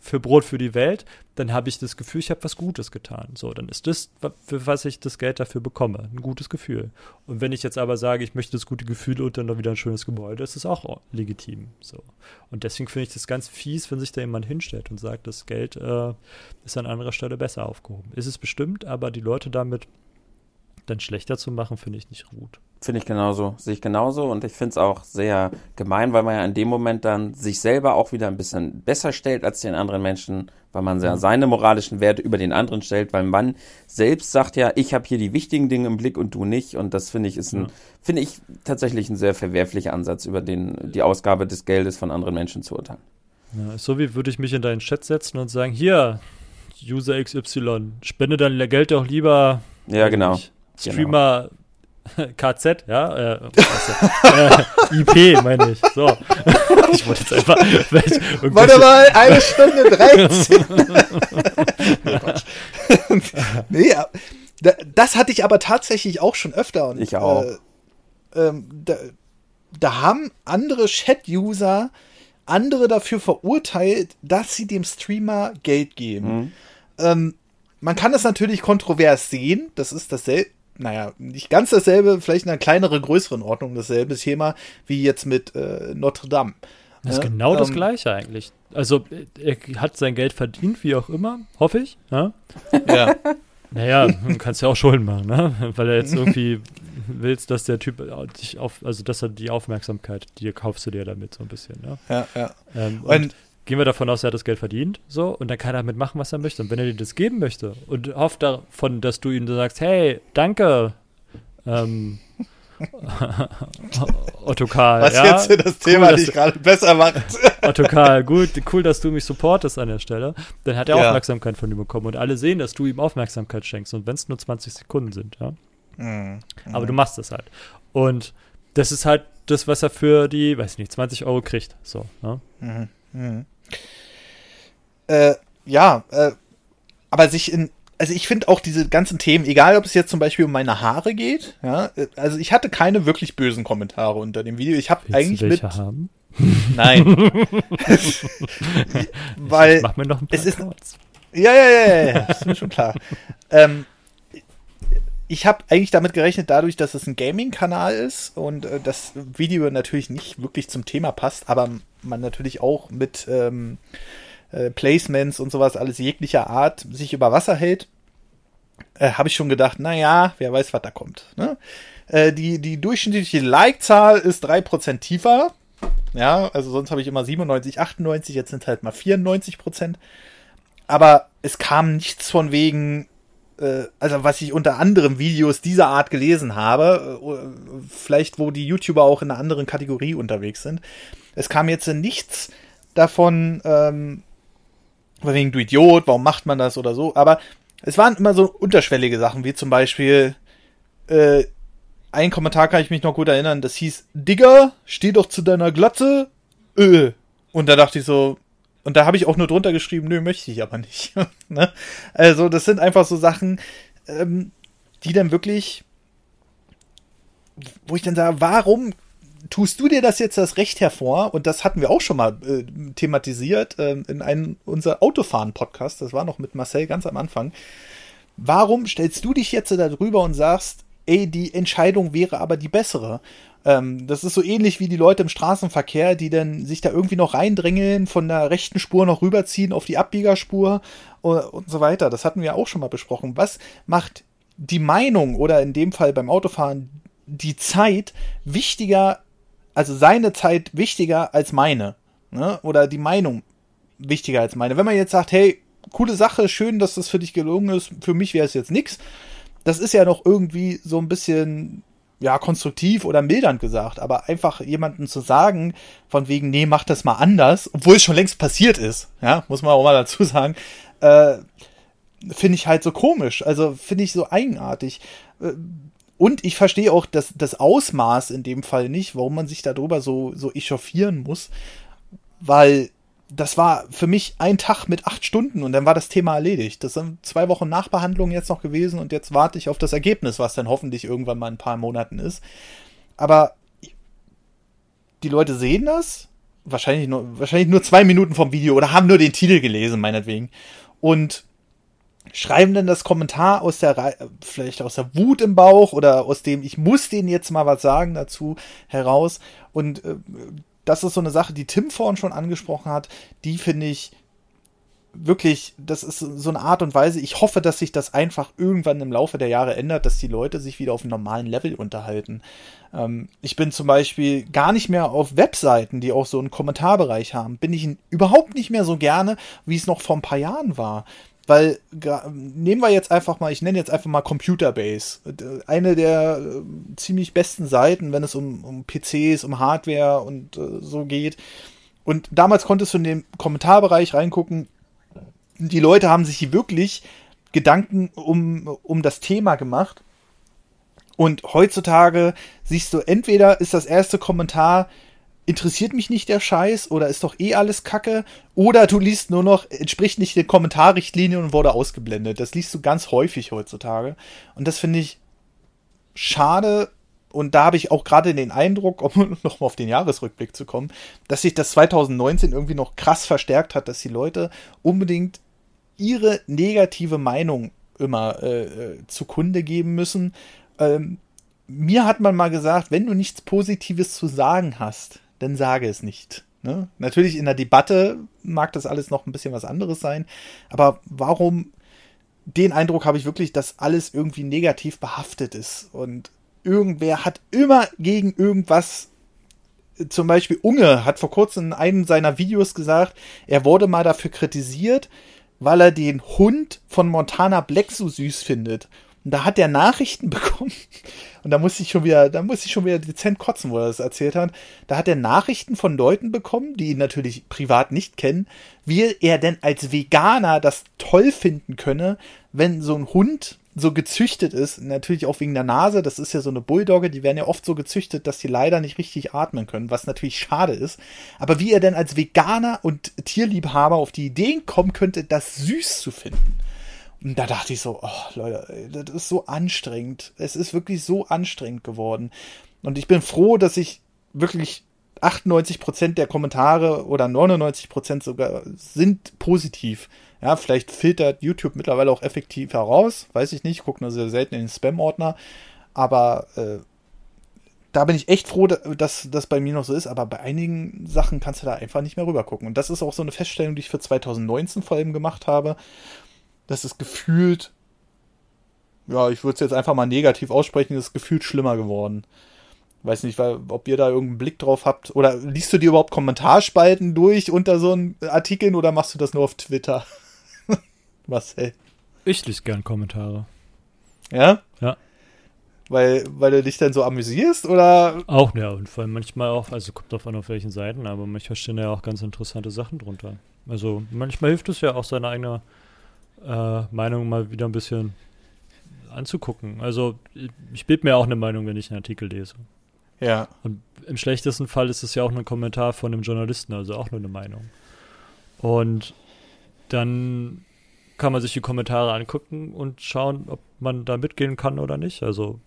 für Brot für die Welt, dann habe ich das Gefühl, ich habe was Gutes getan. So, dann ist das, für was ich das Geld dafür bekomme, ein gutes Gefühl. Und wenn ich jetzt aber sage, ich möchte das gute Gefühl und dann noch wieder ein schönes Gebäude, ist das auch legitim. So. Und deswegen finde ich das ganz fies, wenn sich da jemand hinstellt und sagt, das Geld äh, ist an anderer Stelle besser aufgehoben. Ist es bestimmt, aber die Leute damit dann schlechter zu machen, finde ich nicht gut. Finde ich genauso, sehe ich genauso und ich finde es auch sehr gemein, weil man ja in dem Moment dann sich selber auch wieder ein bisschen besser stellt als den anderen Menschen, weil man ja seine moralischen Werte über den anderen stellt, weil man selbst sagt ja, ich habe hier die wichtigen Dinge im Blick und du nicht und das finde ich ist ein, Ja. finde ich tatsächlich ein sehr verwerflicher Ansatz, über den die Ausgabe des Geldes von anderen Menschen zu urteilen. Ja, so wie würde ich mich in deinen Chat setzen und sagen, hier, User XY, spende dein Geld doch lieber Ja, genau. nicht, Streamer [laughs] KZ, ja, äh, äh, IP [laughs] meine ich. So. [laughs] ich wollte jetzt einfach Warte mal, eine Stunde 13. Oh Gott. nee, das hatte ich aber tatsächlich auch schon öfter. Und, Ich auch. Äh, ähm, da, da haben andere Chat-User andere dafür verurteilt, dass sie dem Streamer Geld geben. Mhm. Ähm, man kann das natürlich kontrovers sehen. Das ist dasselbe, naja, nicht ganz dasselbe, vielleicht in einer kleineren, größeren Ordnung dasselbe Thema wie jetzt mit äh, Notre Dame. Das ist Ja, genau das ähm, Gleiche eigentlich. Also, er hat sein Geld verdient, wie auch immer, hoffe ich. Ja? Ja. Naja, du kannst ja auch Schulden machen, ne? Weil er jetzt irgendwie willst, dass der Typ dich auf, also dass er die Aufmerksamkeit, die kaufst du dir damit so ein bisschen, ne? ja, ja. Ähm, und, Und gehen wir davon aus, er hat das Geld verdient, so, und dann kann er damit machen, was er möchte. Und wenn er dir das geben möchte und hofft davon, dass du ihm sagst, hey, danke, ähm, [laughs] Otto Karl, was ja, jetzt das Thema dass dich gerade besser macht. [laughs] Otto Karl, gut, cool, dass du mich supportest an der Stelle. Dann hat er Ja. Aufmerksamkeit von dir bekommen und alle sehen, dass du ihm Aufmerksamkeit schenkst und wenn es nur 20 Sekunden sind, ja. Mhm. Aber du machst das halt. Und das ist halt das, was er für die, weiß ich nicht, 20 Euro kriegt. So, ne? Mhm. Mhm. Äh, ja, äh, aber sich in, also ich finde auch diese ganzen Themen, egal ob es jetzt zum Beispiel um meine Haare geht, ja, äh, also ich hatte keine wirklich bösen Kommentare unter dem Video. Ich habe eigentlich du mit, haben? [laughs] nein, [laughs] [laughs] weil mach mir noch ein paar es ist- Accounts. Ja, ja, ja, ja, ja, ist mir schon klar. ähm, ich habe eigentlich damit gerechnet, dadurch, dass es ein Gaming-Kanal ist und äh, das Video natürlich nicht wirklich zum Thema passt, aber man natürlich auch mit ähm, äh, Placements und sowas alles jeglicher Art sich über Wasser hält, äh, habe ich schon gedacht, naja, wer weiß, was da kommt. Ne? Äh, die, die durchschnittliche Like-Zahl ist drei Prozent tiefer. Ja, also sonst habe ich immer 97, 98, jetzt sind halt mal 94 Prozent. Aber es kam nichts von wegen, äh, also was ich unter anderem Videos dieser Art gelesen habe, äh, vielleicht wo die YouTuber auch in einer anderen Kategorie unterwegs sind. Es kam jetzt nichts davon, ähm, wegen du Idiot, warum macht man das oder so, aber es waren immer so unterschwellige Sachen, wie zum Beispiel, äh, ein Kommentar kann ich mich noch gut erinnern, das hieß, Digger, steh doch zu deiner Glatze, äh. Und da dachte ich so, und da habe ich auch nur drunter geschrieben, nö, möchte ich aber nicht. [laughs] ne? Also, das sind einfach so Sachen, ähm, die dann wirklich, wo ich dann sage, warum tust du dir das jetzt das Recht hervor? Und das hatten wir auch schon mal äh, thematisiert äh, in einem unser Autofahren-Podcast. Das war noch mit Marcel ganz am Anfang. Warum stellst du dich jetzt darüber und sagst, ey, die Entscheidung wäre aber die bessere? Ähm, das ist so ähnlich wie die Leute im Straßenverkehr, die dann sich da irgendwie noch reindrängeln, von der rechten Spur noch rüberziehen auf die Abbiegerspur und, und so weiter. Das hatten wir auch schon mal besprochen. Was macht die Meinung oder in dem Fall beim Autofahren die Zeit wichtiger also seine Zeit wichtiger als meine. Ne? Oder die Meinung wichtiger als meine. Wenn man jetzt sagt, hey, coole Sache, schön, dass das für dich gelungen ist, für mich wäre es jetzt nix. Das ist ja noch irgendwie so ein bisschen, ja, konstruktiv oder mildernd gesagt, aber einfach jemanden zu sagen, von wegen, nee, mach das mal anders, obwohl es schon längst passiert ist, ja, muss man auch mal dazu sagen, äh, finde ich halt so komisch, also finde ich so eigenartig. Äh, und ich verstehe auch das, das Ausmaß in dem Fall nicht, warum man sich darüber so, so echauffieren muss, weil das war für mich ein Tag mit acht Stunden und dann war das Thema erledigt. Das sind zwei Wochen Nachbehandlung jetzt noch gewesen und jetzt warte ich auf das Ergebnis, was dann hoffentlich irgendwann mal ein paar Monaten ist. Aber die Leute sehen das, wahrscheinlich nur, wahrscheinlich nur zwei Minuten vom Video oder haben nur den Titel gelesen, meinetwegen. Und schreiben denn das Kommentar aus der vielleicht aus der Wut im Bauch oder aus dem ich muss denen jetzt mal was sagen dazu heraus und äh, das ist so eine Sache, die Tim vorhin schon angesprochen hat, die finde ich wirklich, das ist so eine Art und Weise, ich hoffe, dass sich das einfach irgendwann im Laufe der Jahre ändert, dass die Leute sich wieder auf einem normalen Level unterhalten. Ähm, ich bin zum Beispiel gar nicht mehr auf Webseiten, die auch so einen Kommentarbereich haben, bin ich überhaupt nicht mehr so gerne, wie es noch vor ein paar Jahren war. Weil nehmen wir jetzt einfach mal, ich nenne jetzt einfach mal Computerbase. Eine der äh, ziemlich besten Seiten, wenn es um, um PCs, um Hardware und äh, so geht. Und damals konntest du in den Kommentarbereich reingucken. Die Leute haben sich wirklich Gedanken um, um das Thema gemacht. Und heutzutage siehst du, entweder ist das erste Kommentar, interessiert mich nicht der Scheiß oder ist doch eh alles Kacke oder du liest nur noch, entspricht nicht den Kommentarrichtlinien und wurde ausgeblendet. Das liest du ganz häufig heutzutage und das finde ich schade und da habe ich auch gerade den Eindruck, um [laughs] nochmal auf den Jahresrückblick zu kommen, dass sich das 2019 irgendwie noch krass verstärkt hat, dass die Leute unbedingt ihre negative Meinung immer äh, äh zukunde geben müssen. Ähm, mir hat man mal gesagt, wenn du nichts Positives zu sagen hast, dann sage es nicht. Ne? Natürlich in der Debatte mag das alles noch ein bisschen was anderes sein, aber warum den Eindruck habe ich wirklich, dass alles irgendwie negativ behaftet ist und irgendwer hat immer gegen irgendwas zum Beispiel Unge hat vor kurzem in einem seiner Videos gesagt, er wurde mal dafür kritisiert, weil er den Hund von Montana Black so süß findet. Und da hat er Nachrichten [laughs] bekommen. Und da muss ich schon wieder, da muss ich schon wieder dezent kotzen, wo er das erzählt hat. Da hat er Nachrichten von Leuten bekommen, die ihn natürlich privat nicht kennen, wie er denn als Veganer das toll finden könne, wenn so ein Hund so gezüchtet ist, natürlich auch wegen der Nase, das ist ja so eine Bulldogge, die werden ja oft so gezüchtet, dass die leider nicht richtig atmen können, was natürlich schade ist. Aber wie er denn als Veganer und Tierliebhaber auf die Ideen kommen könnte, das süß zu finden. Und da dachte ich so, oh, Leute, das ist so anstrengend. Es ist wirklich so anstrengend geworden. Und ich bin froh, dass ich wirklich 98% der Kommentare oder 99% sogar sind positiv. Ja, vielleicht filtert YouTube mittlerweile auch effektiv heraus, weiß ich nicht, gucke nur sehr selten in den Spam-Ordner, aber äh, da bin ich echt froh, dass das bei mir noch so ist, aber bei einigen Sachen kannst du da einfach nicht mehr rüber gucken. Und das ist auch so eine Feststellung, die ich für 2019 vor allem gemacht habe, dass es gefühlt, ja, ich würde es jetzt einfach mal negativ aussprechen, ist gefühlt schlimmer geworden. Weiß nicht, weil, ob ihr da irgendeinen Blick drauf habt. Oder liest du dir überhaupt Kommentarspalten durch unter so einen Artikeln oder machst du das nur auf Twitter? [laughs] Marcel. Ich lese gern Kommentare. Ja? Ja. Weil, weil du dich dann so amüsierst oder? Auch, ja, und vor allem manchmal auch, also kommt drauf an, auf welchen Seiten, aber manchmal stehen ja auch ganz interessante Sachen drunter. Also manchmal hilft es ja auch, seine eigene äh, Meinung mal wieder ein bisschen anzugucken. Also ich, bilde mir auch eine Meinung, wenn ich einen Artikel lese. Ja. Und im schlechtesten Fall ist es ja auch ein Kommentar von einem Journalisten, also auch nur eine Meinung. Und dann kann man sich die Kommentare angucken und schauen, ob man da mitgehen kann oder nicht. Also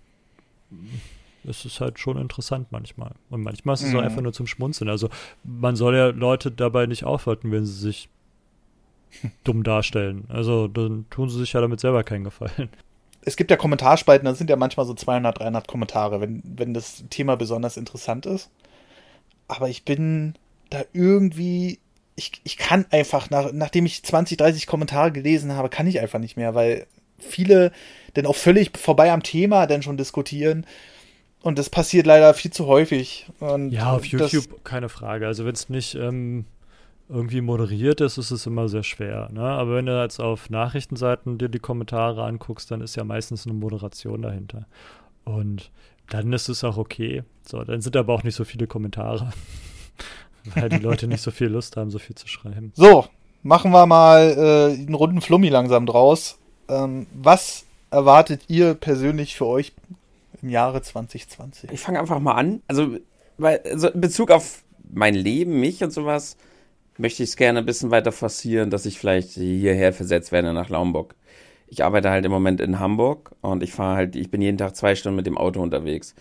es ist halt schon interessant manchmal. Und manchmal ist es mhm. auch einfach nur zum Schmunzeln. Also man soll ja Leute dabei nicht aufhalten, wenn sie sich [laughs] dumm darstellen. Also dann tun sie sich ja damit selber keinen Gefallen es gibt ja Kommentarspalten, da sind ja manchmal so 200, 300 Kommentare, wenn, wenn das Thema besonders interessant ist. Aber ich bin da irgendwie, ich, ich kann einfach, nach, nachdem ich 20, 30 Kommentare gelesen habe, kann ich einfach nicht mehr, weil viele dann auch völlig vorbei am Thema dann schon diskutieren. Und das passiert leider viel zu häufig. Und ja, auf YouTube keine Frage. Also wenn es nicht ähm, irgendwie moderiert ist, ist es immer sehr schwer. Ne? Aber wenn du jetzt auf Nachrichtenseiten dir die Kommentare anguckst, dann ist ja meistens eine Moderation dahinter. Und dann ist es auch okay. So, dann sind aber auch nicht so viele Kommentare, [laughs] weil die Leute nicht so viel Lust haben, so viel zu schreiben. So, machen wir mal äh, einen runden Flummi langsam draus. Ähm, was erwartet ihr persönlich für euch im Jahre 2020? Ich fange einfach mal an. Also, weil, also in Bezug auf mein Leben, mich und sowas, möchte ich es gerne ein bisschen weiter forcieren, dass ich vielleicht hierher versetzt werde nach Laumburg. Ich arbeite halt im Moment in Hamburg und ich fahre halt, ich bin jeden Tag zwei Stunden mit dem Auto unterwegs.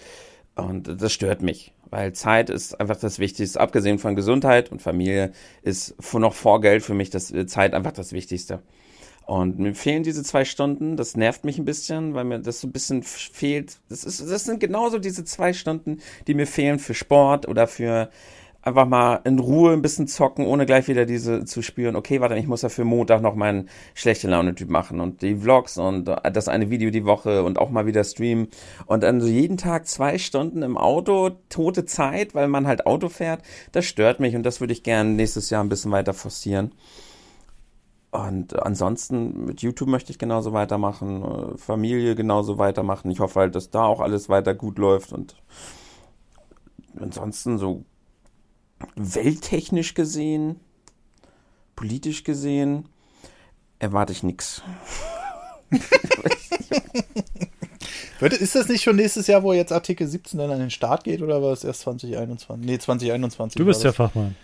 Und das stört mich, weil Zeit ist einfach das Wichtigste. Abgesehen von Gesundheit und Familie ist noch vor Geld für mich das Zeit einfach das Wichtigste. Und mir fehlen diese zwei Stunden, das nervt mich ein bisschen, weil mir das so ein bisschen fehlt. Das, ist, das sind genauso diese zwei Stunden, die mir fehlen für Sport oder für einfach mal in Ruhe ein bisschen zocken, ohne gleich wieder diese zu spüren, okay, warte, ich muss ja für Montag noch meinen schlechte Laune-Typ machen und die Vlogs und das eine Video die Woche und auch mal wieder streamen und dann so jeden Tag zwei Stunden im Auto, tote Zeit, weil man halt Auto fährt, das stört mich und das würde ich gerne nächstes Jahr ein bisschen weiter forcieren. Und ansonsten mit YouTube möchte ich genauso weitermachen, äh, Familie genauso weitermachen. Ich hoffe halt, dass da auch alles weiter gut läuft und ansonsten so welttechnisch gesehen, politisch gesehen, erwarte ich nichts. [laughs] Ist das nicht schon nächstes Jahr, wo jetzt Artikel 17 dann an den Start geht oder war es erst 2021? Nee, 2021. Du bist ja Fachmann.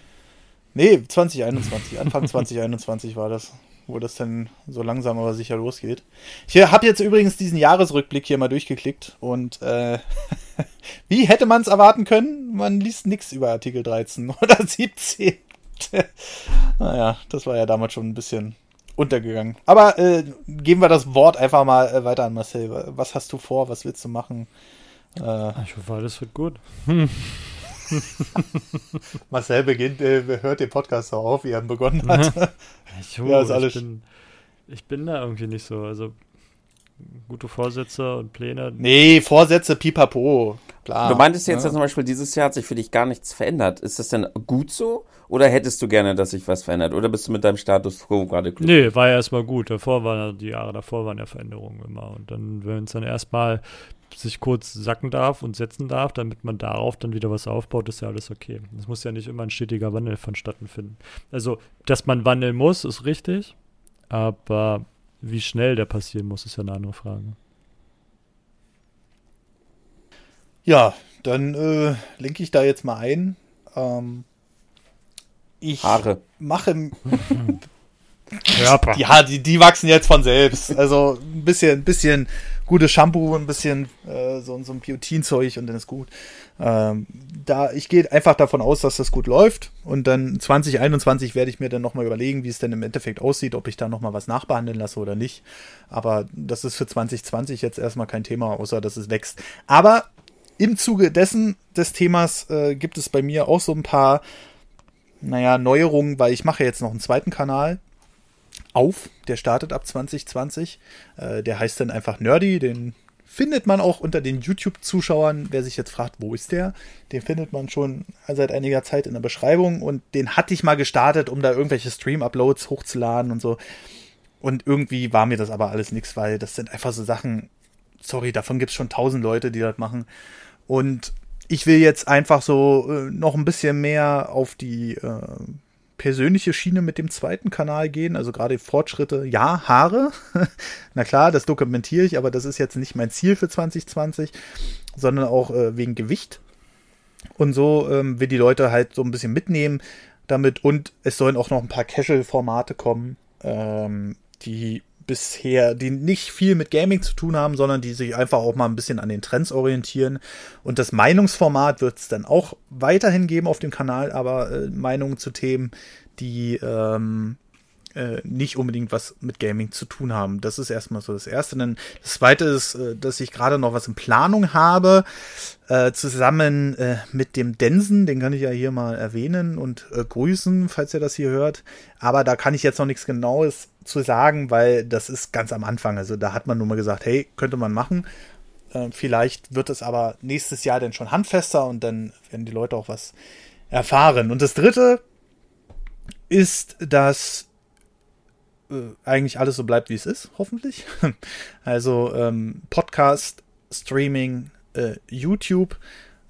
Nee, 2021. Anfang [laughs] 2021 war das, wo das dann so langsam aber sicher losgeht. Ich habe jetzt übrigens diesen Jahresrückblick hier mal durchgeklickt und äh, [laughs] wie hätte man es erwarten können? Man liest nichts über Artikel 13 [laughs] oder 17. [laughs] naja, das war ja damals schon ein bisschen untergegangen. Aber äh, geben wir das Wort einfach mal äh, weiter an Marcel. Was hast du vor? Was willst du machen? Äh, ich hoffe, alles wird gut. [laughs] Marcel beginnt, äh, hört den Podcast so auf, wie er begonnen hat. [laughs] jo, ja, ist alles ich, bin, ich bin da irgendwie nicht so. Also gute Vorsätze und Pläne. Nee, Vorsätze, pipapo. Klar. Du meintest jetzt, ja. zum Beispiel dieses Jahr hat sich für dich gar nichts verändert. Ist das denn gut so? Oder hättest du gerne, dass sich was verändert? Oder bist du mit deinem Status quo gerade glücklich? Nee, war ja erstmal gut. Davor waren die Jahre davor waren ja Veränderungen immer. Und dann, wenn es dann erstmal sich kurz sacken darf und setzen darf, damit man darauf dann wieder was aufbaut, ist ja alles okay. Es muss ja nicht immer ein stetiger Wandel vonstatten finden. Also, dass man wandeln muss, ist richtig, aber wie schnell der passieren muss, ist ja eine andere Frage. Ja, dann äh, lenke ich da jetzt mal ein. Ähm, ich Haare. mache. Körper. [laughs] Ja, die, die wachsen jetzt von selbst. Also ein bisschen, ein bisschen gutes Shampoo, ein bisschen äh, so, so ein Biotinzeug und dann ist gut. Ähm, da, ich gehe einfach davon aus, dass das gut läuft. Und dann 2021 werde ich mir dann nochmal überlegen, wie es denn im Endeffekt aussieht, ob ich da nochmal was nachbehandeln lasse oder nicht. Aber das ist für 2020 jetzt erstmal kein Thema, außer dass es wächst. Aber im Zuge dessen, des Themas, äh, gibt es bei mir auch so ein paar, naja, Neuerungen, weil ich mache jetzt noch einen zweiten Kanal auf. Der startet ab 2020. Äh, der heißt dann einfach Nerdy. Den findet man auch unter den YouTube-Zuschauern. Wer sich jetzt fragt, wo ist der? Den findet man schon seit einiger Zeit in der Beschreibung. Und den hatte ich mal gestartet, um da irgendwelche Stream-Uploads hochzuladen und so. Und irgendwie war mir das aber alles nichts, weil das sind einfach so Sachen, sorry, davon gibt es schon tausend Leute, die das machen. Und ich will jetzt einfach so äh, noch ein bisschen mehr auf die äh, persönliche Schiene mit dem zweiten Kanal gehen, also gerade Fortschritte, ja, Haare. [laughs] Na klar, das dokumentiere ich, aber das ist jetzt nicht mein Ziel für 2020, sondern auch äh, wegen Gewicht. Und so ähm, will die Leute halt so ein bisschen mitnehmen damit und es sollen auch noch ein paar Casual-Formate kommen, ähm, die bisher, die nicht viel mit Gaming zu tun haben, sondern die sich einfach auch mal ein bisschen an den Trends orientieren. Und das Meinungsformat wird es dann auch weiterhin geben auf dem Kanal, aber äh, Meinungen zu Themen, die ähm, äh, nicht unbedingt was mit Gaming zu tun haben. Das ist erstmal so das Erste. Dann das Zweite ist, äh, dass ich gerade noch was in Planung habe, äh, zusammen äh, mit dem Densen, den kann ich ja hier mal erwähnen und äh, grüßen, falls ihr das hier hört. Aber da kann ich jetzt noch nichts Genaues zu sagen, weil das ist ganz am Anfang. Also da hat man nur mal gesagt, hey, könnte man machen. Äh, vielleicht wird es aber nächstes Jahr dann schon handfester und dann werden die Leute auch was erfahren. Und das Dritte ist, dass äh, eigentlich alles so bleibt, wie es ist, hoffentlich. [laughs] Also ähm, Podcast, Streaming, äh, YouTube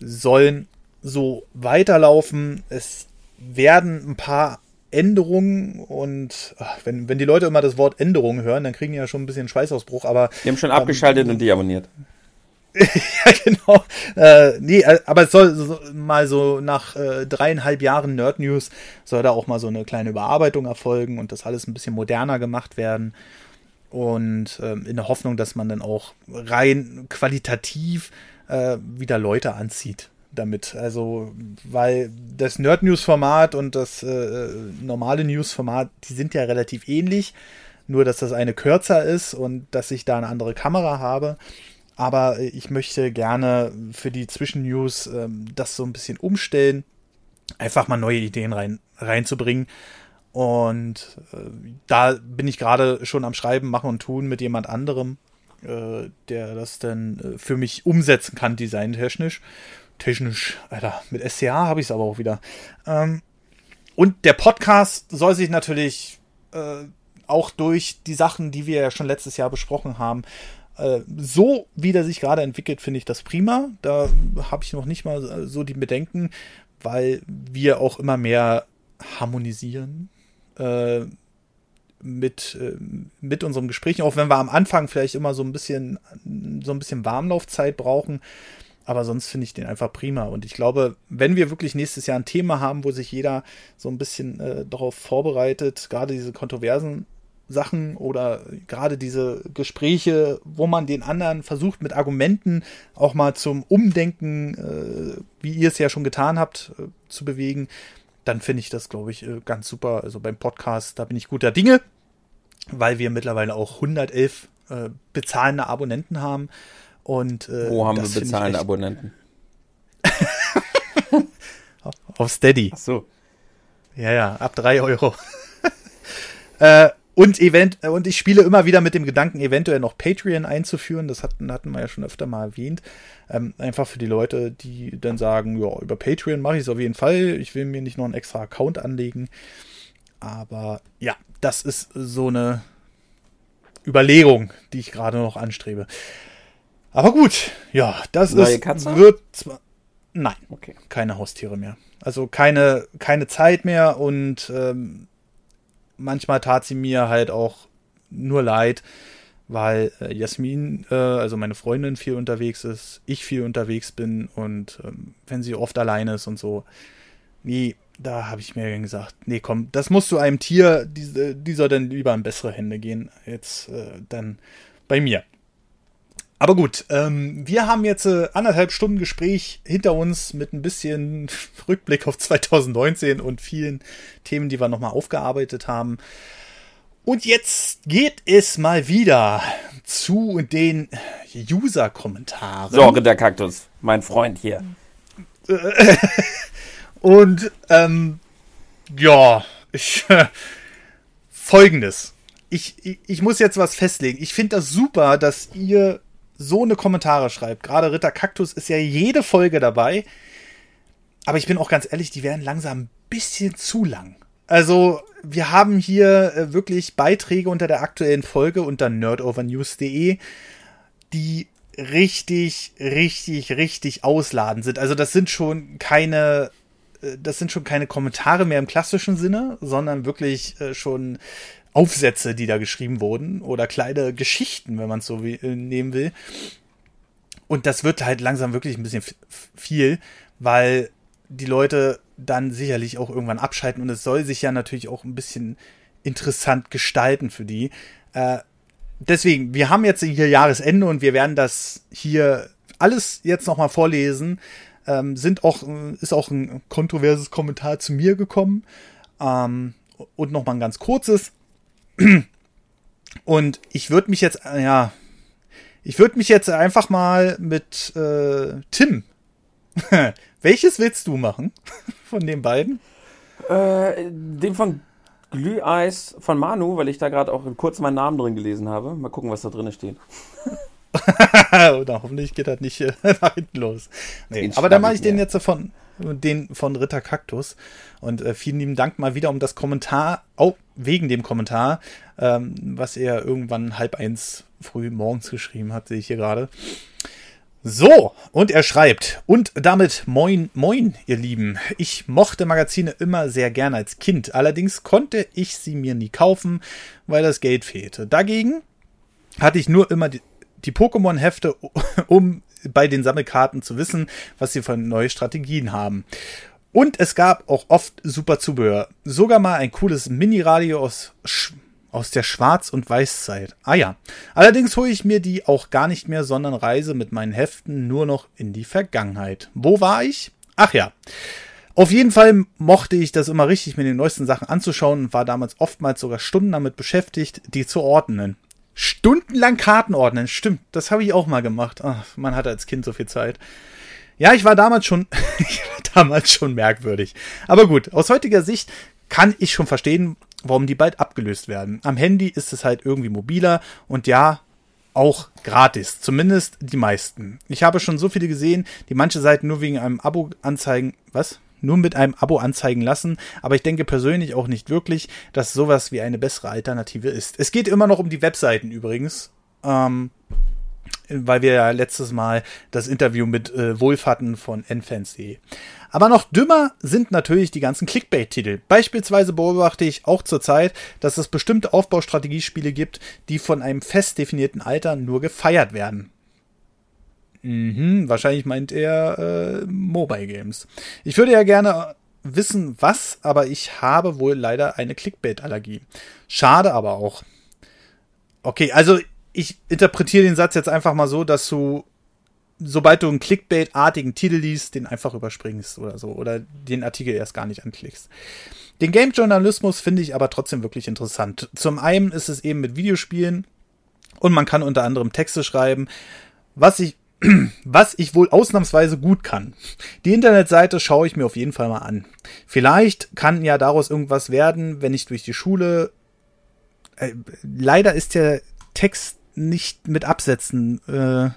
sollen so weiterlaufen. Es werden ein paar Änderungen und ach, wenn, wenn die Leute immer das Wort Änderungen hören, dann kriegen die ja schon ein bisschen Schweißausbruch, aber. Die haben schon abgeschaltet ähm, und deabonniert. [laughs] ja, genau. Äh, nee, äh, aber es soll so, mal so nach äh, dreieinhalb Jahren Nerd News soll da auch mal so eine kleine Überarbeitung erfolgen und das alles ein bisschen moderner gemacht werden. Und ähm, in der Hoffnung, dass man dann auch rein qualitativ äh, wieder Leute anzieht damit. Also, weil das Nerd News Format und das äh, normale News Format, die sind ja relativ ähnlich. Nur, dass das eine kürzer ist und dass ich da eine andere Kamera habe aber ich möchte gerne für die Zwischennews ähm, das so ein bisschen umstellen, einfach mal neue Ideen rein, reinzubringen. Und äh, da bin ich gerade schon am Schreiben, machen und tun mit jemand anderem, äh, der das dann äh, für mich umsetzen kann, designtechnisch. Technisch, Alter, mit SCA habe ich es aber auch wieder. Ähm, und der Podcast soll sich natürlich äh, auch durch die Sachen, die wir ja schon letztes Jahr besprochen haben, äh, so wie der sich gerade entwickelt, finde ich das prima. Da habe ich noch nicht mal so die Bedenken, weil wir auch immer mehr harmonisieren äh, mit, äh, mit unserem Gespräch, auch wenn wir am Anfang vielleicht immer so ein bisschen so ein bisschen Warmlaufzeit brauchen. Aber sonst finde ich den einfach prima. Und ich glaube, wenn wir wirklich nächstes Jahr ein Thema haben, wo sich jeder so ein bisschen äh, darauf vorbereitet, gerade diese kontroversen Sachen oder gerade diese Gespräche, wo man den anderen versucht mit Argumenten auch mal zum Umdenken, äh, wie ihr es ja schon getan habt, äh, zu bewegen, dann finde ich das, glaube ich, äh, ganz super. Also beim Podcast, da bin ich guter Dinge, weil wir mittlerweile auch 111 äh, bezahlende Abonnenten haben. Und, äh, wo haben wir bezahlende Abonnenten? [laughs] Auf Steady. Ach so. Ja, ja, ab drei Euro. [laughs] äh, und, event äh, und ich spiele immer wieder mit dem Gedanken, eventuell noch Patreon einzuführen. Das hatten, hatten wir ja schon öfter mal erwähnt. Ähm, einfach für die Leute, die dann sagen, ja, über Patreon mache ich es auf jeden Fall. Ich will mir nicht noch einen extra Account anlegen. Aber ja, das ist so eine Überlegung, die ich gerade noch anstrebe. Aber gut, ja, das Neue ist, Katze? wird zwar, nein, Okay. keine Haustiere mehr. Also keine, keine Zeit mehr und ähm, manchmal tat sie mir halt auch nur leid, weil äh, Jasmin, äh, also meine Freundin, viel unterwegs ist, ich viel unterwegs bin und ähm, wenn sie oft alleine ist und so, nee, da habe ich mir gesagt, nee, komm, das musst du einem Tier, die, die soll dann lieber in bessere Hände gehen, jetzt äh, dann bei mir. Aber gut, ähm, wir haben jetzt äh, anderthalb Stunden Gespräch hinter uns mit ein bisschen [laughs] Rückblick auf 2019 und vielen Themen, die wir nochmal aufgearbeitet haben. Und jetzt geht es mal wieder zu den User-Kommentaren. Sorge der Kaktus, mein Freund hier. [laughs] Und ähm, ja, ich, [laughs] folgendes. Ich, ich, ich muss jetzt was festlegen. Ich finde das super, dass ihr so eine Kommentare schreibt. Gerade Ritter Kaktus ist ja jede Folge dabei. Aber ich bin auch ganz ehrlich, die werden langsam ein bisschen zu lang. Also, wir haben hier äh, wirklich Beiträge unter der aktuellen Folge unter nerdovernews.de, die richtig, richtig, richtig ausladend sind. Also, das sind schon keine äh, das sind schon keine Kommentare mehr im klassischen Sinne, sondern wirklich äh, schon Aufsätze, die da geschrieben wurden oder kleine Geschichten, wenn man es so wie, äh, nehmen will. Und das wird halt langsam wirklich ein bisschen viel, weil die Leute dann sicherlich auch irgendwann abschalten und es soll sich ja natürlich auch ein bisschen interessant gestalten für die. Äh, deswegen, wir haben jetzt hier Jahresende und wir werden das hier alles jetzt nochmal vorlesen ähm, sind auch, ist auch ein kontroverses Kommentar zu mir gekommen. Ähm, und noch mal ein ganz kurzes. Und ich würde mich jetzt, äh, ja, ich würde mich jetzt einfach mal mit äh, Tim. [laughs] Welches willst du machen [laughs] von den beiden? Äh, den von Glüheis von Manu, weil ich da gerade auch kurz meinen Namen drin gelesen habe. Mal gucken, was da drin steht. [laughs] Oder hoffentlich geht das nicht äh, nach hinten los. Nee, aber dann mache ich den jetzt von den von Ritter Kaktus. Und äh, vielen lieben Dank mal wieder um das Kommentar, auch wegen dem Kommentar, ähm, was er irgendwann halb eins früh morgens geschrieben hat, sehe ich hier gerade. So, und er schreibt, und damit moin, moin, ihr Lieben. Ich mochte Magazine immer sehr gern als Kind. Allerdings konnte ich sie mir nie kaufen, weil das Geld fehlte. Dagegen hatte ich nur immer die, die Pokémon-Hefte, um bei den Sammelkarten zu wissen, was sie für neue Strategien haben. Und es gab auch oft super Zubehör. Sogar mal ein cooles Mini-Radio aus, aus der Schwarz- und Weißzeit. Ah ja. Allerdings hole ich mir die auch gar nicht mehr, sondern reise mit meinen Heften nur noch in die Vergangenheit. Wo war ich? Ach ja. Auf jeden Fall mochte ich das immer richtig, mir die neuesten Sachen anzuschauen und war damals oftmals sogar Stunden damit beschäftigt, die zu ordnen. Stundenlang Karten ordnen, stimmt, das habe ich auch mal gemacht. Ach, man hatte als Kind so viel Zeit. Ja, ich war damals schon, [laughs] ich war damals schon merkwürdig. Aber gut, aus heutiger Sicht kann ich schon verstehen, warum die bald abgelöst werden. Am Handy ist es halt irgendwie mobiler und ja, auch gratis. Zumindest die meisten. Ich habe schon so viele gesehen, die manche Seiten nur wegen einem Abo anzeigen. Was? nur mit einem Abo anzeigen lassen. Aber ich denke persönlich auch nicht wirklich, dass sowas wie eine bessere Alternative ist. Es geht immer noch um die Webseiten übrigens. Ähm, weil wir ja letztes Mal das Interview mit äh, Wolf hatten von nfans.de. Aber noch dümmer sind natürlich die ganzen Clickbait-Titel. Beispielsweise beobachte ich auch zurzeit, dass es bestimmte Aufbaustrategiespiele gibt, die von einem fest definierten Alter nur gefeiert werden. Mhm, wahrscheinlich meint er äh, Mobile Games. Ich würde ja gerne wissen, was, aber ich habe wohl leider eine Clickbait-Allergie. Schade aber auch. Okay, also ich interpretiere den Satz jetzt einfach mal so, dass du, sobald du einen Clickbait-artigen Titel liest, den einfach überspringst oder so, oder den Artikel erst gar nicht anklickst. Den Game-Journalismus finde ich aber trotzdem wirklich interessant. Zum einen ist es eben mit Videospielen und man kann unter anderem Texte schreiben. Was ich [clears throat] was ich wohl ausnahmsweise gut kann. Die Internetseite schaue ich mir auf jeden Fall mal an. Vielleicht kann ja daraus irgendwas werden, wenn ich durch die Schule. Äh, leider ist der Text nicht mit Absätzen. Äh,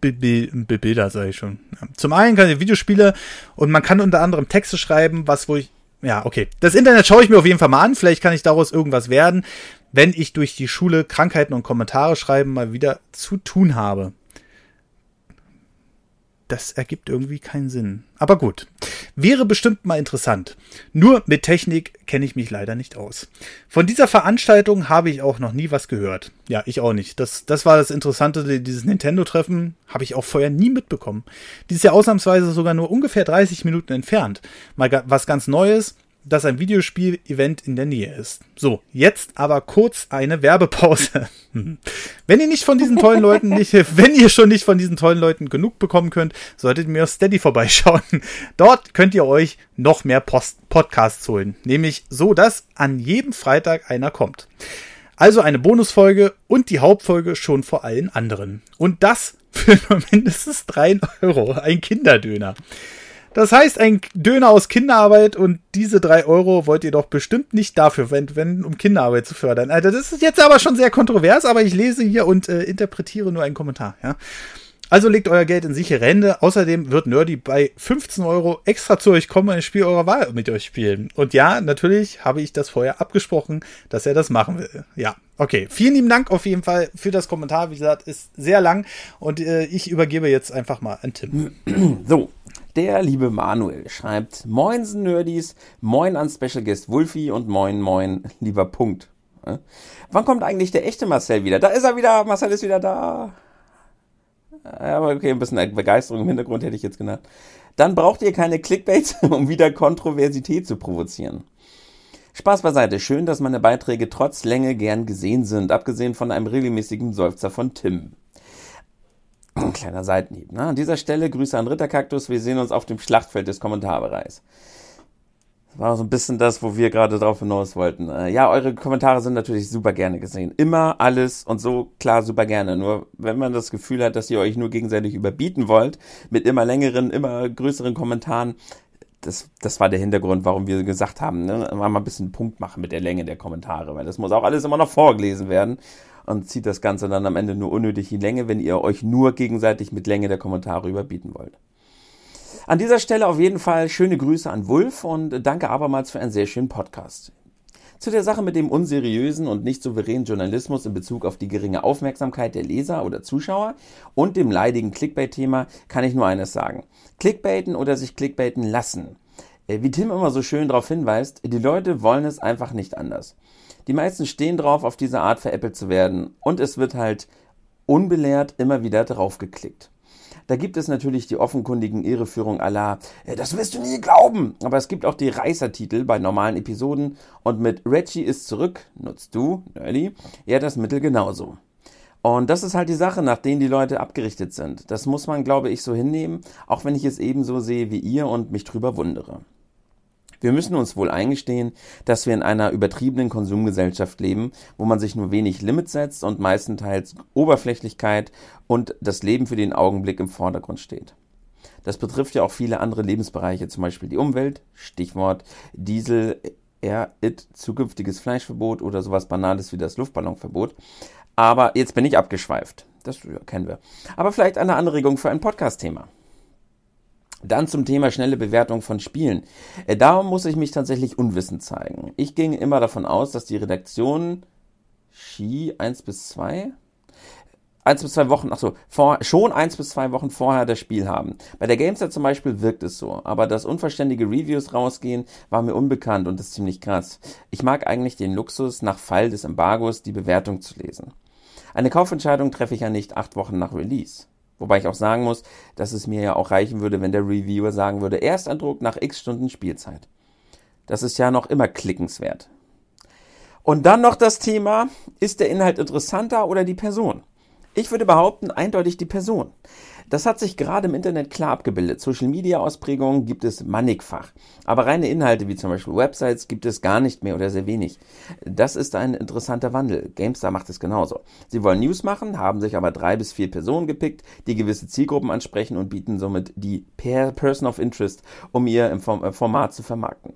Bilder, sage ich schon. Zum einen kann ich Videospiele und man kann unter anderem Texte schreiben, was wo ich ja, okay. Das Internet schaue ich mir auf jeden Fall mal an. Vielleicht kann ich daraus irgendwas werden wenn ich durch die Schule Krankheiten und Kommentare schreiben mal wieder zu tun habe. Das ergibt irgendwie keinen Sinn. Aber gut, wäre bestimmt mal interessant. Nur mit Technik kenne ich mich leider nicht aus. Von dieser Veranstaltung habe ich auch noch nie was gehört. Ja, ich auch nicht. Das, das war das Interessante, dieses Nintendo-Treffen habe ich auch vorher nie mitbekommen. Dieses Jahr ausnahmsweise sogar nur ungefähr 30 Minuten entfernt. Mal was ganz Neues dass ein Videospiel-Event in der Nähe ist. So, jetzt aber kurz eine Werbepause. [laughs] wenn ihr nicht von diesen tollen Leuten nicht, [laughs] wenn ihr schon nicht von diesen tollen Leuten genug bekommen könnt, solltet ihr mir auf Steady vorbeischauen. [laughs] Dort könnt ihr euch noch mehr Post Podcasts holen. Nämlich so, dass an jedem Freitag einer kommt. Also eine Bonusfolge und die Hauptfolge schon vor allen anderen. Und das für nur mindestens drei Euro. Ein Kinderdöner. Das heißt, ein Döner aus Kinderarbeit und diese drei Euro wollt ihr doch bestimmt nicht dafür verwenden, um Kinderarbeit zu fördern. Alter, das ist jetzt aber schon sehr kontrovers, aber ich lese hier und äh, interpretiere nur einen Kommentar, ja. Also legt euer Geld in sichere Hände. Außerdem wird Nerdy bei 15 Euro extra zu euch kommen und ein Spiel eurer Wahl mit euch spielen. Und ja, natürlich habe ich das vorher abgesprochen, dass er das machen will. Ja, okay. Vielen lieben Dank auf jeden Fall für das Kommentar. Wie gesagt, ist sehr lang und äh, ich übergebe jetzt einfach mal an Tim. So, der liebe Manuel schreibt, Moinsen Nerdies, moin an Special Guest Wulfi und moin moin, lieber Punkt. Wann kommt eigentlich der echte Marcel wieder? Da ist er wieder, Marcel ist wieder da. Aber okay, ein bisschen Begeisterung im Hintergrund hätte ich jetzt genannt. Dann braucht ihr keine Clickbaits, [laughs] um wieder Kontroversität zu provozieren. Spaß beiseite, schön, dass meine Beiträge trotz Länge gern gesehen sind, abgesehen von einem regelmäßigen Seufzer von Tim. Ein kleiner Seitenhieb. Ne? An dieser Stelle Grüße an Ritterkaktus. Wir sehen uns auf dem Schlachtfeld des Kommentarbereichs. Das war so ein bisschen das, wo wir gerade drauf hinaus wollten. Äh, ja, eure Kommentare sind natürlich super gerne gesehen. Immer alles und so klar super gerne. Nur wenn man das Gefühl hat, dass ihr euch nur gegenseitig überbieten wollt, mit immer längeren, immer größeren Kommentaren, das, das war der Hintergrund, warum wir gesagt haben, ne, mal ein bisschen Punkt machen mit der Länge der Kommentare, weil das muss auch alles immer noch vorgelesen werden und zieht das Ganze dann am Ende nur unnötig in Länge, wenn ihr euch nur gegenseitig mit Länge der Kommentare überbieten wollt. An dieser Stelle auf jeden Fall schöne Grüße an Wulf und danke abermals für einen sehr schönen Podcast. Zu der Sache mit dem unseriösen und nicht souveränen Journalismus in Bezug auf die geringe Aufmerksamkeit der Leser oder Zuschauer und dem leidigen Clickbait-Thema kann ich nur eines sagen. Clickbaiten oder sich clickbaiten lassen. Äh, wie Tim immer so schön darauf hinweist, die Leute wollen es einfach nicht anders. Die meisten stehen drauf, auf diese Art veräppelt zu werden und es wird halt unbelehrt immer wieder draufgeklickt. Da gibt es natürlich die offenkundigen Irreführungen aller, das wirst du nie glauben. Aber es gibt auch die Reißertitel bei normalen Episoden und mit Reggie ist zurück, nutzt du, Nerdy, ja das Mittel genauso. Und das ist halt die Sache, nach denen die Leute abgerichtet sind. Das muss man, glaube ich, so hinnehmen, auch wenn ich es ebenso sehe wie ihr und mich drüber wundere. Wir müssen uns wohl eingestehen, dass wir in einer übertriebenen Konsumgesellschaft leben, wo man sich nur wenig Limits setzt und meistenteils Oberflächlichkeit und das Leben für den Augenblick im Vordergrund steht. Das betrifft ja auch viele andere Lebensbereiche, zum Beispiel die Umwelt, Stichwort Diesel, R, It, zukünftiges Fleischverbot oder sowas Banales wie das Luftballonverbot. Aber jetzt bin ich abgeschweift. Das kennen wir. Aber vielleicht eine Anregung für ein Podcast-Thema. Dann zum Thema schnelle Bewertung von Spielen. Äh, da muss ich mich tatsächlich unwissend zeigen. Ich ging immer davon aus, dass die Redaktion Ski 1 bis 2 1 bis 2 Wochen, ach so, vor, schon 1 bis 2 Wochen vorher das Spiel haben. Bei der Gamestar zum Beispiel wirkt es so, aber dass unverständige Reviews rausgehen, war mir unbekannt und ist ziemlich krass. Ich mag eigentlich den Luxus, nach Fall des Embargos die Bewertung zu lesen. Eine Kaufentscheidung treffe ich ja nicht acht Wochen nach Release. Wobei ich auch sagen muss, dass es mir ja auch reichen würde, wenn der Reviewer sagen würde, Ersteindruck nach x Stunden Spielzeit. Das ist ja noch immer klickenswert. Und dann noch das Thema, ist der Inhalt interessanter oder die Person? Ich würde behaupten, eindeutig die Person. Das hat sich gerade im Internet klar abgebildet. Social Media Ausprägungen gibt es mannigfach. Aber reine Inhalte wie zum Beispiel Websites gibt es gar nicht mehr oder sehr wenig. Das ist ein interessanter Wandel. GameStar macht es genauso. Sie wollen News machen, haben sich aber drei bis vier Personen gepickt, die gewisse Zielgruppen ansprechen und bieten somit die Person of Interest, um ihr im äh, Format zu vermarkten.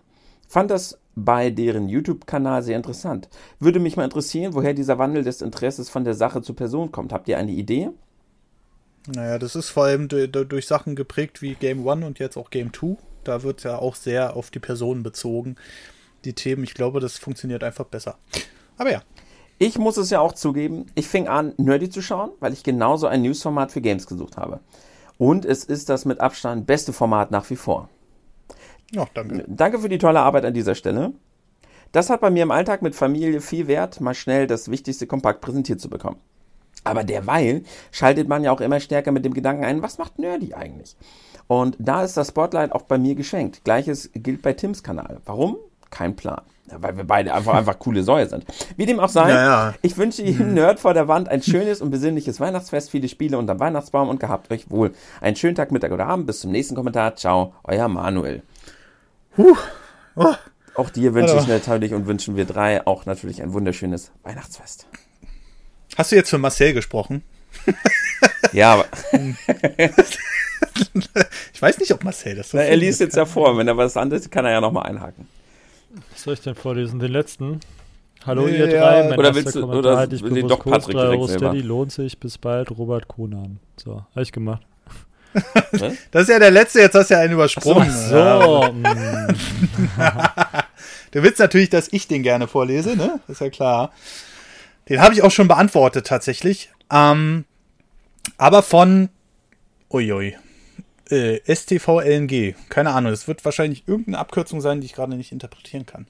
Fand das bei deren YouTube-Kanal sehr interessant. Würde mich mal interessieren, woher dieser Wandel des Interesses von der Sache zur Person kommt. Habt ihr eine Idee? Naja, das ist vor allem durch Sachen geprägt wie Game One und jetzt auch Game Two. Da wird ja auch sehr auf die Personen bezogen. Die Themen, ich glaube, das funktioniert einfach besser. Aber ja. Ich muss es ja auch zugeben, ich fing an, Nerdy zu schauen, weil ich genauso ein Newsformat für Games gesucht habe. Und es ist das mit Abstand beste Format nach wie vor. Ja, danke. Danke für die tolle Arbeit an dieser Stelle. Das hat bei mir im Alltag mit Familie viel Wert, mal schnell das Wichtigste kompakt präsentiert zu bekommen. Aber derweil schaltet man ja auch immer stärker mit dem Gedanken ein, was macht Nerdy eigentlich? Und da ist das Spotlight auch bei mir geschenkt. Gleiches gilt bei Tims Kanal. Warum? Kein Plan. Weil wir beide einfach, einfach coole Säue sind. Wie dem auch sei, Ja, ja. ich wünsche jedem Nerd vor der Wand ein schönes und besinnliches Weihnachtsfest, viele Spiele unterm Weihnachtsbaum und gehabt euch wohl. Einen schönen Tag, Mittag oder Abend. Bis zum nächsten Kommentar. Ciao, euer Manuel. Huh. Oh. Auch dir wünsche ich natürlich und wünschen wir drei auch natürlich ein wunderschönes Weihnachtsfest. Hast du jetzt für Marcel gesprochen? Ja, aber [laughs] Ich weiß nicht, ob Marcel das so na, er liest jetzt ja vor. Wenn er was anderes, kann er ja nochmal einhaken. Was soll ich denn vorlesen? Den letzten? Hallo Nee, ihr ja. drei, mein Oder willst du- Kommentar oder ich bewusst doch Patrick 3 direkt Euro selber? Steady lohnt sich, bis bald, Robert Konan. So, habe ich gemacht. [laughs] Das ist ja der letzte, jetzt hast du ja einen übersprungen. Ja. So, mm, Du willst natürlich, dass ich den gerne vorlese, ne? Ist ja klar. Den habe ich auch schon beantwortet tatsächlich. Ähm, aber von uiui, äh, STVLNG. Keine Ahnung, das wird wahrscheinlich irgendeine Abkürzung sein, die ich gerade nicht interpretieren kann.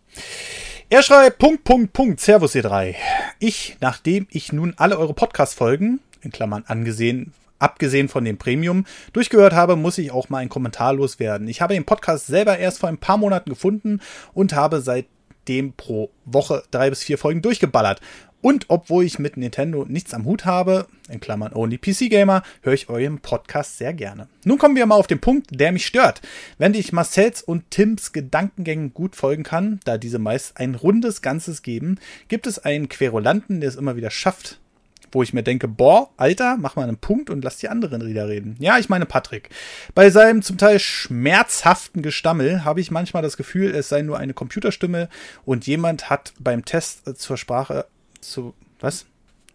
Er schreibt, Punkt, Punkt, Punkt, Servus ihr drei. Ich, nachdem ich nun alle eure Podcast-Folgen, in Klammern angesehen, abgesehen von dem Premium, durchgehört habe, muss ich auch mal einen Kommentar loswerden. Ich habe den Podcast selber erst vor ein paar Monaten gefunden und habe seitdem pro Woche drei bis vier Folgen durchgeballert. Und obwohl ich mit Nintendo nichts am Hut habe, in Klammern Only PC Gamer, höre ich euren Podcast sehr gerne. Nun kommen wir mal auf den Punkt, der mich stört. Wenn ich Marcells und Tims Gedankengängen gut folgen kann, da diese meist ein rundes Ganzes geben, gibt es einen Querulanten, der es immer wieder schafft, wo ich mir denke, boah, Alter, mach mal einen Punkt und lass die anderen wieder reden. Ja, ich meine Patrick. Bei seinem zum Teil schmerzhaften Gestammel habe ich manchmal das Gefühl, es sei nur eine Computerstimme und jemand hat beim Test zur Sprache zu was?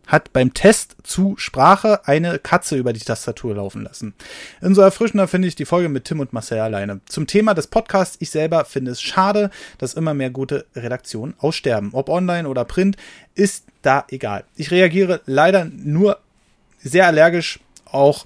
Hat beim Test zu Sprache eine Katze über die Tastatur laufen lassen. Umso erfrischender finde ich die Folge mit Tim und Marcel alleine. Zum Thema des Podcasts, ich selber finde es schade, dass immer mehr gute Redaktionen aussterben. Ob online oder print, ist da egal. Ich reagiere leider nur sehr allergisch auch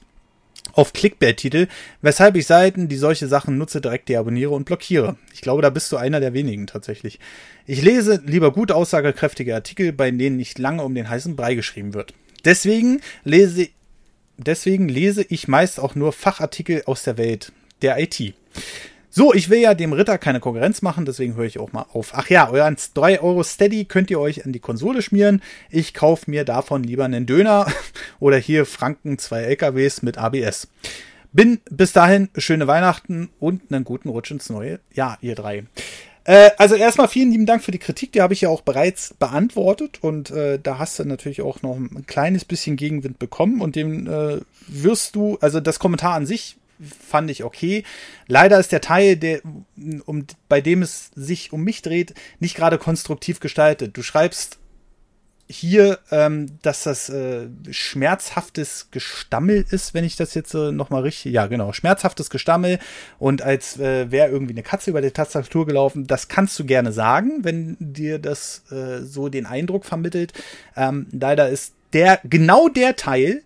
auf Clickbait-Titel, weshalb ich Seiten, die solche Sachen nutze, direkt deabonniere und blockiere. Ich glaube, da bist du einer der wenigen tatsächlich. Ich lese lieber gut aussagekräftige Artikel, bei denen nicht lange um den heißen Brei geschrieben wird. Deswegen lese, deswegen lese ich meist auch nur Fachartikel aus der Welt der IT. So, ich will ja dem Ritter keine Konkurrenz machen, deswegen höre ich auch mal auf. Ach ja, euren 3 Euro Steady könnt ihr euch an die Konsole schmieren. Ich kaufe mir davon lieber einen Döner [laughs] oder hier Franken zwei LKWs mit ABS. Bin bis dahin schöne Weihnachten und einen guten Rutsch ins neue Jahr, ihr drei. Äh, also erstmal vielen lieben Dank für die Kritik, die habe ich ja auch bereits beantwortet und äh, da hast du natürlich auch noch ein kleines bisschen Gegenwind bekommen und dem äh, wirst du, also das Kommentar an sich fand ich okay. Leider ist der Teil, der, um, bei dem es sich um mich dreht, nicht gerade konstruktiv gestaltet. Du schreibst hier, ähm, dass das äh, schmerzhaftes Gestammel ist, wenn ich das jetzt äh, nochmal richtig, ja genau, schmerzhaftes Gestammel und als äh, wäre irgendwie eine Katze über die Tastatur gelaufen. Das kannst du gerne sagen, wenn dir das äh, so den Eindruck vermittelt. Ähm, leider ist der, genau der Teil,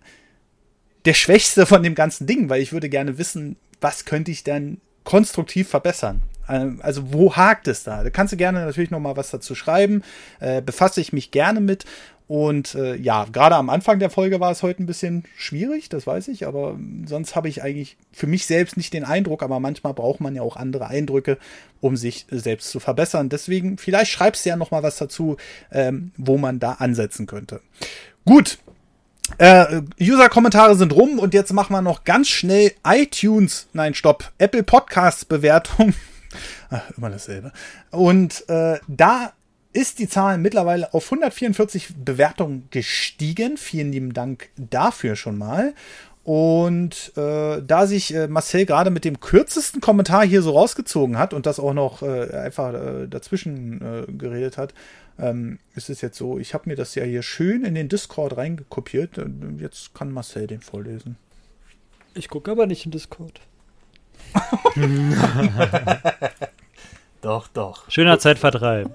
der schwächste von dem ganzen Ding, weil ich würde gerne wissen, was könnte ich dann konstruktiv verbessern. Ähm, Also wo hakt es da? Da kannst du gerne natürlich noch mal was dazu schreiben. Äh, befasse ich mich gerne mit. Und äh, ja, gerade am Anfang der Folge war es heute ein bisschen schwierig, das weiß ich, aber sonst habe ich eigentlich für mich selbst nicht den Eindruck, aber manchmal braucht man ja auch andere Eindrücke, um sich selbst zu verbessern. Deswegen, vielleicht schreibst du ja noch mal was dazu, ähm, wo man da ansetzen könnte. Gut, äh, User-Kommentare sind rum und jetzt machen wir noch ganz schnell iTunes, nein, stopp, Apple Podcasts Bewertung. [laughs] Ach, immer dasselbe. Und äh, da ist die Zahl mittlerweile auf 144 Bewertungen gestiegen. Vielen lieben Dank dafür schon mal. Und äh, da sich äh, Marcel gerade mit dem kürzesten Kommentar hier so rausgezogen hat und das auch noch äh, einfach äh, dazwischen äh, geredet hat, ähm, ist es jetzt so, ich habe mir das ja hier schön in den Discord reingekopiert. Jetzt kann Marcel den vorlesen. Ich gucke aber nicht in Discord. [laughs] doch, doch. Schöner Zeitvertreib.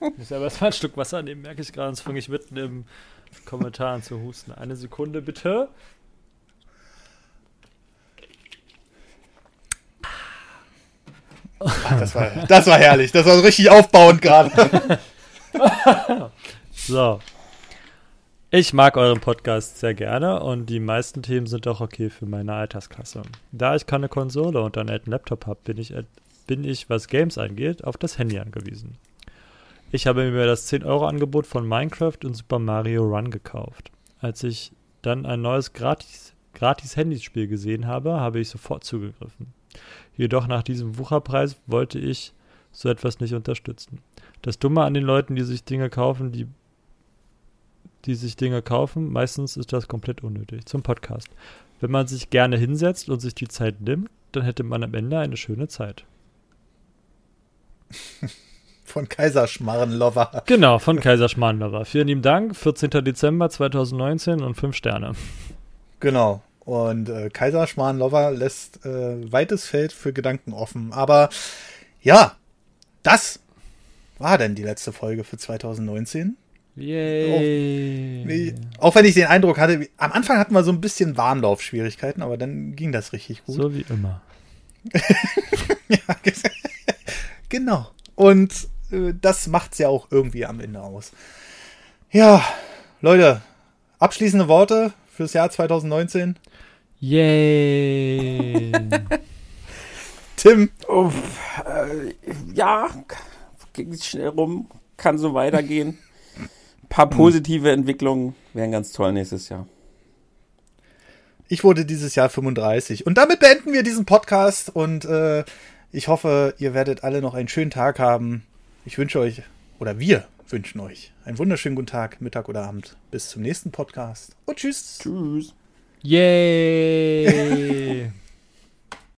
Ich muss aber erstmal ein Stück Wasser nehmen, merke ich gerade, sonst fange ich mitten im Kommentar an zu husten. Eine Sekunde bitte. Das, war, das war herrlich, das war richtig aufbauend gerade. [laughs] [laughs] So. Ich mag euren Podcast sehr gerne und die meisten Themen sind auch okay für meine Altersklasse. Da ich keine Konsole und einen alten Laptop habe, bin ich, bin ich, was Games angeht, auf das Handy angewiesen. Ich habe mir das 10-Euro-Angebot von Minecraft und Super Mario Run gekauft. Als ich dann ein neues gratis, gratis Handyspiel gesehen habe, habe ich sofort zugegriffen. Jedoch nach diesem Wucherpreis wollte ich so etwas nicht unterstützen. Das Dumme an den Leuten, die sich Dinge kaufen, die die sich Dinge kaufen, meistens ist das komplett unnötig. Zum Podcast. Wenn man sich gerne hinsetzt und sich die Zeit nimmt, dann hätte man am Ende eine schöne Zeit. [laughs] Von Kaiserschmarrenlover. Genau, von Kaiserschmarrenlover. Vielen lieben Dank. 14. Dezember 2019 und 5 Sterne. Genau. Und äh, Kaiserschmarrenlover lässt äh, weites Feld für Gedanken offen. Aber ja, das war denn die letzte Folge für 2019. Yay. Auch, auch, wenn ich den Eindruck hatte, wie, am Anfang hatten wir so ein bisschen Warnlaufschwierigkeiten, aber dann ging das richtig gut. So wie immer. [laughs] ja, genau. Und äh, das macht's ja auch irgendwie am Ende aus. Ja, Leute, abschließende Worte fürs Jahr 2019. Yay. [laughs] Tim. Oh, äh, ja, schnell rum, kann so weitergehen paar hm. positive Entwicklungen wären ganz toll nächstes Jahr. Ich wurde dieses Jahr 35. Und damit beenden wir diesen Podcast und äh, ich hoffe, ihr werdet alle noch einen schönen Tag haben. Ich wünsche euch, oder wir wünschen euch einen wunderschönen guten Tag, Mittag oder Abend. Bis zum nächsten Podcast und tschüss. Tschüss. Yay! [laughs]